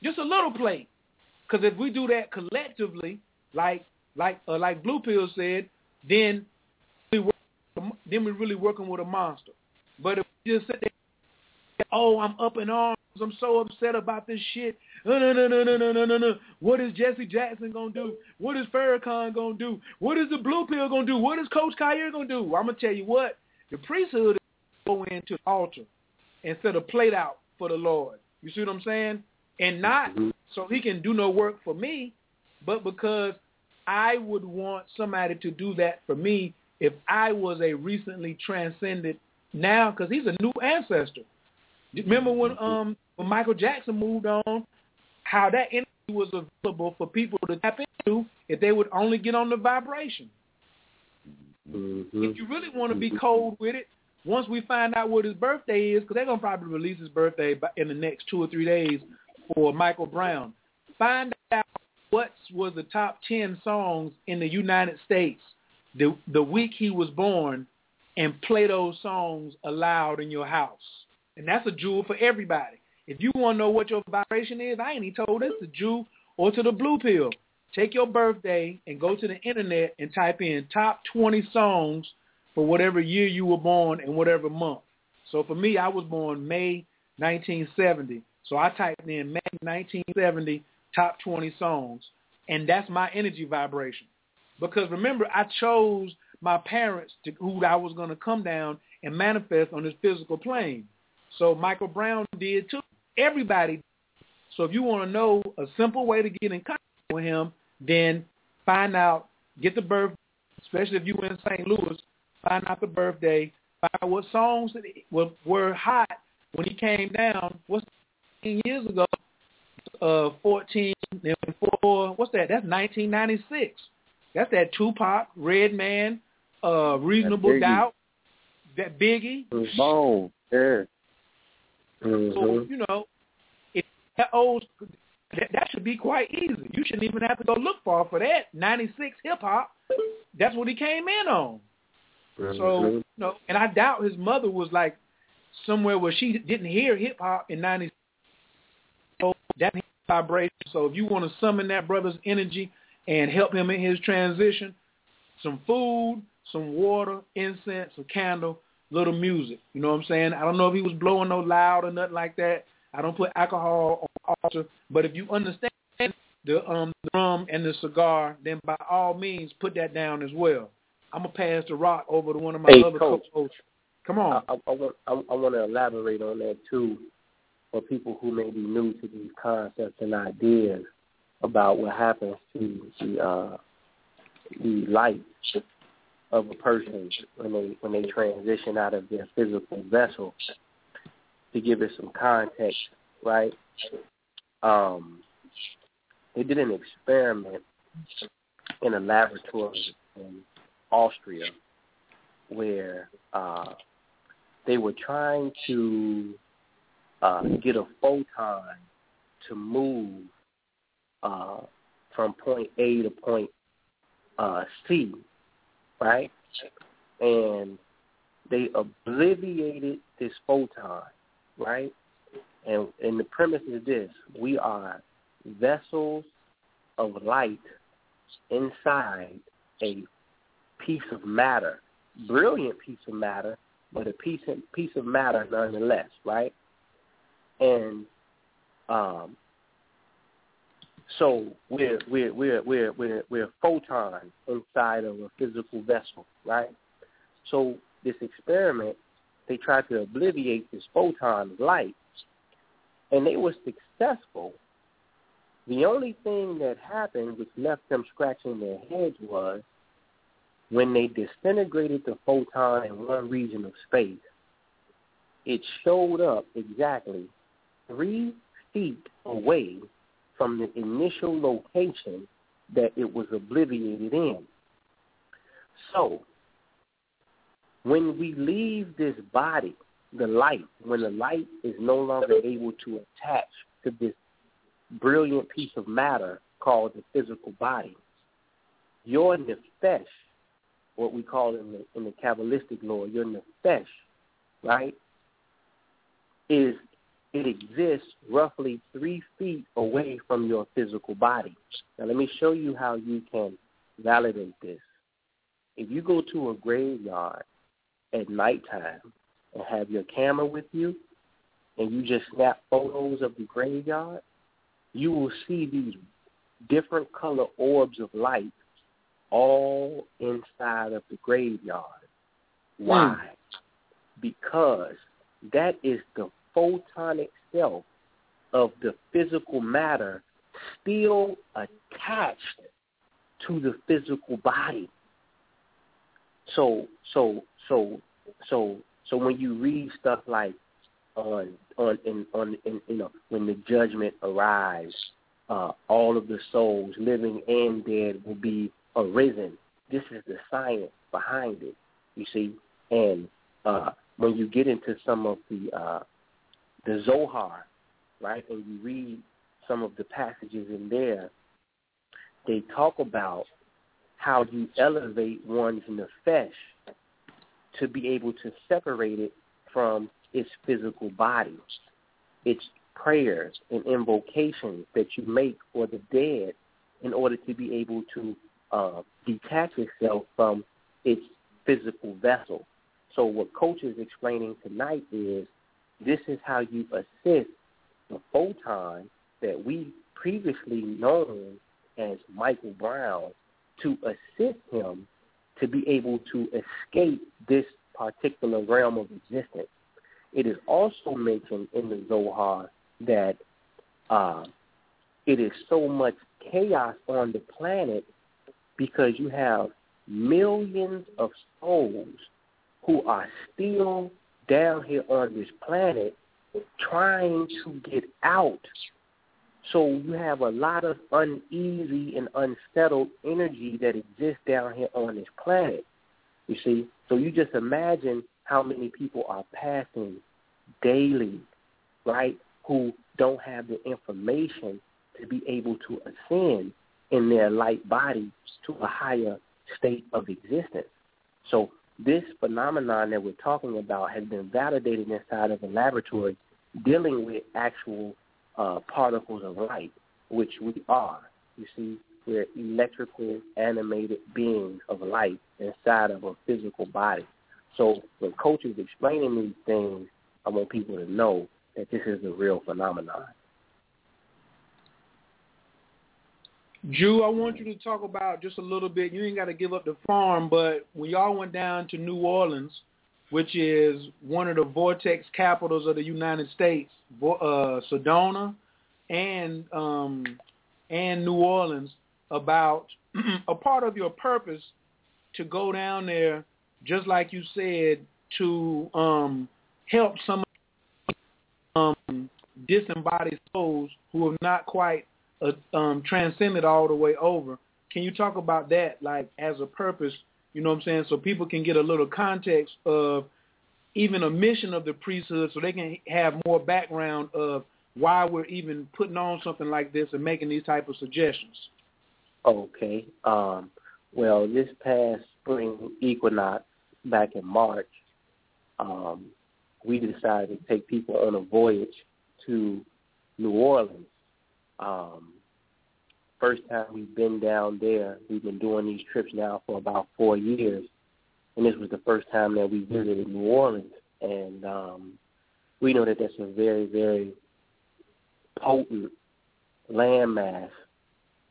just a little plate. Because if we do that collectively, like like uh, like Blue Pill said, then we work, then we're really working with a monster. But if we just sit oh, I'm up in arms. I'm so upset about this shit. No, no, no, no, no, no, no, no, no. What is Jesse Jackson gonna do? What is Farrakhan gonna do? What is the Blue Pill gonna do? What is Coach Khayr gonna do? I'm gonna tell you what. The priesthood is go into the altar and set a plate out for the Lord. You see what I'm saying? And not mm-hmm. so he can do no work for me, but because I would want somebody to do that for me if I was a recently transcended now, because he's a new ancestor. Remember when um when Michael Jackson moved on, how that energy was available for people to tap into if they would only get on the vibration. Mm-hmm. If you really want to be cold with it, once we find out what his birthday is, because they're gonna probably release his birthday in the next two or three days for Michael Brown. Find out what was the top 10 songs in the United States the, the week he was born and play those songs aloud in your house. And that's a jewel for everybody. If you want to know what your vibration is, I ain't even told this to Jew or to the Blue Pill. Take your birthday and go to the internet and type in top 20 songs for whatever year you were born and whatever month. So for me, I was born May 1970. So I typed in May 1970 top 20 songs, and that's my energy vibration. Because remember, I chose my parents to who I was going to come down and manifest on this physical plane. So Michael Brown did too. Everybody. So if you want to know a simple way to get in contact with him, then find out, get the birth, especially if you in St. Louis, find out the birthday, find out what songs that were, were hot when he came down. What's years ago? uh, 14 and 4. What's that? That's 1996. That's that Tupac, Redman, uh, Reasonable Doubt, that Biggie. Boom. Yeah. Mm-hmm. So, you know, if that old, that, that should be quite easy. You shouldn't even have to go look far for that. 96 hip-hop, that's what he came in on. Mm-hmm. So, you know, and I doubt his mother was like somewhere where she didn't hear hip-hop in 96 that vibration. So if you want to summon that brother's energy and help him in his transition, some food, some water, incense, a candle, little music. You know what I'm saying? I don't know if he was blowing no loud or nothing like that. I don't put alcohol on altar, but if you understand the um the drum and the cigar, then by all means put that down as well. I'm gonna pass the rock over to one of my hey, other coach, coaches. Come on. I, I, I want I, I want to elaborate on that too for people who may be new to these concepts and ideas about what happens to the uh, the light of a person when they when they transition out of their physical vessel. To give it some context, right? Um, they did an experiment in a laboratory in Austria where uh, they were trying to uh, get a photon to move uh, from point A to point uh, C, right? And they obliviated this photon, right? And and the premise is this: we are vessels of light inside a piece of matter, brilliant piece of matter, but a piece of, piece of matter nonetheless, right? And um, so we're we're we're we're we're we're photons inside of a physical vessel, right? So this experiment, they tried to obliviate this photon of light, and they were successful. The only thing that happened which left them scratching their heads was when they disintegrated the photon in one region of space, it showed up exactly three feet away from the initial location that it was obliviated in. So, when we leave this body, the light, when the light is no longer able to attach to this brilliant piece of matter called the physical body, your nefesh, what we call in the in the Kabbalistic lore, your nefesh, right, is it exists roughly three feet away from your physical body. Now let me show you how you can validate this. If you go to a graveyard at nighttime and have your camera with you and you just snap photos of the graveyard, you will see these different color orbs of light all inside of the graveyard. Why? Mm. Because that is the photonic self of the physical matter still attached to the physical body. So so so so so when you read stuff like on on in on in you know when the judgment arrives, uh, all of the souls, living and dead, will be arisen. This is the science behind it. You see, and uh, when you get into some of the uh, the Zohar, right, Or you read some of the passages in there, they talk about how you elevate one's nefesh to be able to separate it from its physical body. It's prayers and invocations that you make for the dead in order to be able to uh, detach itself from its physical vessel. So what Coach is explaining tonight is this is how you assist the photon that we previously known as Michael Brown to assist him to be able to escape this particular realm of existence. It is also mentioned in the Zohar that uh, it is so much chaos on the planet because you have millions of souls who are still down here on this planet trying to get out. So you have a lot of uneasy and unsettled energy that exists down here on this planet. You see? So you just imagine how many people are passing daily, right, who don't have the information to be able to ascend in their light body to a higher state of existence. So this phenomenon that we're talking about has been validated inside of a laboratory dealing with actual uh, particles of light, which we are. You see, we're electrical animated beings of light inside of a physical body. So when Coach is explaining these things, I want people to know that this is a real phenomenon. Jew, I want you to talk about just a little bit. You ain't got to give up the farm, but when y'all went down to New Orleans, which is one of the vortex capitals of the United States, uh, Sedona, and um, and New Orleans, about (clears throat) a part of your purpose to go down there, just like you said, to um, help some um, disembodied souls who have not quite uh, um, transcended all the way over. Can you talk about that, like as a purpose? You know what I'm saying, so people can get a little context of even a mission of the priesthood, so they can have more background of why we're even putting on something like this and making these type of suggestions. Okay. Um, well, this past spring equinox back in March, um, we decided to take people on a voyage to New Orleans. Um, first time we've been down there. We've been doing these trips now for about four years, and this was the first time that we visited New Orleans. And um, we know that that's a very, very potent landmass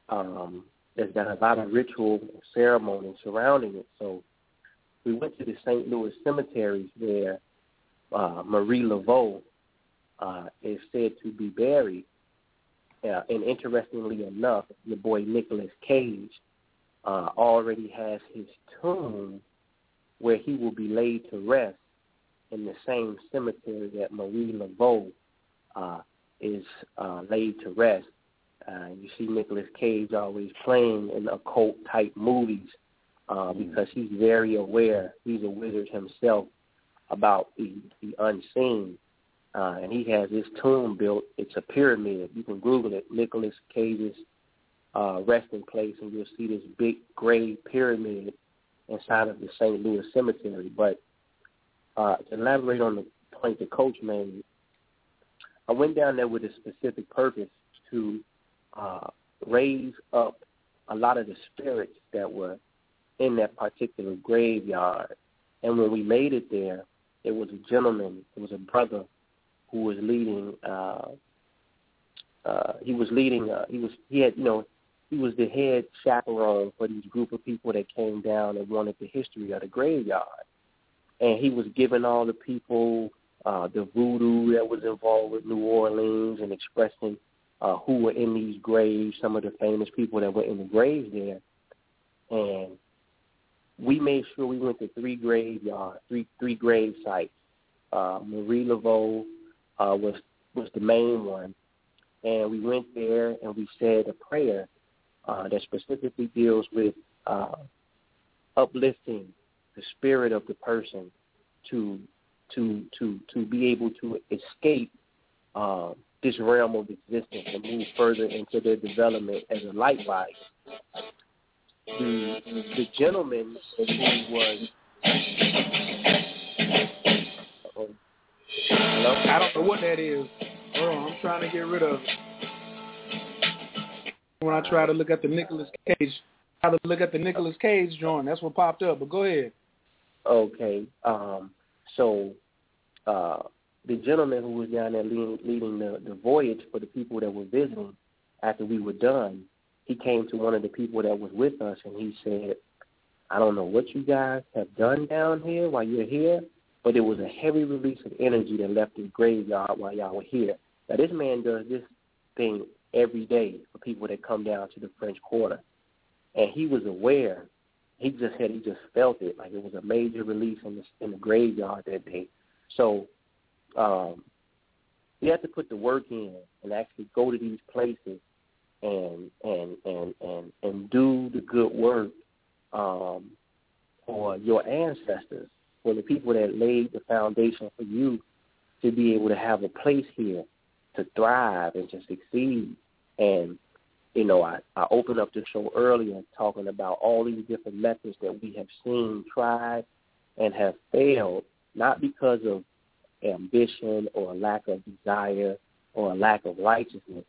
um, that's got a lot of ritual ceremony surrounding it. So we went to the St. Louis cemeteries where uh, Marie Laveau uh, is said to be buried. Uh, and interestingly enough, the boy Nicolas Cage uh, already has his tomb where he will be laid to rest in the same cemetery that Marie Laveau uh, is uh, laid to rest. Uh, you see Nicolas Cage always playing in occult type movies uh, because he's very aware. He's a wizard himself about the, the unseen. Uh, and he has his tomb built. It's a pyramid. You can Google it, Nicolas Cage's uh, resting place, and you'll see this big gray pyramid inside of the St. Louis cemetery. But uh, to elaborate on the point the coach made, I went down there with a specific purpose to uh, raise up a lot of the spirits that were in that particular graveyard. And when we made it there, it was a gentleman, it was a brother who was leading. Uh, uh, he was leading. Uh, he was he had you know he was the head chaperone for these group of people that came down and wanted the history of the graveyard, and he was giving all the people uh, the voodoo that was involved with New Orleans and expressing uh, who were in these graves, some of the famous people that were in the graves there, and we made sure we went to three graveyards, three three grave sites. Uh, Marie Laveau uh, was was the main one, and we went there and we said a prayer uh, that specifically deals with uh, uplifting the spirit of the person to to to to be able to escape uh, this realm of existence and move further into their development as a light body. The the gentleman who was Hello? I don't know what that is. Hold on, I'm trying to get rid of it. When I try to look at the Nicolas Cage, try to look at the Nicolas Cage drawing. that's what popped up. But go ahead. Okay. Um, so uh, the gentleman who was down there leading, leading the, the voyage for the people that were visiting after we were done, he came to one of the people that was with us and he said, I don't know what you guys have done down here while you're here, but it was a heavy release of energy that left the graveyard while y'all were here. Now this man does this thing every day for people that come down to the French Quarter. And he was aware. He just said he just felt it, like it was a major release in the in the graveyard that day. So um you have to put the work in and actually go to these places and and and and and do the good work um, for your ancestors, for the people that laid the foundation for you to be able to have a place here to thrive and to succeed. And you know, I, I opened up the show earlier talking about all these different methods that we have seen tried and have failed, not because of ambition or a lack of desire or a lack of righteousness,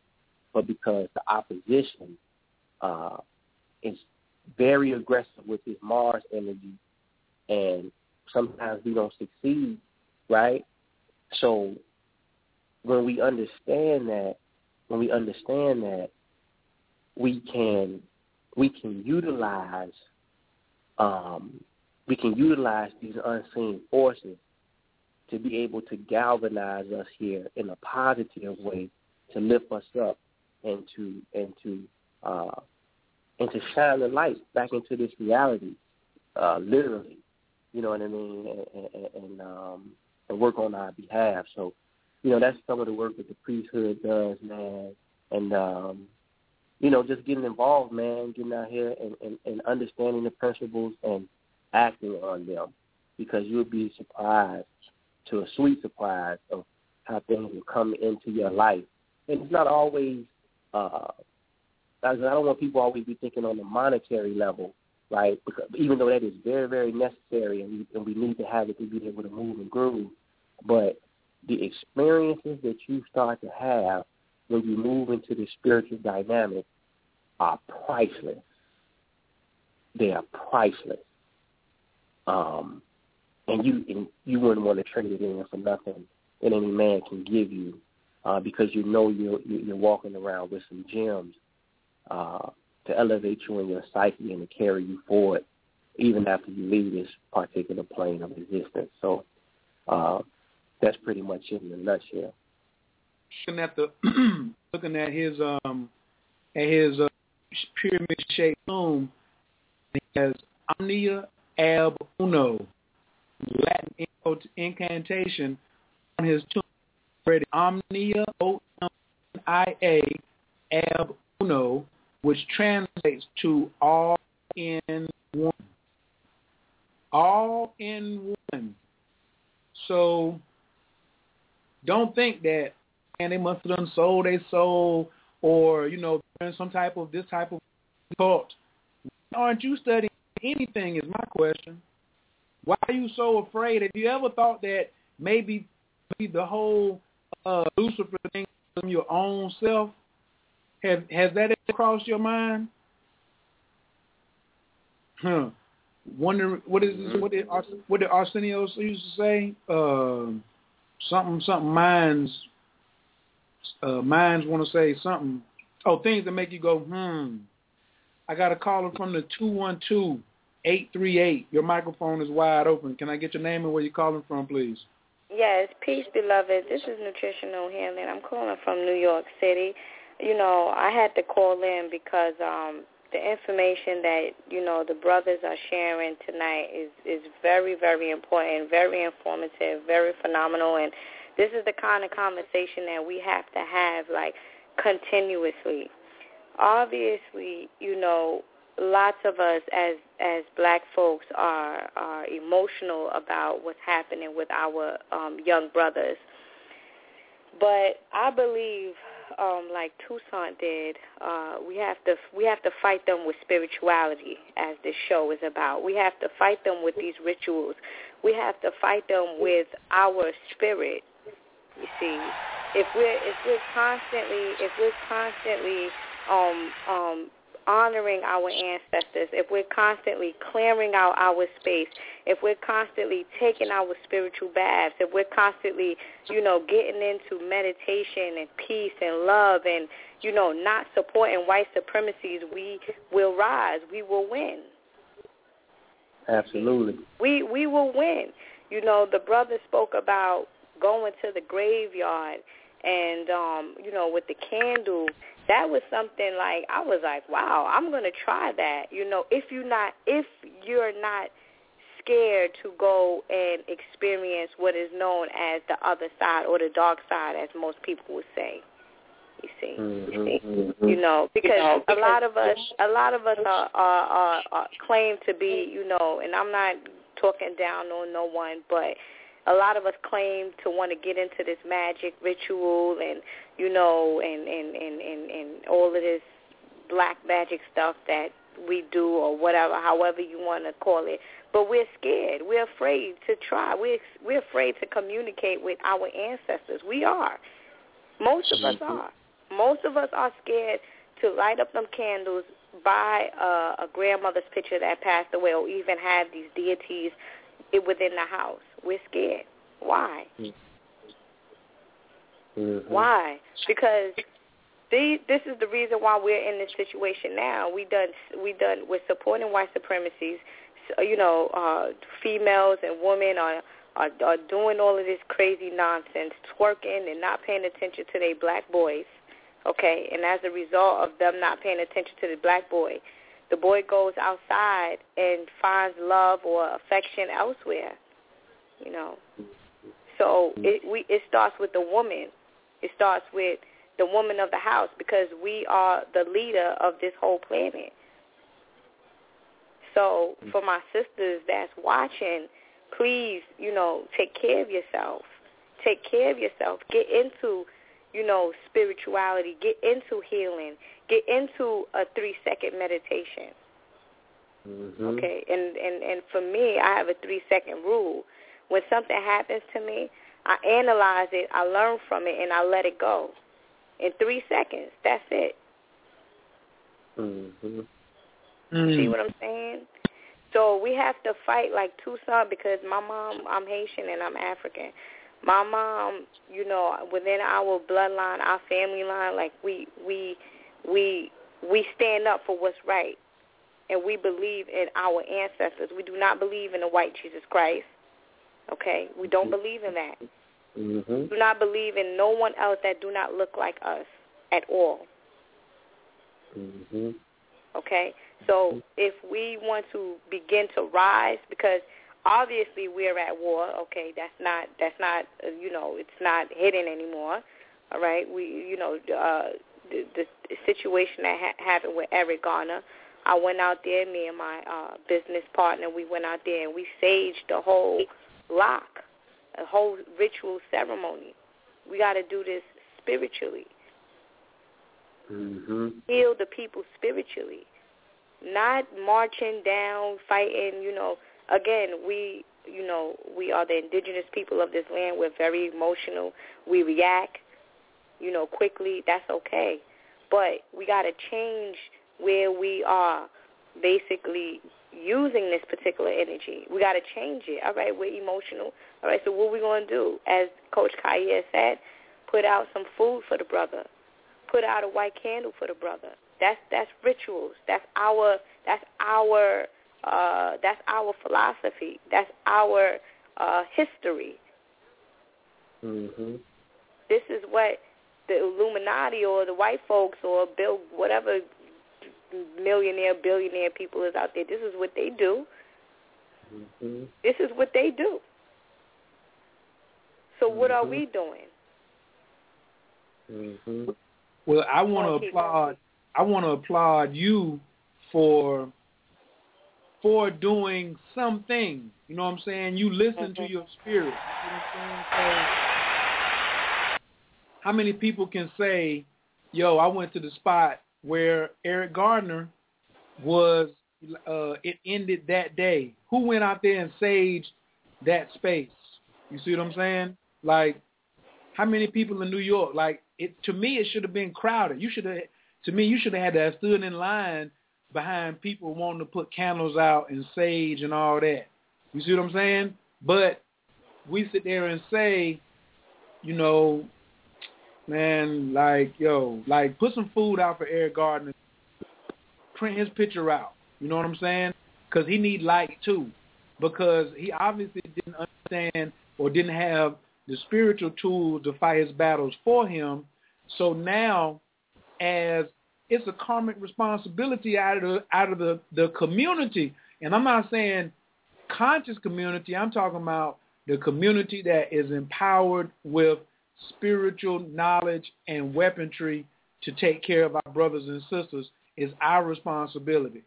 but because the opposition uh, is very aggressive with his Mars energy, and sometimes we don't succeed, right? So when we understand that, when we understand that, we can we can utilize um, we can utilize these unseen forces to be able to galvanize us here in a positive way to lift us up and to and to uh, and to shine the light back into this reality, uh, literally. You know what I mean, and, and, and um, work on our behalf. So, you know, that's some of the work that the priesthood does, man. And um, you know, just getting involved, man, getting out here and, and, and understanding the principles and acting on them because you'll be surprised to a sweet surprise of how things will come into your life. And it's not always, uh, I don't want people always be thinking on the monetary level, right? Because even though that is very, very necessary and we, and we need to have it to be able to move and groove, but the experiences that you start to have when you move into the spiritual dynamic are priceless. They are priceless. Um, and you and you wouldn't want to trade it in for nothing that any man can give you, uh, because you know you're you're walking around with some gems uh, to elevate you in your psyche and to carry you forward, even after you leave this particular plane of existence. So uh, that's pretty much it in a nutshell. Looking at the (clears throat) looking at his um at his uh, pyramid shaped tomb, he has Omnia ab uno, Latin incantation on his tomb. Omnia O M I A ab uno, which translates to all in one. All in one. So don't think that and they must have done sold their soul or, you know, some type of this type of cult. Aren't you studying anything is my question. Why are you so afraid? Have you ever thought that maybe the whole uh, Lucifer thing from your own self? Have has that ever crossed your mind? Huh. Wonder what is this, what did what did Arsenio used to say? Uh, something something minds uh, minds want to say something. Oh, things that make you go hmm. I got a caller from the two one two eight three eight. Your microphone is wide open. Can I get your name and where you're calling from, please? Yes, peace, beloved. This is Nutritional Healing. I'm calling from New York City. You know, I had to call in because um the information that you know the brothers are sharing tonight is is very very important, very informative, very phenomenal, and this is the kind of conversation that we have to have like continuously. Obviously, you know, lots of us as as black folks are are emotional about what's happening with our um young brothers. But I believe um like Toussaint did, uh we have to we have to fight them with spirituality as this show is about. We have to fight them with these rituals. We have to fight them with our spirit you see, if we're if we're constantly if we're constantly um um honoring our ancestors, if we're constantly clearing out our space, if we're constantly taking our spiritual baths, if we're constantly, you know, getting into meditation and peace and love and, you know, not supporting white supremacies, we will rise. We will win. Absolutely. We we will win. You know, the brother spoke about going to the graveyard and um you know with the candle that was something like I was like wow I'm going to try that you know if you not if you're not scared to go and experience what is known as the other side or the dark side as most people would say you see, mm-hmm, you, see? Mm-hmm. you know because, you know, because a lot of us a lot of us are, are, are, are claim to be you know and I'm not talking down on no one but a lot of us claim to want to get into this magic ritual and you know and and and and, and all of this black magic stuff that we do or whatever however you want to call it. But we're scared. We're afraid to try. We're we're afraid to communicate with our ancestors. We are. Most of us are. Most of us are scared to light up them candles buy a, a grandmother's picture that passed away or even have these deities within the house we're scared. Why? Mm-hmm. Why? Because these, this is the reason why we're in this situation now. We done we done we're supporting white supremacies. You know, uh, females and women are, are are doing all of this crazy nonsense, twerking and not paying attention to their black boys. Okay, and as a result of them not paying attention to the black boy, the boy goes outside and finds love or affection elsewhere you know. So it we it starts with the woman. It starts with the woman of the house because we are the leader of this whole planet. So for my sisters that's watching, please, you know, take care of yourself. Take care of yourself. Get into, you know, spirituality. Get into healing. Get into a three second meditation. Mm-hmm. Okay, and, and and for me, I have a three second rule. When something happens to me, I analyze it, I learn from it, and I let it go. In three seconds, that's it. Mm-hmm. See what I'm saying? So we have to fight like Toussaint because my mom, I'm Haitian and I'm African. My mom, you know, within our bloodline, our family line, like we we we we stand up for what's right, and we believe in our ancestors. We do not believe in the white Jesus Christ. Okay, we don't believe in that. Mm-hmm. Do not believe in no one else that do not look like us at all. Mm-hmm. Okay? So if we want to begin to rise, because obviously we're at war. Okay, that's not that's not uh, you know it's not hidden anymore. All right, we you know uh, the, the situation that ha- happened with Eric Garner. I went out there, me and my uh, business partner, we went out there and we saged the whole lock, a whole ritual ceremony. We got to do this spiritually. Mm-hmm. Heal the people spiritually not marching down, fighting, you know, again, we, you know, we are the indigenous people of this land. We're very emotional. We react, you know, quickly. That's okay. But we got to change where we are basically using this particular energy. We got to change it. All right, we're emotional. All right, so what we going to do? As Coach Kaya said, put out some food for the brother. Put out a white candle for the brother. That's that's rituals. That's our that's our uh, that's our philosophy. That's our uh, history. Mm-hmm. This is what the Illuminati or the white folks or Bill whatever millionaire billionaire people is out there. This is what they do. Mm-hmm. This is what they do. So what are we doing? Mm-hmm. Well, I want to applaud. I want to applaud you for for doing something. You know what I'm saying? You listen to your spirit. You know what I'm saying? So, how many people can say, "Yo, I went to the spot where Eric Gardner was. Uh, it ended that day. Who went out there and saged that space? You see what I'm saying? Like, how many people in New York? Like, it to me, it should have been crowded. You should have to me, you should have had to have stood in line behind people wanting to put candles out and sage and all that. You see what I'm saying? But we sit there and say, you know, man, like, yo, like put some food out for Eric Gardner. Print his picture out. You know what I'm saying? Because he need light too. Because he obviously didn't understand or didn't have the spiritual tools to fight his battles for him. So now as it's a karmic responsibility out of the out of the, the community. And I'm not saying conscious community, I'm talking about the community that is empowered with spiritual knowledge and weaponry to take care of our brothers and sisters is our responsibility.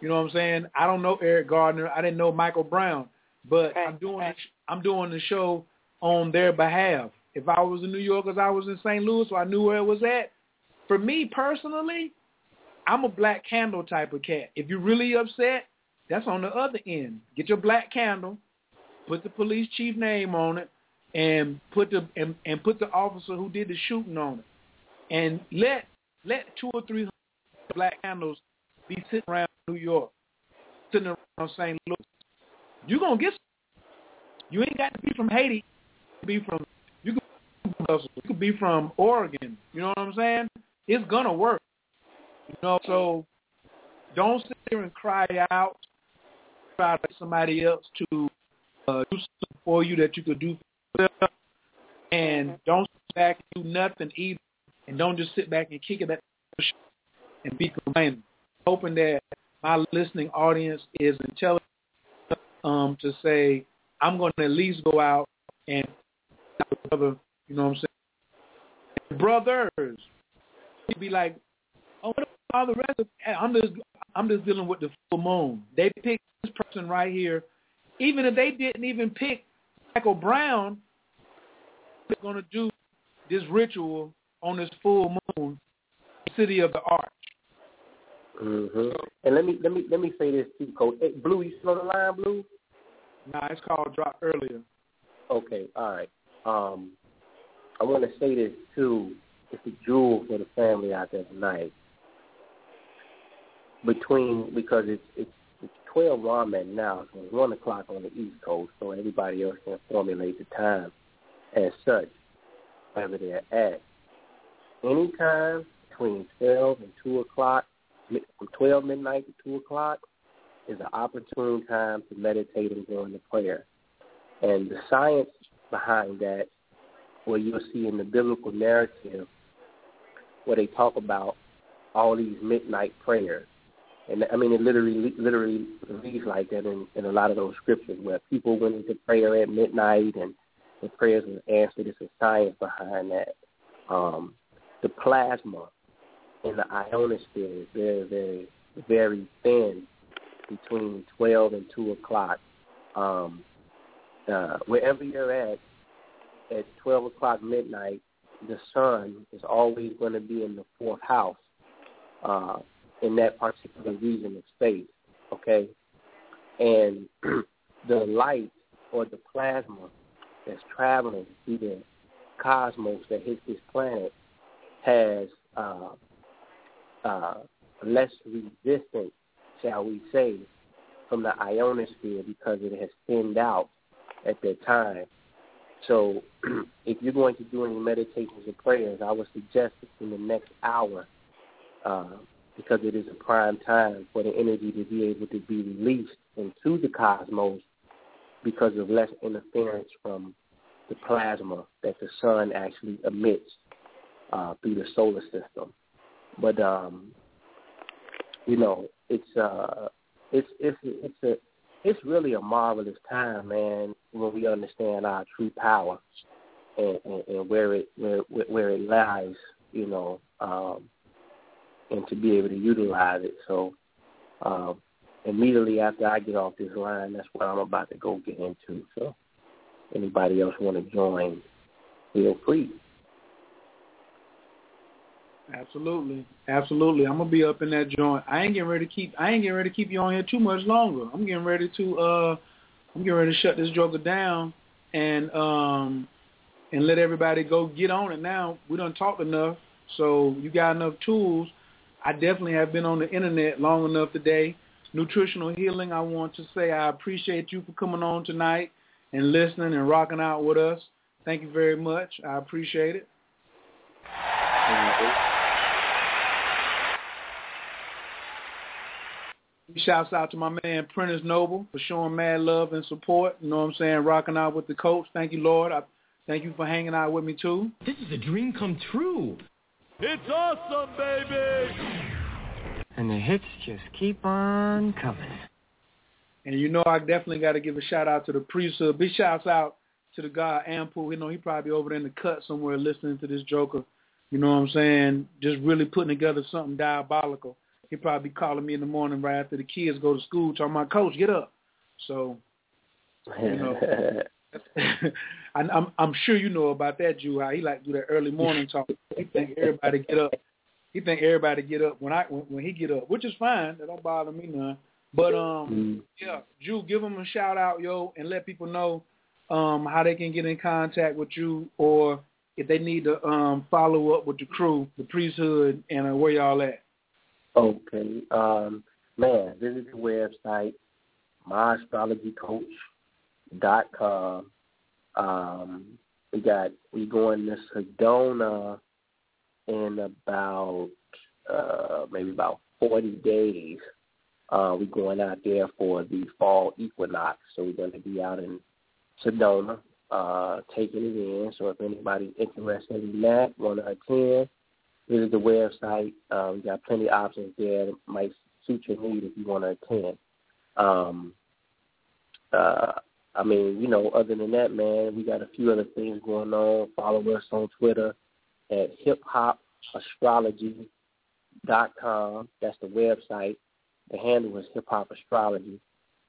You know what I'm saying? I don't know Eric Gardner. I didn't know Michael Brown, but I'm doing I'm doing the show on their behalf. If I was in New York, as I was in St. Louis, so I knew where it was at, for me personally, I'm a black candle type of cat. If you're really upset, that's on the other end. Get your black candle, put the police chief name on it, and put the and, and put the officer who did the shooting on it, and let let two or three black candles be sitting around New York, sitting around St. Louis. You're gonna get. You ain't got to be from Haiti. Be from you could, you could be from Oregon. You know what I'm saying? It's gonna work. You know, so don't sit there and cry out, try to somebody else to uh, do something for you that you could do yourself, and don't sit back and do nothing either, and don't just sit back and kick it at and be complaining. Hoping that my listening audience is intelligent um, to say, I'm going to at least go out and brother, you know what I'm saying? Brothers, you'd be like, oh, what about all the rest of? I'm just I'm just dealing with the full moon. They picked this person right here. Even if they didn't even pick Michael Brown, they're going to do this ritual on this full moon, city of the arch. Mm-hmm. And let me let me let me say this too, Coach. Hey, Blue, you still on the line, Blue? Nah, it's called drop earlier. Okay, all right. Um, I want to say this too. It's a jewel for the family out there tonight. Between because it's it's it's twelve ramen now, so it's one o'clock on the East Coast, so everybody else can formulate the time as such, wherever they're at. Anytime between twelve and two o'clock, from twelve midnight to two o'clock, is an opportune time to meditate and go into prayer. And the science behind that, where you'll see in the biblical narrative, where they talk about all these midnight prayers. And I mean, it literally, literally reads like that in, in a lot of those scriptures where people went into prayer at midnight and the prayers were answered. There's a science behind that. Um, the plasma in the ionosphere is very, very, very thin between 12 and 2 o'clock. Um, uh, wherever you're at, at 12 o'clock midnight, the sun is always going to be in the fourth house uh, in that particular region of space, okay? And (clears throat) the light or the plasma that's traveling through the cosmos that hits this planet has uh, uh, less resistance, shall we say, from the ionosphere because it has thinned out at that time. So (clears throat) if you're going to do any meditations or prayers, I would suggest it in the next hour uh, because it is a prime time for the energy to be able to be released into the cosmos because of less interference from the plasma that the sun actually emits uh, through the solar system. But um, you know, it's uh, it's it's it's a it's really a marvelous time, man, when we understand our true power and, and, and where it where where it lies, you know, um, and to be able to utilize it. So um, immediately after I get off this line, that's what I'm about to go get into. So anybody else want to join, feel free. Absolutely, absolutely. I'm gonna be up in that joint. I ain't getting ready to keep. I ain't getting ready to keep you on here too much longer. I'm getting ready to. uh I'm getting ready to shut this joker down and um and let everybody go get on it. Now we don't talk enough, so you got enough tools. I definitely have been on the internet long enough today. Nutritional healing. I want to say I appreciate you for coming on tonight and listening and rocking out with us. Thank you very much. I appreciate it. Shouts out to my man Prentice Noble for showing mad love and support. You know what I'm saying? Rocking out with the coach. Thank you, Lord. I thank you for hanging out with me too. This is a dream come true. It's awesome, baby. And the hits just keep on coming. And you know I definitely got to give a shout out to the priesthood. Big shouts out to the guy Ampool. You know he probably over there in the cut somewhere listening to this Joker. You know what I'm saying? Just really putting together something diabolical he'd probably be calling me in the morning right after the kids go to school, talking about, Coach, get up. So, you know, (laughs) (laughs) I, I'm I'm sure you know about that, Jew. How he like do that early morning talk. He think everybody get up. He think everybody get up when I when, when he get up, which is fine. That don't bother me none. But um, mm. yeah, Jew, give him a shout out, yo, and let people know um how they can get in contact with you, or if they need to um follow up with the crew, the priesthood, and uh, where y'all at. Okay. Um, man, visit the website, myastrologycoach.com. Um, we got we going to Sedona in about uh, maybe about forty days. Uh, we're going out there for the fall equinox, so we're going to be out in Sedona, uh, taking it in. So if anybody's interested in that, want to attend, visit the website. Um, we got plenty of options there that might suit your need if you want to attend. Um, uh, I mean, you know, other than that, man, we got a few other things going on. Follow us on Twitter at Hip Hop That's the website. The handle is Hip Hop Astrology.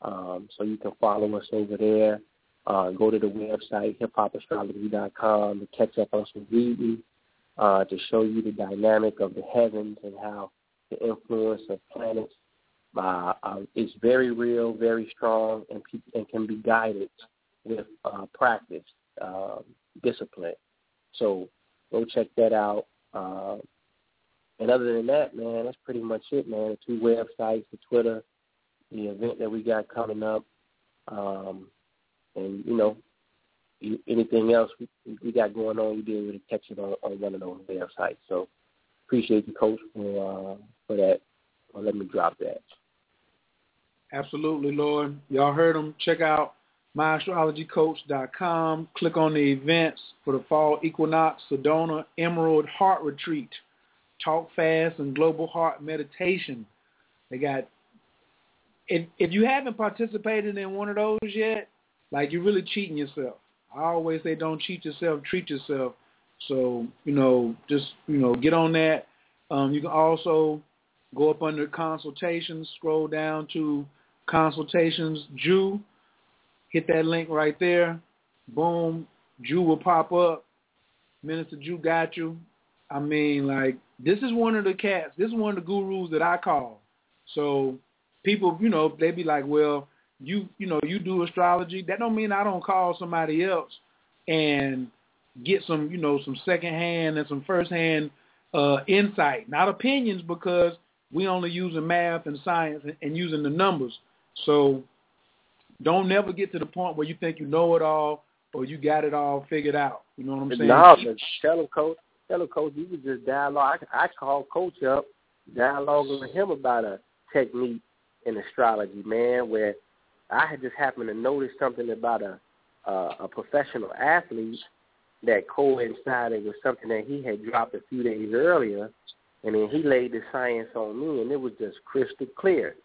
Um, so you can follow us over there. Uh, go to the website, hiphopastrology.com, to catch up on some reading, uh, to show you the dynamic of the heavens and how the influence of planets uh, uh, is very real, very strong, and, and can be guided with uh, practice, uh, discipline. So go check that out. Uh, and other than that, man, that's pretty much it, man. The two websites, the Twitter, the event that we got coming up, um, and you know, anything else we, we got going on, you'll be able to catch it on, on one of those websites. So appreciate you, Coach, for uh, for that. Well, let me drop that. Absolutely, Lord. Y'all heard them. Check out myastrologycoach.com. Click on the events for the fall equinox, Sedona Emerald Heart Retreat, Talk Fast, and Global Heart Meditation. They got. If if you haven't participated in one of those yet, like you're really cheating yourself. I always say don't cheat yourself, treat yourself. So you know, just you know, get on that. Um, you can also go up under consultations, scroll down to consultations, Jew, hit that link right there. Boom, Jew will pop up. Minister Jew got you. I mean, like, this is one of the cats. This is one of the gurus that I call. So people, you know, they be like, well, you, you know, you do astrology. That don't mean I don't call somebody else and get some, you know, some secondhand and some firsthand uh, insight, not opinions, because we only using math and science and, and using the numbers. So don't never get to the point where you think you know it all or you got it all figured out. You know what I'm saying? No, tell him, coach. Tell him, coach. You could just dialogue. I, I call coach up, dialoguing with him about a technique in astrology, man. Where I had just happened to notice something about a uh, a professional athlete that coincided with something that he had dropped a few days earlier, and then he laid the science on me, and it was just crystal clear.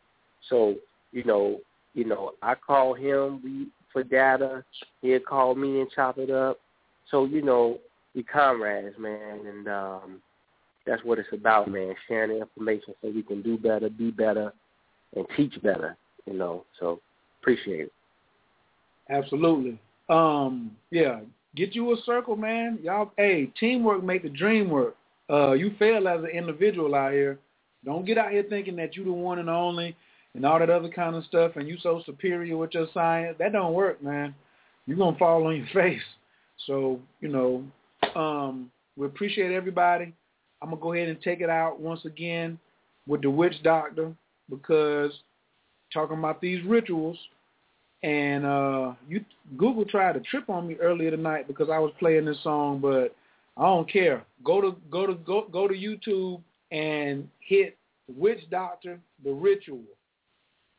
So you know, you know, I call him we for data. He'll call me and chop it up. So you know, we comrades, man, and um, that's what it's about, man. Sharing the information so we can do better, be better, and teach better. You know, so appreciate it. Absolutely. Um, yeah, get you a circle, man. Y'all, hey, teamwork make the dream work. Uh, you fail as an individual out here. Don't get out here thinking that you the one and only and all that other kind of stuff, and you so superior with your science. That don't work, man. You're gonna fall on your (laughs) face. So you know, um, we appreciate everybody. I'm gonna go ahead and take it out once again with the witch doctor because talking about these rituals and uh you Google tried to trip on me earlier tonight because I was playing this song, but I don't care. Go to go to go go to YouTube and hit Witch Doctor the Ritual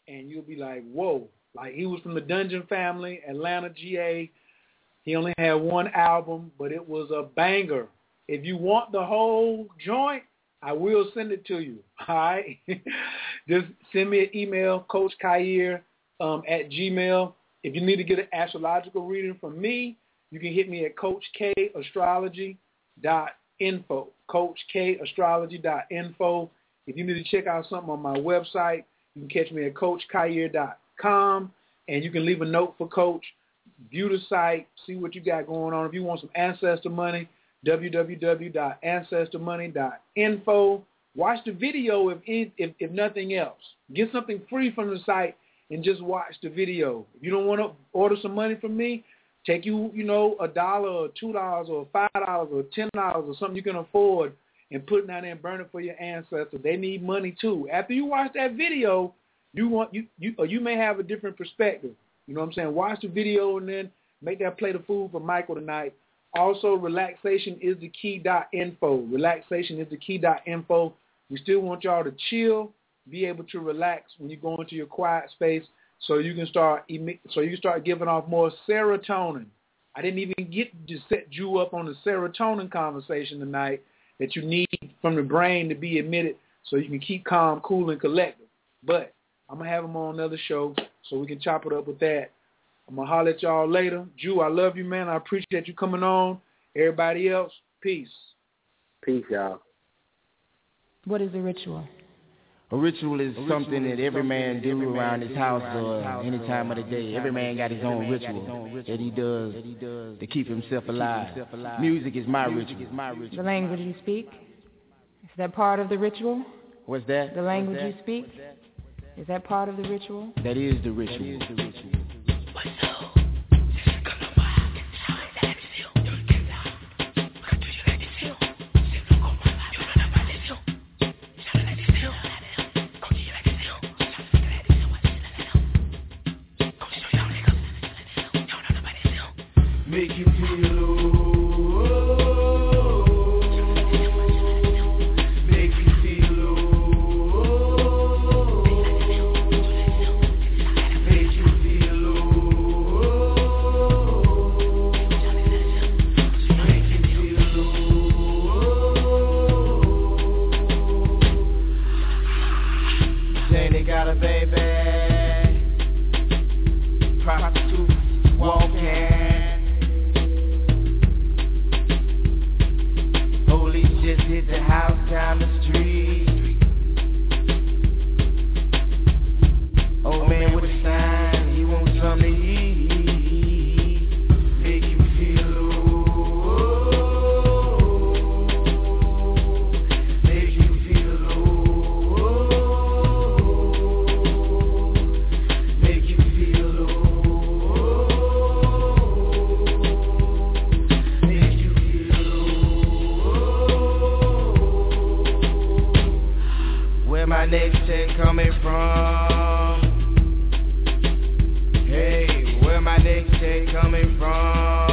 and you'll be like, whoa. Like he was from the Dungeon Family, Atlanta, GA. He only had one album, but it was a banger. If you want the whole joint, I will send it to you. (laughs) All right? (laughs) Just send me an email, Coach Khayr um, at Gmail. If you need to get an astrological reading from me, you can hit me at CoachKAstrology.info. CoachKAstrology.info. If you need to check out something on my website, you can catch me at CoachKhayr.com, and you can leave a note for Coach. View the site, see what you got going on. If you want some ancestor money, www.ancestormoney.info. Watch the video if, if if nothing else. Get something free from the site and just watch the video. If you don't want to order some money from me, take you, you know, a dollar or two dollars or five dollars or ten dollars or something you can afford and putting out and burning for your ancestors. They need money too. After you watch that video, you want you you or you may have a different perspective. You know what I'm saying? Watch the video and then make that plate of food for Michael tonight. Also, relaxation is the key info. Relaxation is the key info. We still want y'all to chill, be able to relax when you go into your quiet space, so you can start so you can start giving off more serotonin. I didn't even get to set you up on the serotonin conversation tonight that you need from the brain to be admitted so you can keep calm, cool, and collected. But I'm going to have them on another show so we can chop it up with that. I'm going to holler at y'all later. Jew, I love you, man. I appreciate you coming on. Everybody else, peace. Peace, y'all. What is the ritual? A ritual is something that every man do around his house or any time of the day. Every man got his own ritual that he does to keep himself alive. Music is my ritual. The language you speak? Is that part of the ritual? What's that? The language you speak? Is that part of the ritual? That is the ritual. Make next check coming from?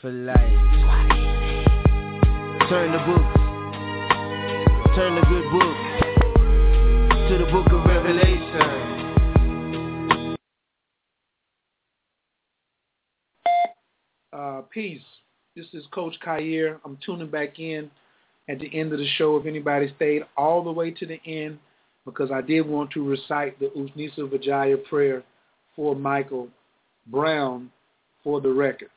For life. Turn the book. Turn the good book to the book of Revelation. Uh, peace. This is Coach Khayr. I'm tuning back in at the end of the show. If anybody stayed all the way to the end, because I did want to recite the Usnisa Vijaya prayer for Michael Brown for the record.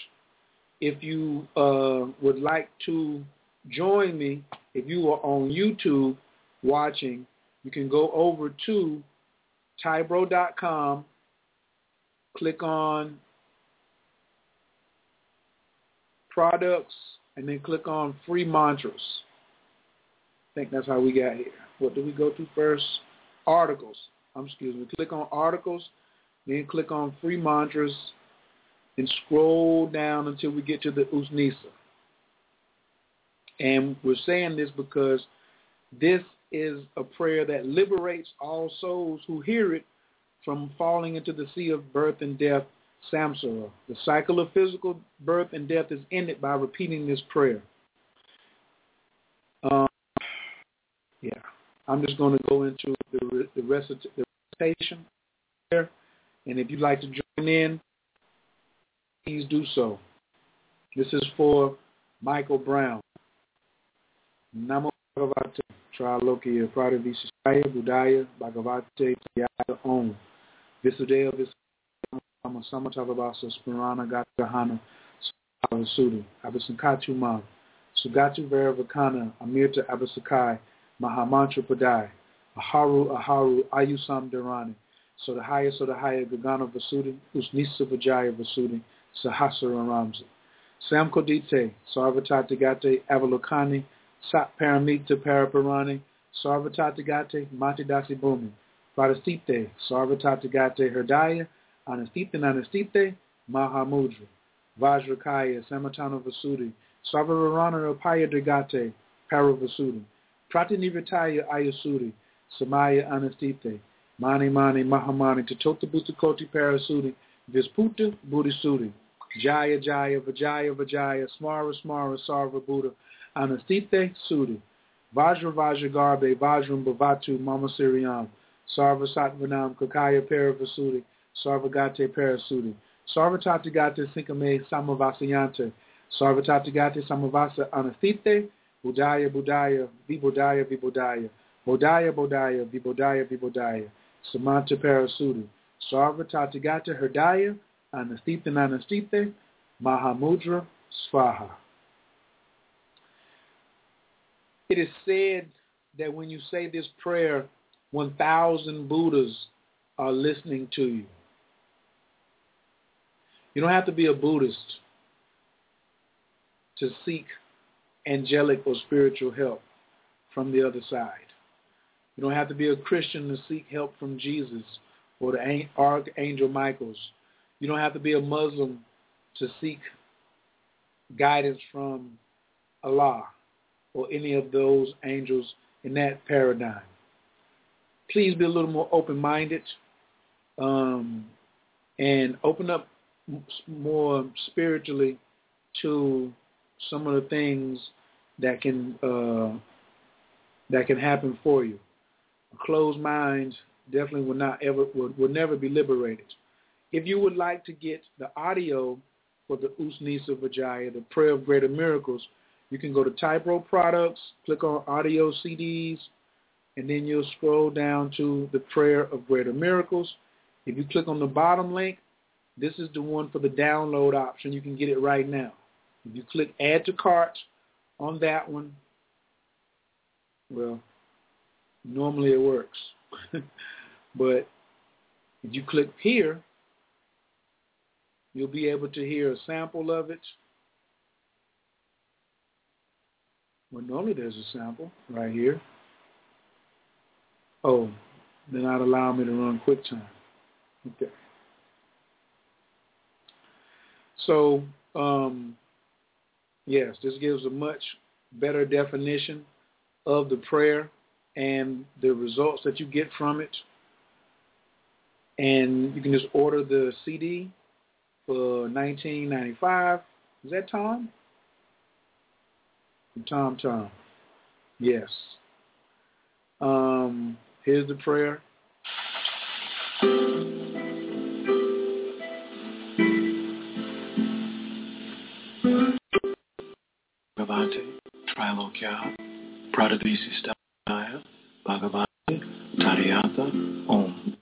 If you uh, would like to join me, if you are on YouTube watching, you can go over to tybro.com, click on products, and then click on free mantras. I think that's how we got here. What do we go to first? Articles. Um, excuse me. Click on articles, then click on free mantras, and scroll down until we get to the Usnisa. And we're saying this because this is a prayer that liberates all souls who hear it from falling into the sea of birth and death, samsara. The cycle of physical birth and death is ended by repeating this prayer. Um, yeah, I'm just going to go into the, the, the recitation there, and if you'd like to join in, please do so. This is for Michael Brown. Namo Bhagavate Tralokiya Pradavishaya Budaya Bhagavate Yaya Om. Visudaya Visama Samatavabasa Spirana Gatahana Sudhu Abisankatu Ma. Sugatu Varavakana Amirta Abisakai Mahamantra Padai Aharu Aharu Ayusam Dharani Sodahaya Sodahaya Gagana Vasudi Usnisa Vajaya Vasudi Sahasara Ramsa Sam Kodite Sarvatati Avalokani Sat Paramita Sarvatatagate Matidasi Bhumi. Pradastite Sarvatatagate Herdaya Anastite Anastite Mahamudra. Vajrakaya Samatana Vasudi Sarvarana Apaya Dagate Paravasudi Pratinivataya Ayasudi Samaya Anastite. Mani Mani Mahamani Tatota Bhutakoti Parasudi Visputa Buddhisudi Jaya Jaya Vajaya Vajaya Smara Smara Sarva Buddha Anastite Sudi Vajra Vajra Garbe Vajram Bhavatu Mama Siriyam Sarva Satvanam Kakaya Paravasudi Sarvagate Parasudi Sarvatatigate Sinkame Samavasayante Sarvatatigate Samavasa Anastite Budaya Budaya Vibodaya Vibodaya Bodaya Bodaya Vibodaya Vibodaya Samanta Parasudi Sarvatatigate Herdaya Anastite Anastite Mahamudra Svaha. It is said that when you say this prayer, 1,000 Buddhas are listening to you. You don't have to be a Buddhist to seek angelic or spiritual help from the other side. You don't have to be a Christian to seek help from Jesus or the Archangel Michaels. You don't have to be a Muslim to seek guidance from Allah or any of those angels in that paradigm. Please be a little more open-minded um, and open up more spiritually to some of the things that can uh, that can happen for you. A closed mind definitely will not ever will, will never be liberated. If you would like to get the audio for the Usnisa Vajaya, the Prayer of Greater Miracles, you can go to Tybro Products, click on Audio CDs, and then you'll scroll down to the Prayer of Greater Miracles. If you click on the bottom link, this is the one for the download option. You can get it right now. If you click Add to Cart on that one, well, normally it works. (laughs) but if you click here, you'll be able to hear a sample of it. Well, normally there's a sample right here. Oh, they're not allowing me to run QuickTime. Okay. So, um, yes, this gives a much better definition of the prayer and the results that you get from it. And you can just order the CD for 19.95. Is that Tom? Tom Tom. Yes. Um, here's the prayer. Bhagavate Trilokya Pradadhisistaya Bhagavate Tariyata Om.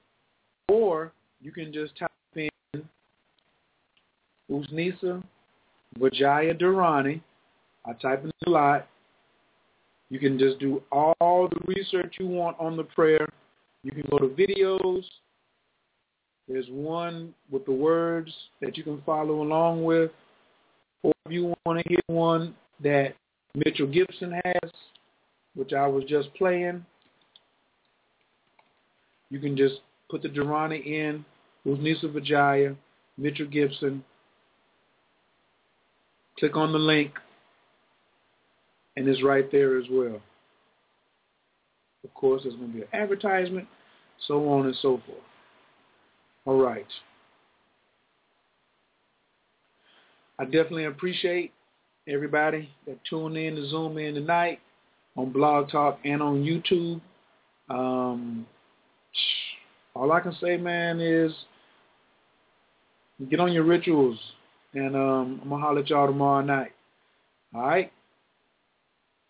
Or you can just type in Usnisa Vajaya Dharani. I type in a lot. You can just do all the research you want on the prayer. You can go to videos. There's one with the words that you can follow along with. Or if you want to hear one that Mitchell Gibson has, which I was just playing, you can just put the Dharani in, Usnisa Vijaya, Mitchell Gibson, click on the link, and it's right there as well. Of course, there's going to be an advertisement, so on and so forth. All right. I definitely appreciate everybody that tuned in to Zoom in tonight on Blog Talk and on YouTube. Um, all I can say, man, is get on your rituals, and um, I'm gonna holler at y'all tomorrow night. All right,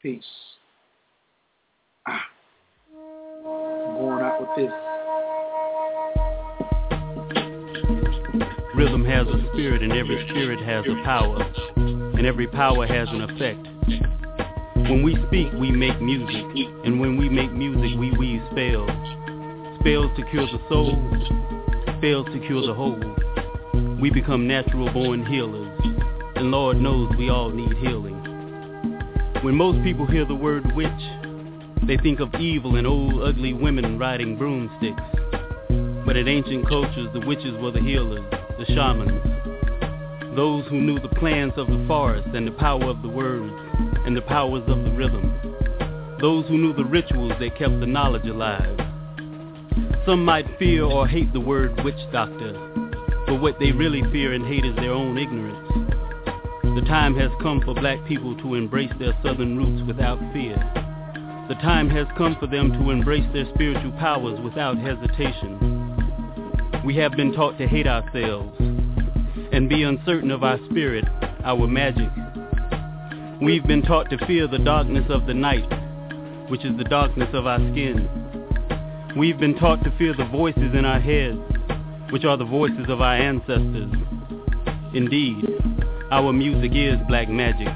peace. Ah, I'm going out with this. Rhythm has a spirit and every spirit has a power, and every power has an effect. When we speak, we make music, and when we make music, we weave spells. Spells to cure the soul, spells to cure the whole. We become natural born healers, and Lord knows we all need healing. When most people hear the word witch, they think of evil and old ugly women riding broomsticks. But in ancient cultures, the witches were the healers, the shamans, those who knew the plans of the forest and the power of the words and the powers of the rhythm, those who knew the rituals that kept the knowledge alive. Some might fear or hate the word witch doctor, but what they really fear and hate is their own ignorance. The time has come for black people to embrace their southern roots without fear. The time has come for them to embrace their spiritual powers without hesitation. We have been taught to hate ourselves and be uncertain of our spirit, our magic. We've been taught to fear the darkness of the night, which is the darkness of our skin. We've been taught to fear the voices in our heads, which are the voices of our ancestors. Indeed, our music is black magic,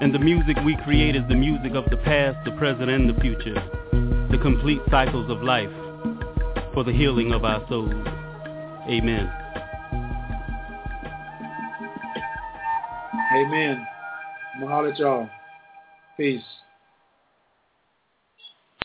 and the music we create is the music of the past, the present, and the future, the complete cycles of life for the healing of our souls. Amen. Amen. At y'all. Peace.